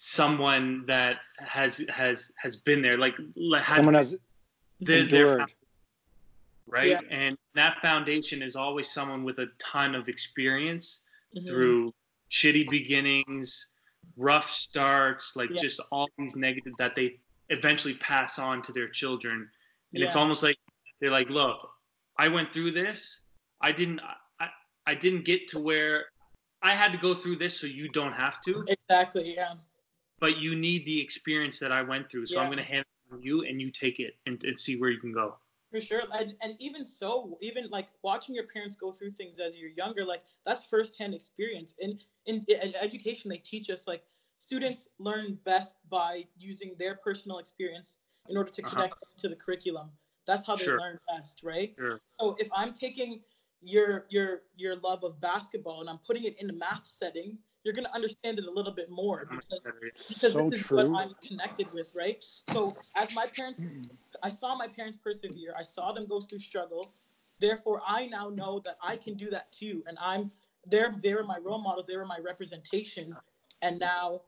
someone that has has has been there, like like, has Someone has their- their endured. right? Yeah. And that foundation is always someone with a ton of experience Mhm. through shitty beginnings, rough starts, like Yeah. just all these negative that they eventually pass on to their children. And it's almost like they're like, look, I went through this. I didn't I, I didn't get to where I had to go through this so you don't have to. Exactly. Yeah. But you need the experience that I went through. So I'm going to hand it to you, and you take it and, and see where you can go. For sure, and, and even so, even like watching your parents go through things as you're younger, like that's firsthand experience. And in, in education, they teach us like students learn best by using their personal experience in order to Uh-huh. connect to the curriculum. That's how they Sure. learn best, right? Sure. So if I'm taking your your your love of basketball and I'm putting it in a math setting, you're gonna understand it a little bit more because better it is. because So this is true. what I'm connected with, right? So as my parents, I saw my parents persevere. I saw them go through struggle. Therefore, I now know that I can do that too, and I'm they're they were my role models. They were my representation, and now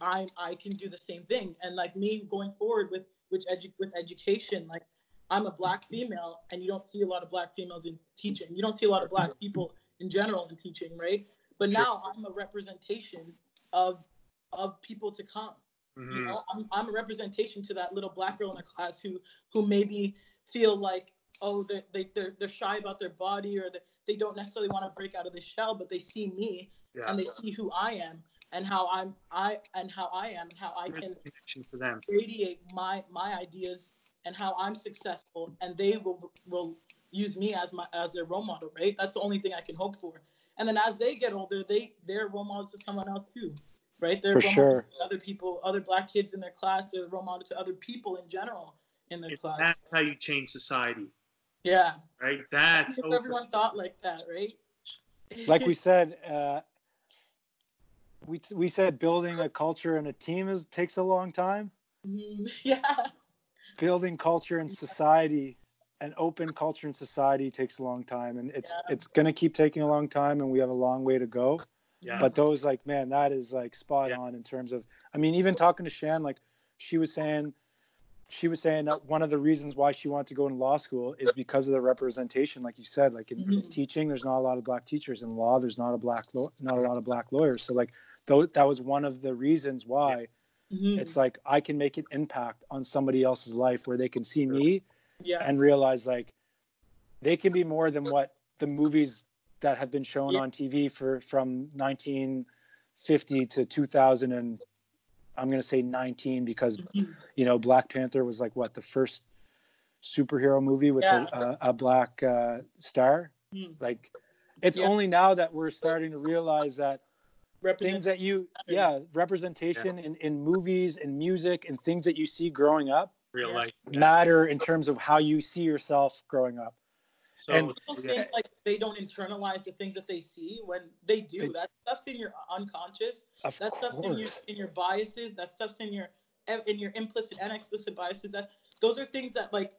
I I can do the same thing. And like me going forward with with edu- with education, like I'm a black female, and you don't see a lot of black females in teaching. You don't see a lot of black people in general in teaching, right? But Sure. now I'm a representation of of people to come. You Mhm. know, I'm, I'm a representation to that little black girl in a class who who maybe feel like oh they they they're, they're shy about their body or that they don't necessarily want to break out of the shell, but they see me Yeah. and they see who I am and how I'm I and how I am and how I can connection for them. radiate my my ideas and how I'm successful, and they will will use me as my as their role model, right? That's the only thing I can hope for. And then as they get older, they they're role models to someone else too, right? They're For role models sure. to other people, other black kids in their class. They're role models to other people in general in their And class. that's how you change society, Yeah, right? That's if everyone thought like that, right? like we said, uh, we we said building a culture and a team is takes a long time. Mhm. yeah, Building culture and society, an open culture and society takes a long time, and it's Yeah. it's gonna keep taking a long time, and we have a long way to go. yeah. But those like man, that is like spot Yeah. on in terms of. I mean, even talking to Shan, like she was saying. She was saying that one of the reasons why she wanted to go into law school is because of the representation, like you said, like in Mhm. teaching, there's not a lot of black teachers in law. There's not a black, law, not a lot of black lawyers. So like, though that was one of the reasons why Mhm. it's like I can make an impact on somebody else's life where they can see me yeah, and realize like they can be more than what the movies that have been shown Yeah. on TV for from 1950 to 2000 and I'm gonna say 19 because Mhm. you know Black Panther was like what the first superhero movie with Yeah. a, a, black uh, star. Mhm. Like it's Yeah. only now that we're starting to realize that things that you yeah representation in, in movies and music and things that you see growing up real Yeah. life. matter in terms of how you see yourself growing up. So and- people yeah, think like they don't internalize the things that they see when they do. They- that stuff's in your unconscious. Of That stuff's in your in your biases. That stuff's in your in your implicit and explicit biases. That those are things that like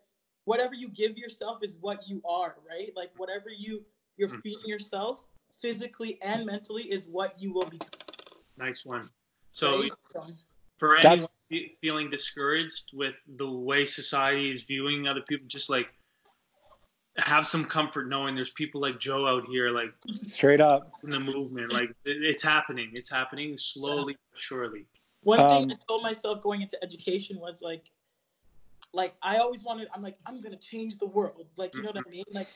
whatever you give yourself is what you are, right? Like whatever you you're Mm. feeding yourself physically and mentally is what you will become. nice one. So right? So, for anyone That's- feeling discouraged with the way society is viewing other people, just like have some comfort knowing there's people like Joe out here, like Straight up. in the movement. Like it's happening. It's happening slowly, but surely. One Um, thing I told myself going into education was like, like I always wanted. I'm like, I'm gonna change the world. Like, you know what I mean? Like,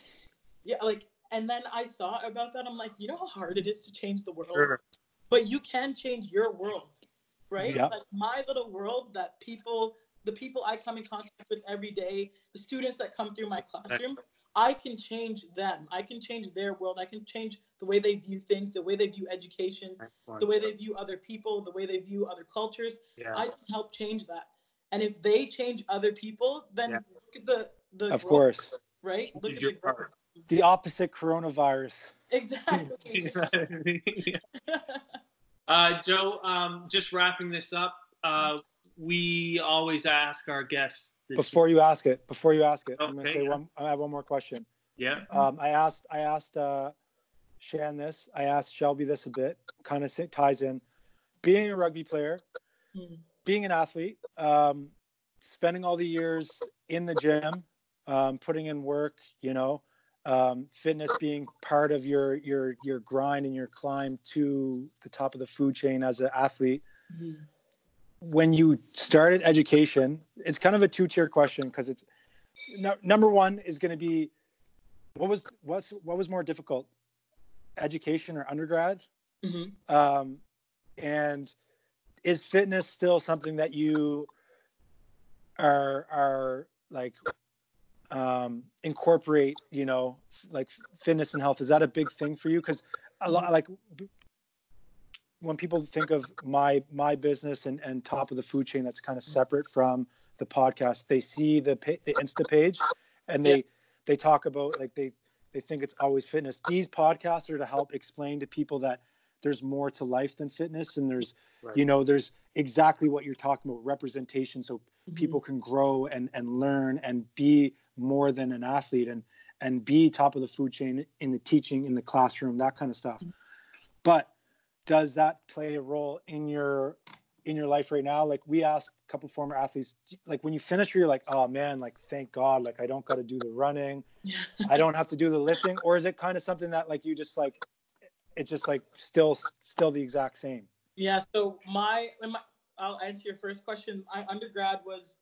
yeah, like. And then I thought about that. I'm like, you know how hard it is to change the world, Sure. but you can change your world, right? Yeah. Like my little world that people, the people I come in contact with every day, the students that come through my classroom. I can change them. I can change their world. I can change the way they view things, the way they view education, Nice the way they view other people, the way they view other cultures. Yeah. I can help change that. And if they change other people, then Yeah. look at the the Of growth, course. right? Look did at the growth. part. The opposite coronavirus. Exactly. uh, Joe, um, just wrapping this up. Uh, we always ask our guests this Before you ask it, before you ask it, I'm gonna say yeah. one. I have one more question. Yeah. Um, I asked, I asked uh, Shan this. I asked Shelby this a bit. Kind of ties in. Being a rugby player, Hmm. being an athlete, um, spending all the years in the gym, um, putting in work, you know, um, fitness being part of your your your grind and your climb to the top of the food chain as an athlete. Mhm. When you started education, it's kind of a two-tier question because it's no, number one is going to be what was what's what was more difficult, education or undergrad? Mhm. um, and is fitness still something that you are are like um, incorporate? You know, like fitness and health. Is that a big thing for you? Because a lot like when people think of my my business and, and top of the food chain that's kind of separate from the podcast they see the the insta page and they yeah. they talk about like they they think it's always fitness these podcasts are to help explain to people that there's more to life than fitness and there's right. you know there's exactly what you're talking about representation so mm-hmm. people can grow and and learn and be more than an athlete and and be top of the food chain in the teaching in the classroom that kind of stuff but does that play a role in your in your life right now? Like we asked a couple former athletes, like when you finish, you're like, oh man, like thank God, like I don't got to do the running, I don't have to do the lifting, or is it kind of something that like you just like, it's just like still still the exact same? Yeah. So my, my I'll answer your first question. My undergrad was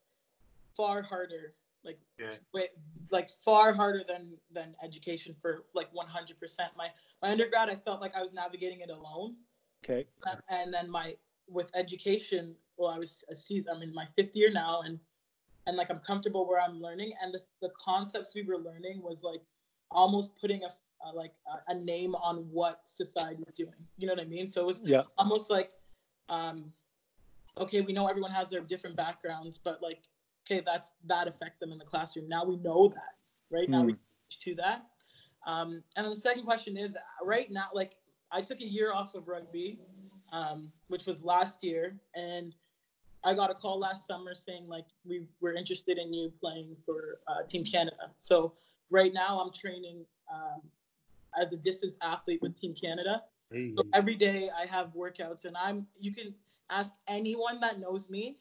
far harder, like yeah. way, like far harder than than education for like 100%. My my undergrad, I felt like I was navigating it alone. Okay. And then my with education, well, I was a season, I'm in my fifth year now, and and like I'm comfortable where I'm learning, and the, the concepts we were learning was like almost putting a, a like a, a, name on what society is doing. You know what I mean? So it was yeah. almost like, um, okay, we know everyone has their different backgrounds, but like, okay, that's that affects them in the classroom. Now we know that, right? Mm. Now we hmm. to that. Um, and then the second question is right now, like I took a year off of rugby, um, which was last year, and I got a call last summer saying like we were interested in you playing for uh, Team Canada. So right now I'm training um, as a distance athlete with Team Canada. Hey. So every day I have workouts, and I'm you can ask anyone that knows me.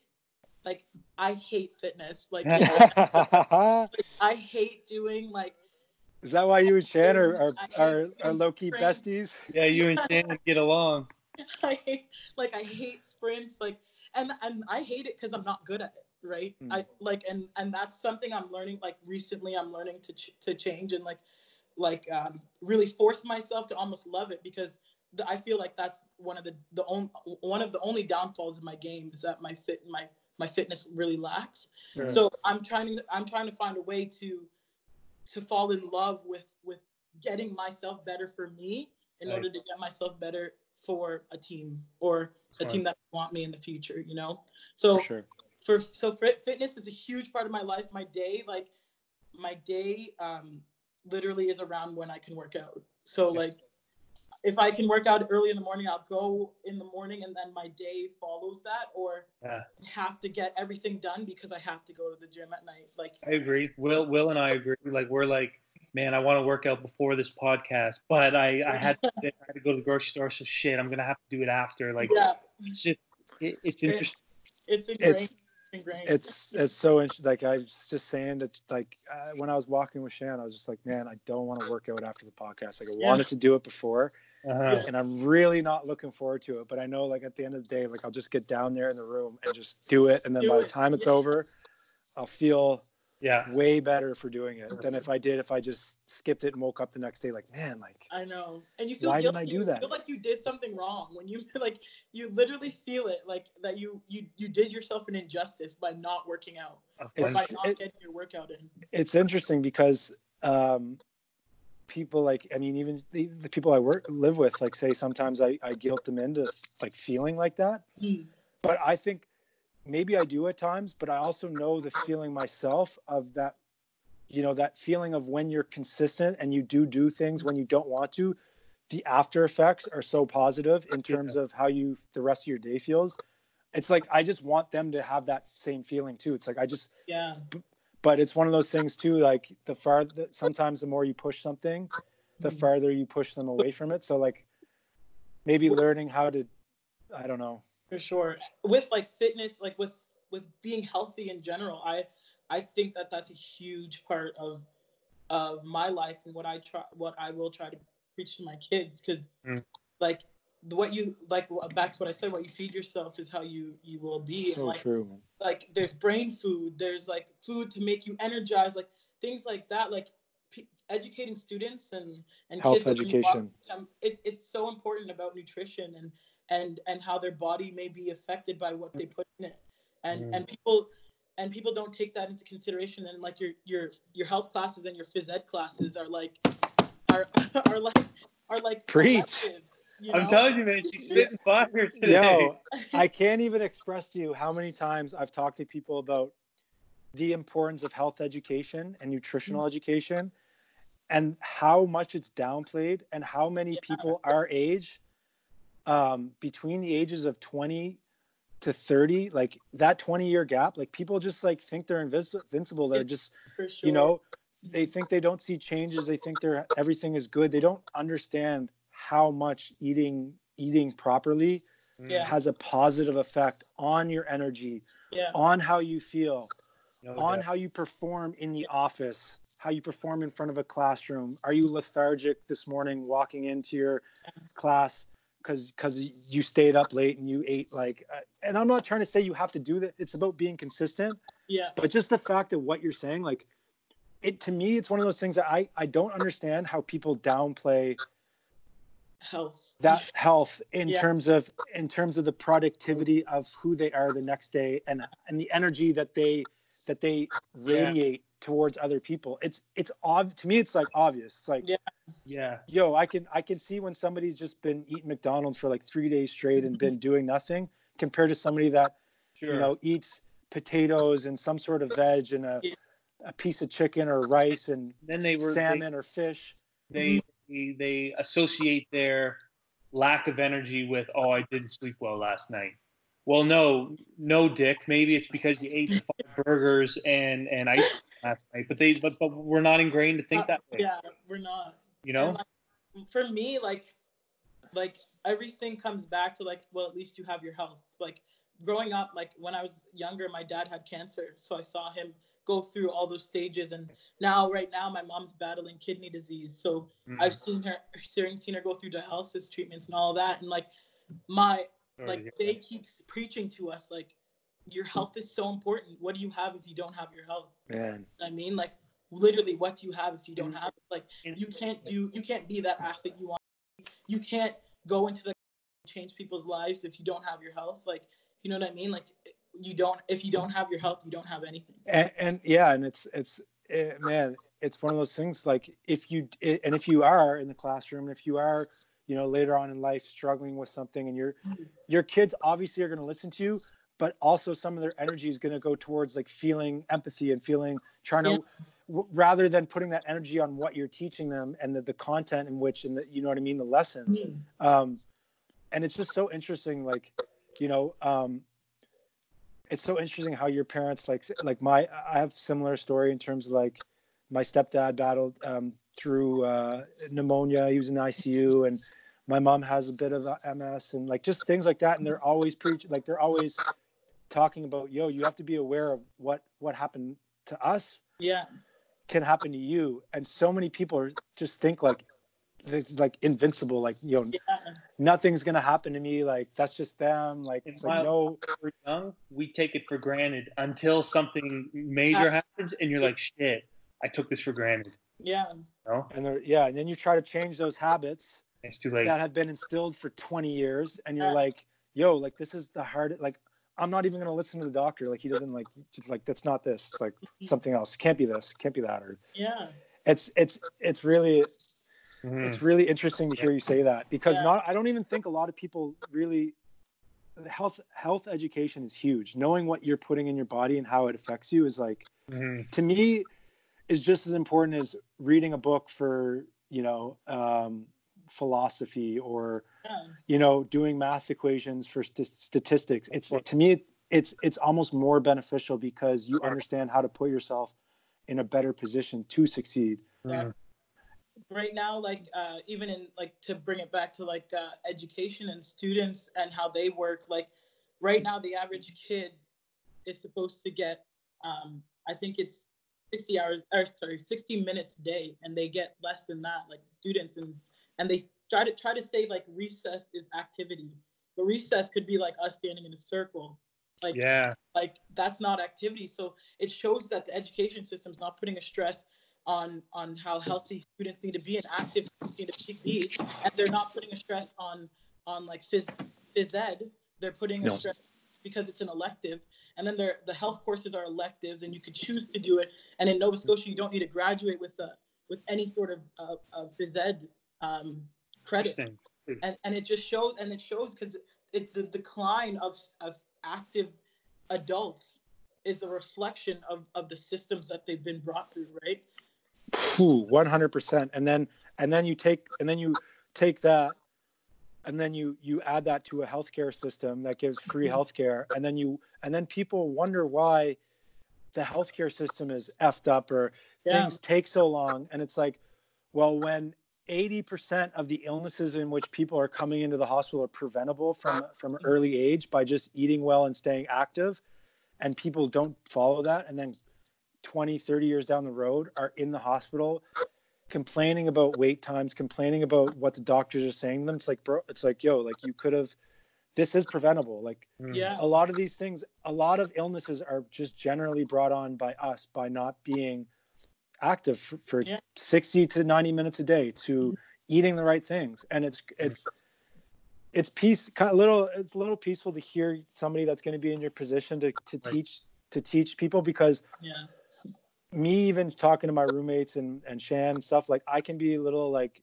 Like I hate fitness. Like, like I hate doing like is that why you and Shan are are, are, are low key besties? Yeah, you and Shan get along. I hate, like I hate sprints, like and and I hate it because I'm not good at it, right? Mm. I like and and that's something I'm learning. Like recently, I'm learning to ch- to change and like like um, really force myself to almost love it because the, I feel like that's one of the the only one of the only downfalls of my game is that my fit my my fitness really lacks. Right. So I'm trying to I'm trying to find a way to to fall in love with with getting myself better for me in right. order to get myself better for a team or a team that want me in the future you know so for, sure. for so for fitness is a huge part of my life my day like my day um literally is around when i can work out so like if I can work out early in the morning, I'll go in the morning and then my day follows that or yeah. have to get everything done because I have to go to the gym at night. Like I agree. Will Will and I agree. Like we're like, man, I want to work out before this podcast, but I, I had to, I had to go to the grocery store, so shit, I'm gonna have to do it after. Like yeah. it's just it, it's interesting. It, it's ingrained. It's, it's it's so interesting. Like I was just saying that, like uh, when I was walking with Shan, I was just like, man, I don't want to work out after the podcast. Like I yeah. wanted to do it before, uh-huh. and I'm really not looking forward to it. But I know, like at the end of the day, like I'll just get down there in the room and just do it, and then do by it. the time it's yeah. over, I'll feel yeah way better for doing it than if I did if I just skipped it and woke up the next day like man like I know and you feel why guilty. didn't I do that? You feel like you did something wrong when you like you literally feel it like that you you you did yourself an injustice by not working out it's, by not it, getting your workout in. It's interesting because um people like i mean even the, the, people i work live with like say sometimes i, I guilt them into like feeling like that mm. but i think maybe I do at times, but I also know the feeling myself of that, you know, that feeling of when you're consistent and you do do things when you don't want to, the after effects are so positive in terms yeah. of how you the rest of your day feels. It's like I just want them to have that same feeling too. It's like I just yeah. but it's one of those things too. Like the far sometimes the more you push something, the mm-hmm. farther you push them away from it. So like maybe learning how to, I don't know, for sure. With like fitness like with with being healthy in general i i think that that's a huge part of of my life and what i try what i will try to preach to my kids. Because mm. like what you like back to what i said what you feed yourself is how you you will be. So and, like, true like there's brain food there's like food to make you energized like things like that like p- educating students and and health kids education. it's it's so important about nutrition and and and how their body may be affected by what they put in it and Mm. and people and people don't take that into consideration and like your your your health classes and your phys ed classes are like are are like are like Preach. electives, you I'm telling you, man, she's spitting fire today. Yo, I can't even express to you how many times I've talked to people about the importance of health education and nutritional education and how much it's downplayed and how many Yeah. people our age um, between the ages of 20 to 30 like that 20 year gap like people just like think they're invis- invincible. They're just sure. you know they think they don't see changes. They think they're everything is good. They don't understand how much eating eating properly Yeah. has a positive effect on your energy yeah. on how you feel No on doubt. how you perform in the office how you perform in front of a classroom. Are you lethargic this morning walking into your class because because you stayed up late and you ate like uh, and i'm not trying to say you have to do that. It's about being consistent. Yeah. But just the fact of what you're saying like it to me it's one of those things that i i don't understand how people downplay health. that health in Yeah. terms of in terms of the productivity of who they are the next day and and the energy that they that they radiate towards other people it's it's ob to me it's like obvious it's like Yeah. Yeah. yo i can i can see when somebody's just been eating mcdonald's for like three days straight and been doing nothing compared to somebody that Sure. you know eats potatoes and some sort of veg and a, Yeah. a piece of chicken or rice and then they were they, salmon or fish they, mm-hmm. they they associate their lack of energy with oh I didn't sleep well last night. Well, no, no, Dick. Maybe it's because you ate five burgers and and ice cream last night. But they but but we're not ingrained to think Uh, that way. yeah we're not You know. Like, for me like like everything comes back to like well at least you have your health like growing up like when i was younger my dad had cancer so i saw him go through all those stages and now right now my mom's battling kidney disease so Mm. i've seen her seen seen her go through dialysis treatments and all that and like my to like they that. keep preaching to us like your health is so important what do you have if you don't have your health man I mean, like literally, what do you have if you don't have it? Like you can't do, you can't be that athlete you want. You can't go into the change people's lives if you don't have your health. Like you know what I mean? Like you don't, if you don't have your health, you don't have anything. and, and yeah and it's it's eh, man it's one of those things like if you eh, and if you are in the classroom and if you are you know later on in life struggling with something and your your kids obviously are going to listen to you but also some of their energy is going to go towards like feeling empathy and feeling trying Yeah. to w- rather than putting that energy on what you're teaching them and the, the content in which and the you know what i mean the lessons. Um, and it's just so interesting like you know um, it's so interesting how your parents like like my i have similar story in terms of like my stepdad battled um, through uh, pneumonia. He was in the icu and my mom has a bit of ms and like just things like that. And they're always preach like they're always talking about yo you have to be aware of what what happened to us Yeah, can happen to you and so many people are, just think like it's like invincible like you know yeah, nothing's gonna happen to me. Like that's just them. Like it's like no, we're young, we take it for granted until something major happens, and you're like, shit, I took this for granted. yeah, You know? and they're yeah, and then you try to change those habits It's too late. that have been instilled for 20 years, and you're Yeah. like, yo, like this is the hard. Like I'm not even gonna listen to the doctor. Like he doesn't like just, like that's not this. It's like something else. Can't be this. Can't be that. Or yeah, it's it's it's really Mhm. it's really interesting to hear you say that because Yeah. not I don't even think a lot of people really health health education is huge. Knowing what you're putting in your body and how it affects you is like Mhm. to me is just as important as reading a book for you know um, philosophy or yeah, you know doing math equations for st- statistics it's to me it's it's almost more beneficial because you understand how to put yourself in a better position to succeed. Mhm. right now like uh, even in like to bring it back to like uh, education and students and how they work like right now the average kid is supposed to get um, i think it's 60 hours or sorry 60 minutes a day and they get less than that like students and and they try to try to say like recess is activity but recess could be like us standing in a circle like Yeah. like that's not activity so it shows that the education system is not putting a stress on on how healthy students need to be and active students need to be and they're not putting a stress on on like phys- phys ed, they're putting No. a stress because it's an elective, and then they're, the health courses are electives, and you could choose to do it. And in Nova Scotia, you don't need to graduate with the with any sort of uh, of phys ed um, credit. And, and it just shows and it shows because it, the decline of, of active adults is a reflection of, of the systems that they've been brought through right? Ooh, 100% and then and then you take and then you take that and then you you add that to a healthcare system that gives free Mhm. healthcare. And then you and then people wonder why the healthcare system is effed up or Yeah. things take so long. And it's like well when 80% of the illnesses in which people are coming into the hospital are preventable from from early age by just eating well and staying active. And people don't follow that. And then 20 30 years down the road are in the hospital complaining about wait times complaining about what the doctors are saying to them. It's like bro it's like yo like you could have this is preventable. Like Mm. yeah. a lot of these things a lot of illnesses are just generally brought on by us by not being active for, for Yeah. 60 to 90 minutes a day to eating the right things and it's it's it's peace kind of little it's a little peaceful to hear somebody that's going to be in your position to, to Right. teach to teach people because yeah me even talking to my roommates and and Shan and stuff like I can be a little like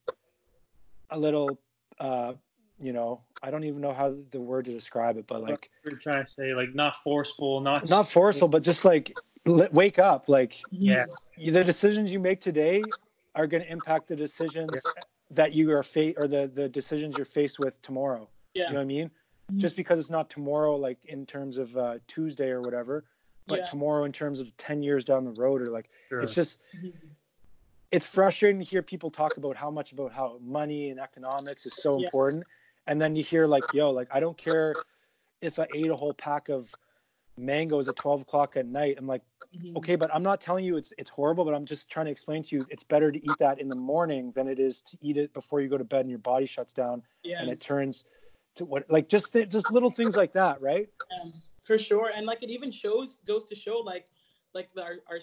a little uh you know I don't even know how the word to describe it but like You're trying to say like not forceful, not not forceful but just like wake up like Yeah. the decisions you make today are going to impact the decisions that you are fa- or the the decisions you're faced with tomorrow yeah you know what I mean Mhm. just because it's not tomorrow like in terms of uh Tuesday or whatever but Yeah. tomorrow in terms of 10 years down the road or like Sure. it's just Mhm. it's frustrating to hear people talk about how much about how money and economics is so Yeah. important and then you hear like yo like i don't care if i ate a whole pack of mangoes at 12 o'clock at night. I'm like Mhm. okay but i'm not telling you it's it's horrible but i'm just trying to explain to you it's better to eat that in the morning than it is to eat it before you go to bed and your body shuts down yeah. and it turns to what like just th- just little things like that right? Um, for sure. And like it even shows goes to show like like the, our, our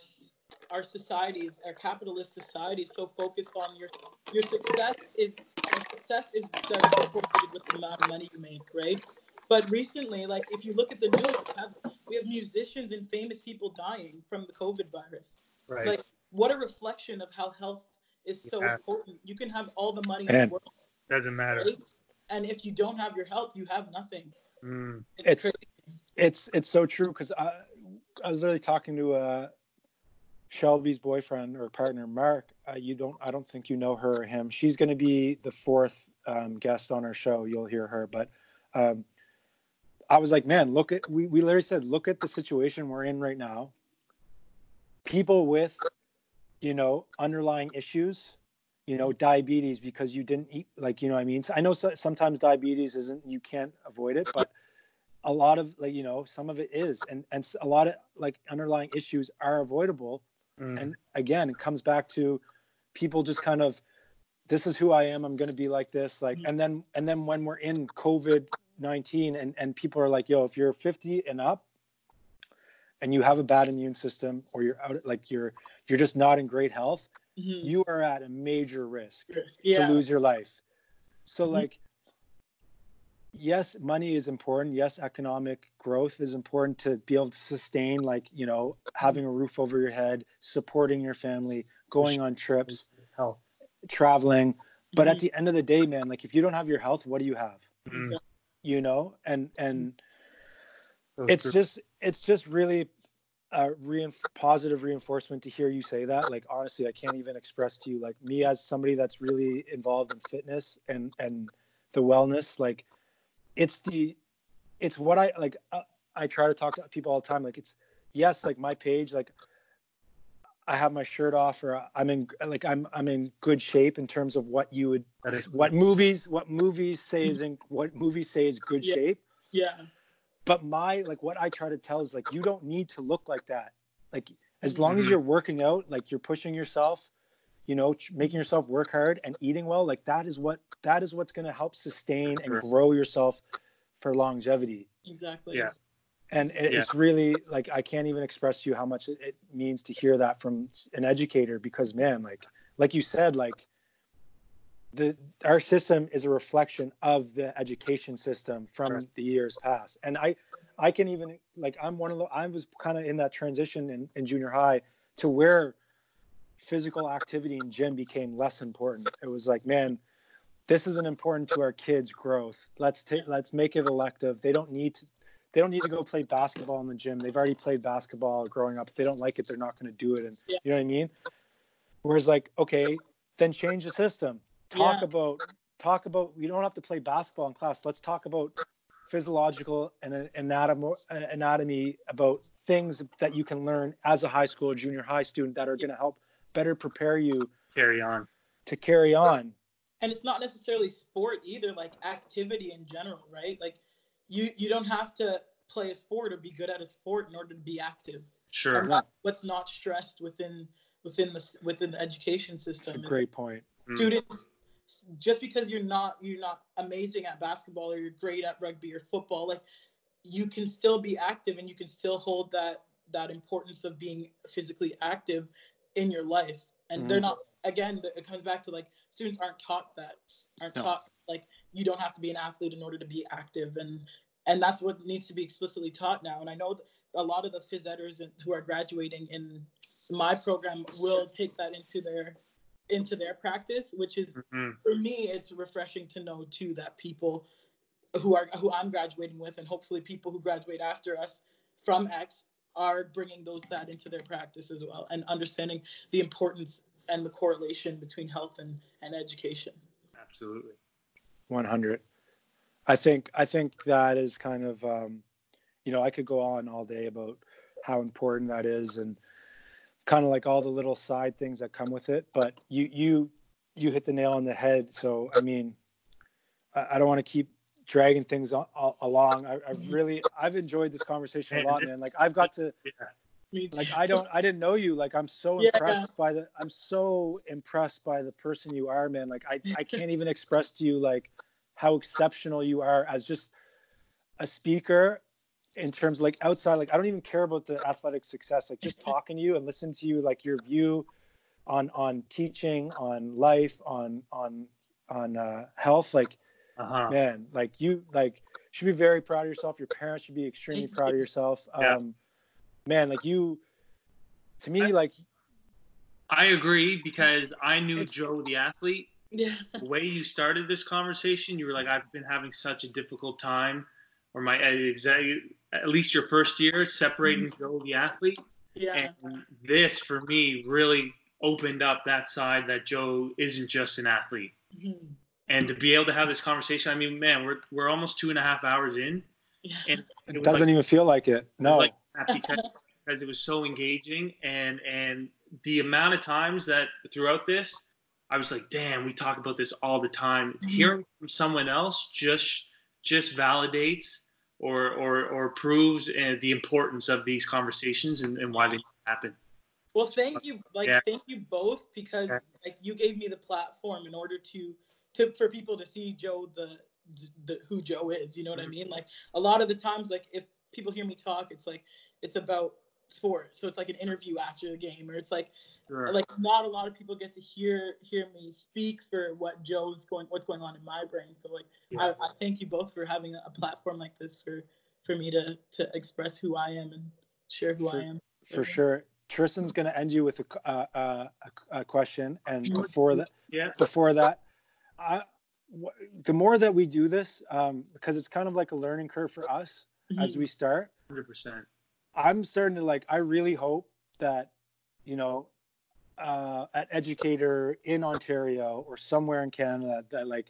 our societies our capitalist society is so focused on your your success is your success is directly correlated with the amount of money you make right? But recently like if you look at the news we have, musicians and famous people dying from the covid virus right. like what a reflection of how health is so Yeah. important you can have all the money in the world Doesn't matter. right? and if you don't have your health you have nothing Mm. It's- crazy. it's it's so true because I I was literally talking to uh Shelby's boyfriend or partner Mark. Uh, you don't I don't think you know her or him. She's going to be the fourth um, guest on our show. You'll hear her, but um, I was like, man, look at we we literally said, look at the situation we're in right now. People with you know underlying issues you know diabetes because you didn't eat like you know what i mean? So i know so, sometimes diabetes isn't you can't avoid it but a lot of like you know some of it is. And and a lot of like underlying issues are avoidable. Mm. and again it comes back to people just kind of this is who i am. I'm going to be like this. Like and then and then when we're in covid-19 and and people are like yo if you're 50 and up and you have a bad immune system or you're out like you're you're just not in great health Mhm. you are at a major risk yeah to lose your life. So Mhm. like yes, money is important. Yes, economic growth is important to be able to sustain like, you know, having a roof over your head, supporting your family, going on trips, Health. traveling. But at Mhm. the end of the day, man, like if you don't have your health, what do you have? You know? And and So it's true. just it's just really a reinf- positive reinforcement to hear you say that like honestly i can't even express to you like me as somebody that's really involved in fitness and and the wellness like it's the it's what i like uh, i try to talk to people all the time like it's yes like my page like i have my shirt off or i'm in like i'm i'm in good shape in terms of what you would what movies what movies say is in what movies say is good Yeah. shape yeah but my like what i try to tell is like you don't need to look like that like as long Mhm. as you're working out like you're pushing yourself you know ch- making yourself work hard and eating well like that is what that is what's going to help sustain and grow yourself for longevity exactly Yeah. And it- it's really like i can't even express to you how much it, means to hear that from an educator because man like like you said like the our system is a reflection of the education system from Sure. the years past. And I I can even like I'm one of the I was kind of in that transition in, in junior high to where physical activity in gym became less important. It was like, man, this isn't important to our kids' growth. Let's take let's make it elective. They don't need to they don't need to go play basketball in the gym. They've already played basketball growing up. If they don't like it, they're not going to do it. And Yeah. you know what I mean? Whereas like, okay, then change the system. Talk Yeah. about talk about we don't have to play basketball in class. Let's talk about physiological and anatomy anatomy about things that you can learn as a high school or junior high student that are going to help better prepare you Carry on. to carry on. and it's not necessarily sport either like activity in general right like you you don't have to play a sport or be good at a sport in order to be active Sure. That's not what's not stressed within within the within the education It's a great point. Mm. students just because you're not you're not amazing at basketball or you're great at rugby or football like you can still be active and you can still hold that that importance of being physically active in your life and they're Mhm. not again it comes back to like students aren't taught that aren't No. taught like you don't have to be an athlete in order to be active and and that's what needs to be explicitly taught now and i know a lot of the phys eders who are graduating in my program will take that into their into their practice which is Mhm. for me it's refreshing to know too that people who are who i'm graduating with and hopefully people who graduate after us from x are bringing those that into their practice as well and understanding the importance and the correlation between health and, and education Absolutely. 100 i think i think that is kind of um, you know i could go on all day about how important that is and kind of like all the little side things that come with it but you you you hit the nail on the head. So i mean i, I don't want to keep dragging things a- a- along. I, i've really i've enjoyed this conversation a lot man. Like i've got to. Me like i don't i didn't know you like i'm so Yeah. impressed by the i'm so impressed by the person you are man like i i can't even express to you like how exceptional you are as just a speaker in terms like outside like i don't even care about the athletic success like just talking to you and listening to you like your view on on teaching on life on on on uh, health like Uh-huh. man like you like should be very proud of yourself your parents should be extremely proud of yourself Yeah. Man like you to me like I agree because I knew Joe the athlete. yeah The way you started this conversation, you were like, "I've been having such a difficult time," or my exact at least your first year separating Joe the athlete. yeah And this for me really opened up that side that Joe isn't just an athlete. Mhm. And to be able to have this conversation, I mean, man, we're we're almost two and a half hours in, yeah and it was doesn't like- even feel like it It was no like that because, because it was so engaging and and the amount of times that throughout this I was like, damn, we talk about this all the time. Mhm. Hearing from someone else just just validates or or or proves uh, the importance of these conversations and, and why they happen. Well, thank you, like Yeah. thank you both because Yeah. like you gave me the platform in order to to for people to see Joe the the who Joe is. You know what I Mhm. mean? Like a lot of the times, like if people hear me talk, it's like it's about sport, so it's like an interview after the game, or it's like Sure. like not a lot of people get to hear hear me speak for what Joe's going what's going on in my brain. So like I, I thank you both for having a platform like this for for me to to express who I am and share who For- I am. for sure tristan's going to end you with a, uh, uh, a, a question and before that yeah. before that I, the more that we do this um, because it's kind of like a learning curve for us as we start Hundred percent. i'm starting to like i really hope that you know uh, an educator in ontario or somewhere in canada that like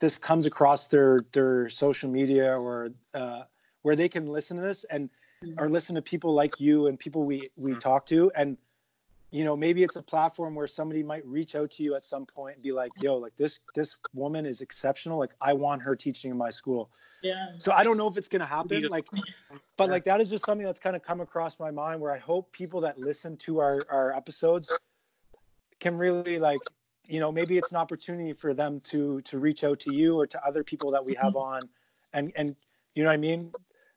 this comes across their their social media or uh, where they can listen to this and or listen to people like you and people we we Mhm. talk to and you know maybe it's a platform where somebody might reach out to you at some point and be like yo like this this woman is exceptional. Like i want her teaching in my school. Yeah. so i don't know if it's going to happen like but like that is just something that's kind of come across my mind where i hope people that listen to our our episodes can really like you know maybe it's an opportunity for them to to reach out to you or to other people that we have mm-hmm. on. And and you know what i mean?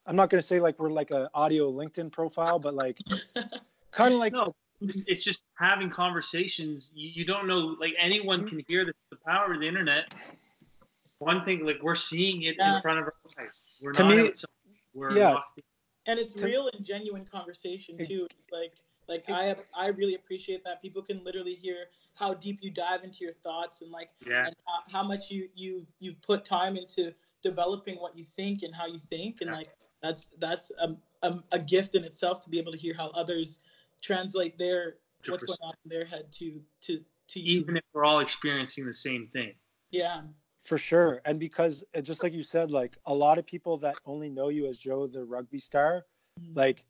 I'm not going to say like we're like an audio linkedin profile but like kind of like No, it's, mm-hmm. it's just having conversations. You, you don't know, like anyone can hear the, the power of the internet. One thing, like we're seeing it Yeah. in front of our eyes. We're To not me- outside. We're yeah. locked in. and it's To- real and genuine conversation too. It's like like I have, I really appreciate that people can literally hear how deep you dive into your thoughts and like Yeah. and how, how much you you you put time into developing what you think and how you think and Yeah. like that's that's a, a, a gift in itself to be able to hear how others translate their what's 100%. going on in their head to to to you. Even if we're all experiencing the same thing. Yeah. For sure. And because uh, just like you said, like a lot of people that only know you as Joe the rugby star, Mhm. like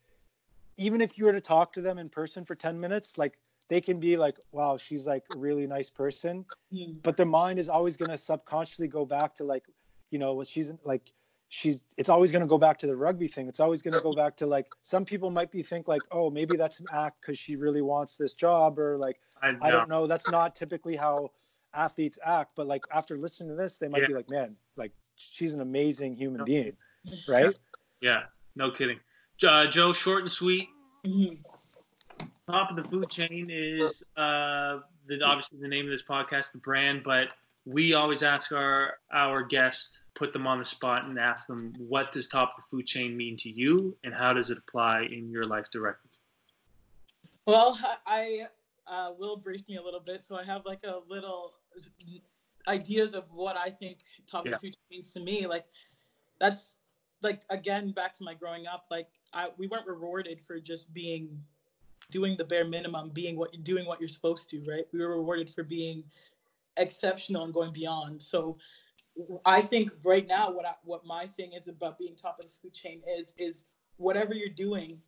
even if you were to talk to them in person for 10 minutes, like they can be like, wow, she's like a really nice person. Mm. But their mind is always going to subconsciously go back to like, you know, what she's like, she's, it's always going to go back to the rugby thing. It's always going to go back to like, some people might be think like, oh, maybe that's an act because she really wants this job or like, I, I don't know. That's not typically how athletes act. But like after listening to this, they might Yeah. be like, man, like she's an amazing human No. being, right? Yeah. No kidding. Uh, Joe, short and sweet. Mhm. top of the food chain is uh, the, obviously the name of this podcast, the brand, but we always ask our our guests, put them on the spot, and ask them what does top of the food chain mean to you, and how does it apply in your life directly. Well, I uh, will brief me a little bit. So I have like a little ideas of what I think top Yeah. of the food chain means to me. Like that's like again back to my growing up. Like I we weren't rewarded for just being doing the bare minimum, being what doing what you're supposed to, right? We were rewarded for being exceptional and going beyond. So I think right now what I, what my thing is about being top of the food chain is is whatever you're doing,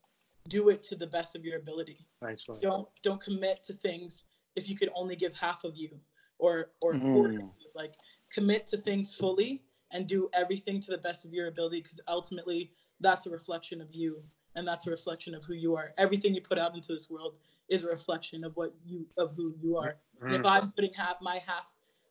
do it to the best of your ability don't don't commit to things if you could only give half of you or or Mhm. quarter of you. like commit to things fully and do everything to the best of your ability because ultimately that's a reflection of you and that's a reflection of who you are everything you put out into this world is a reflection of what you of who you are and if Mm, i'm putting half my half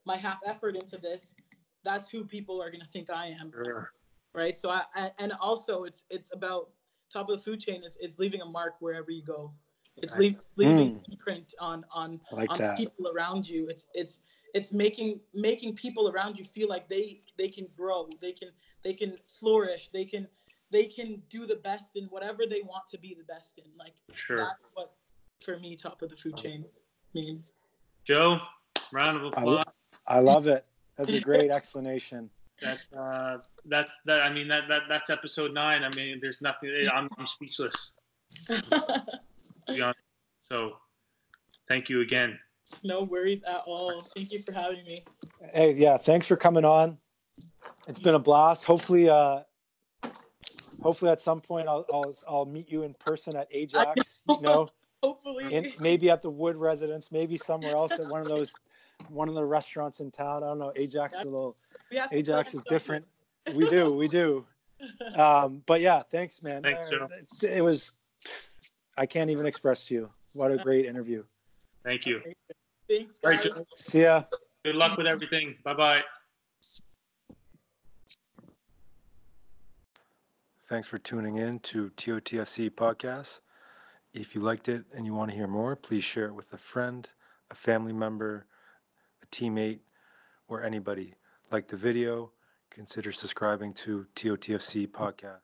my half effort into this that's who people are going to think i am sure. right? So I, I and also it's it's about top of the food chain is, is leaving a mark wherever you go. It's leave, leaving imprint on on like on that. people around you. It's it's it's making making people around you feel like they they can grow, they can they can flourish, they can they can do the best in whatever they want to be the best in. Like Sure. that's what for me top of the food chain means. Joe, round of I, applause. lo- I love it. That's a great explanation. That's uh, that's that. I mean that, that that's episode nine. I mean, there's nothing. I'm, I'm speechless. To be honest. So, thank you again. no worries at all. Thank you for having me. Hey, yeah, thanks for coming on. It's been a blast. Hopefully, uh, hopefully at some point I'll I'll, I'll meet you in person at Ajax. You know, Hopefully. in, maybe at the Wood Residence, maybe somewhere else at one of those one of the restaurants in town. I don't know. Ajax is a little We have to Ajax is different. We do, we do. Um, but yeah, thanks, man. Thanks, Joe. Uh, It was. I can't even express to you what a great interview. Thank you. Thanks, All right, guys. Joe. See ya. Good luck with everything. Bye bye. Thanks for tuning in to TOTFC podcast. If you liked it and you want to hear more, please share it with a friend, a family member, a teammate, or anybody. Like the video, consider subscribing to TOTFC podcast.